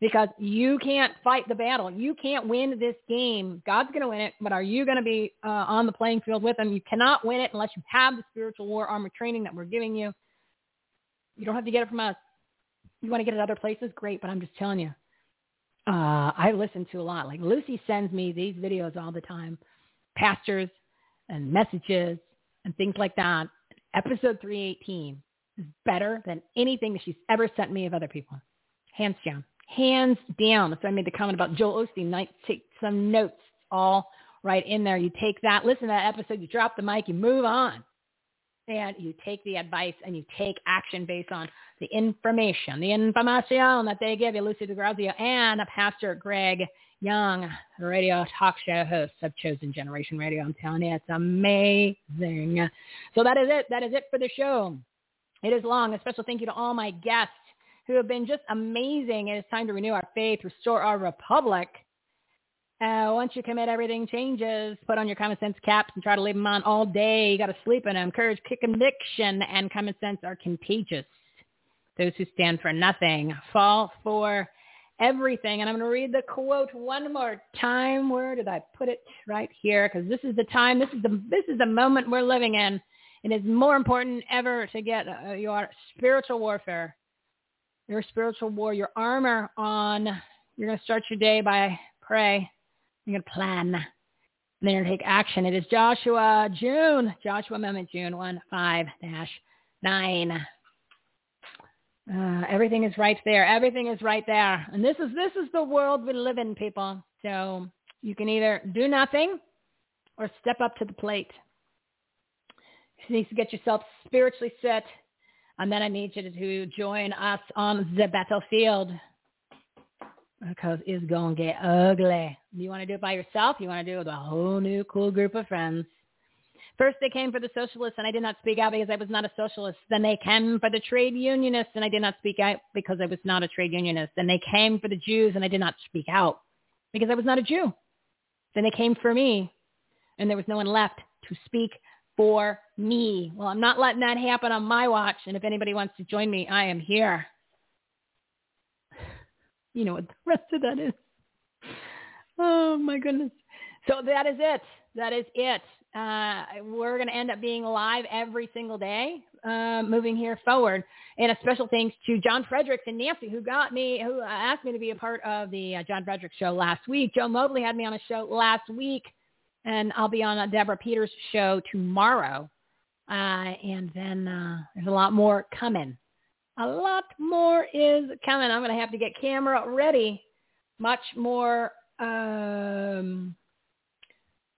because you can't fight the battle. You can't win this game. God's going to win it, but are you going to be uh, on the playing field with him? You cannot win it unless you have the spiritual war armor training that we're giving you. You don't have to get it from us. You want to get it other places? Great, but I'm just telling you. Uh, I listen to a lot. Like Lucy sends me these videos all the time, pastors and messages and things like that. Episode 318 is better than anything that she's ever sent me of other people. Hands down hands down. So I made the comment about Joel Osteen. Night, take some notes all right in there. You take that, listen to that episode, you drop the mic, you move on. And you take the advice and you take action based on the information, the information that they give you, Lucy DeGrazia and Pastor Greg Young, the radio talk show host of Chosen Generation Radio. I'm telling you, it's amazing. So that is it. That is it for the show. It is long. A special thank you to all my guests who have been just amazing. It's time to renew our faith, restore our republic. Uh, once you commit, everything changes. Put on your common sense caps and try to leave them on all day. You got to sleep in them. Courage, conviction, and common sense are contagious. Those who stand for nothing fall for everything. And I'm going to read the quote one more time. Where did I put it? Right here, because this is the time. This is the this is the moment we're living in. It is more important ever to get uh, your spiritual warfare your spiritual war, your armor on. You're going to start your day by pray. You're going to plan. And then you're going to take action. It is Joshua, June, Joshua Amendment, June 1, 5 dash 9. Uh, everything is right there. Everything is right there. And this is this is the world we live in, people. So you can either do nothing or step up to the plate. You need to get yourself spiritually set and then I need you to join us on the battlefield because it's going to get ugly. You want to do it by yourself? You want to do it with a whole new cool group of friends. First they came for the socialists and I did not speak out because I was not a socialist. Then they came for the trade unionists and I did not speak out because I was not a trade unionist. Then they came for the Jews and I did not speak out because I was not a Jew. Then they came for me and there was no one left to speak for me. Well, I'm not letting that happen on my watch. And if anybody wants to join me, I am here. You know what the rest of that is. Oh my goodness. So that is it. That is it. Uh, we're going to end up being live every single day uh, moving here forward. And a special thanks to John Fredericks and Nancy who got me, who asked me to be a part of the uh, John Fredericks show last week. Joe Mobley had me on a show last week and I'll be on Deborah Peters' show tomorrow. Uh, and then uh, there's a lot more coming. A lot more is coming. I'm going to have to get camera ready much more, um,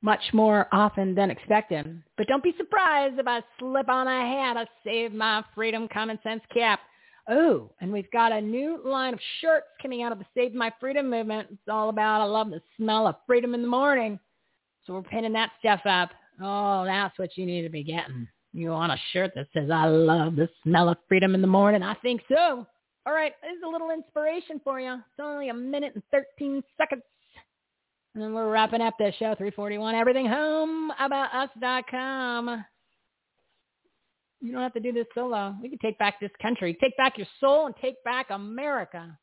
much more often than expected. But don't be surprised if I slip on a hat. I save my freedom common sense cap. Oh, and we've got a new line of shirts coming out of the Save My Freedom movement. It's all about I love the smell of freedom in the morning. So we're pinning that stuff up. Oh, that's what you need to be getting. You want a shirt that says, I love the smell of freedom in the morning? I think so. All right, there's a little inspiration for you. It's only a minute and 13 seconds. And then we're wrapping up this show, 341, everything home about. You don't have to do this solo. We can take back this country, take back your soul, and take back America.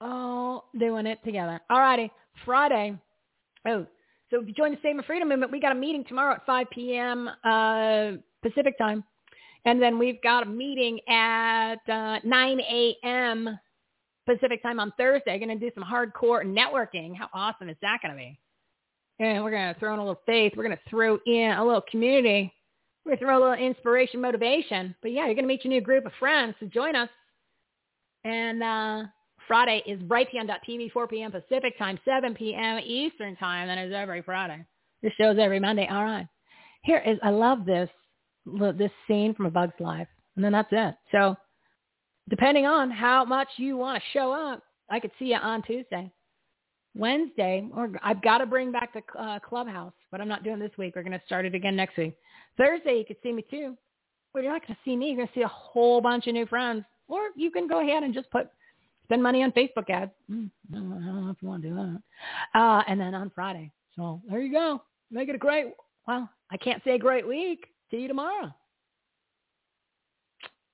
All doing it together. All righty. Friday. Oh, So if you join the Save My Freedom Movement, we got a meeting tomorrow at 5 p.m. Uh, Pacific time. And then we've got a meeting at uh, 9 a.m. Pacific time on Thursday. Going to do some hardcore networking. How awesome is that going to be? And we're going to throw in a little faith. We're going to throw in a little community. We're going to throw a little inspiration, motivation. But yeah, you're going to meet your new group of friends. So join us. And uh, Friday is brighteon.tv, 4 p.m. Pacific time, 7 p.m. Eastern time. That is every Friday. This show's every Monday. All right. Here is, I love this, this scene from A Bug's Life. And then that's it. So depending on how much you want to show up, I could see you on Tuesday. Wednesday, or I've got to bring back the uh, clubhouse, but I'm not doing this week. We're going to start it again next week. Thursday, you could see me too. But you're not going to see me. You're going to see a whole bunch of new friends. Or you can go ahead and just put spend money on Facebook ads. Mm, I don't know if you want to do that. Uh, and then on Friday. So there you go. Make it a great, well, I can't say great week. See you tomorrow.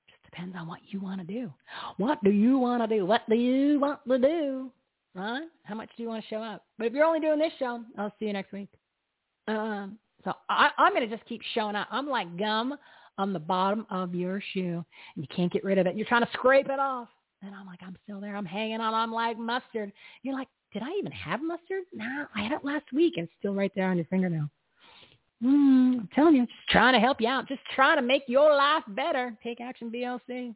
Just depends on what you want to do. What do you want to do? What do you want to do? right? How much do you want to show up? But if you're only doing this show, I'll see you next week. Um, so I, I'm going to just keep showing up. I'm like gum on the bottom of your shoe, and you can't get rid of it. You're trying to scrape it off. And I'm like, I'm still there. I'm hanging on. I'm like mustard. You're like, did I even have mustard? No, I had it last week. And it's still right there on your fingernail. Mm, I'm telling you, just trying to help you out. Just trying to make your life better. Take action, BLC.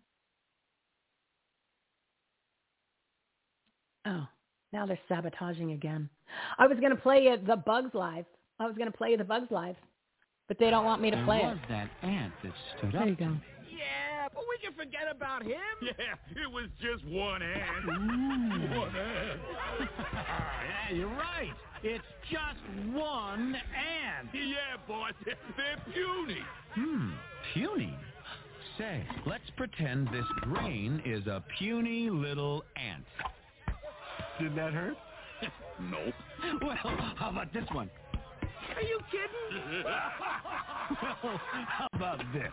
Oh, now they're sabotaging again. I was going to play it, the Bugs Life. I was going to play the Bugs Life, but they don't want me to play there was it. that ant that stood There up. you go. Yeah, but we can forget about him. Yeah, it was just one ant. one ant. yeah, you're right. It's just one ant. Yeah, boss. They're puny. Hmm, puny. Say, let's pretend this grain is a puny little ant. Did that hurt? Nope. Well, how about this one? Are you kidding? well, how about this?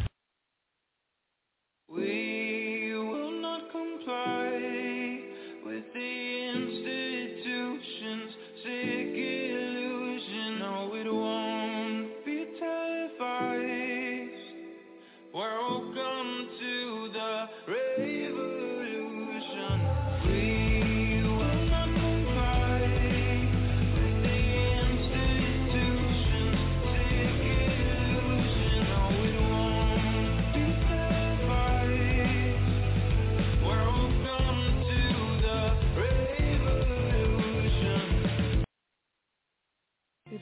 We will not comply with the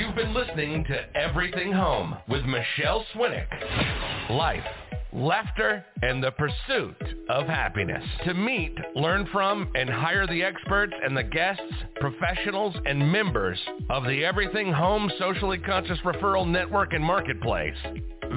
You've been listening to Everything Home with Michele Swinick. Life, laughter, and the pursuit of happiness. To meet, learn from, and hire the experts and the guests, professionals, and members of the Everything Home Socially Conscious Referral Network and Marketplace,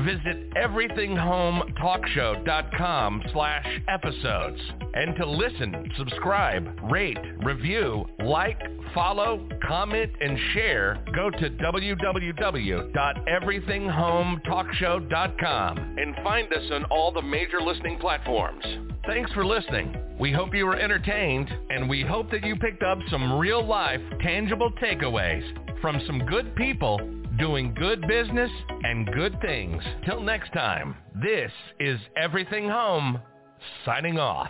visit everythinghometalkshow.com slash episodes. And to listen, subscribe, rate, review, like, follow, comment, and share, go to www.everythinghometalkshow.com and find us on all the major listening platforms. Thanks for listening. We hope you were entertained, and we hope that you picked up some real-life, tangible takeaways from some good people doing good business and good things. Till next time, this is Everything Home, signing off.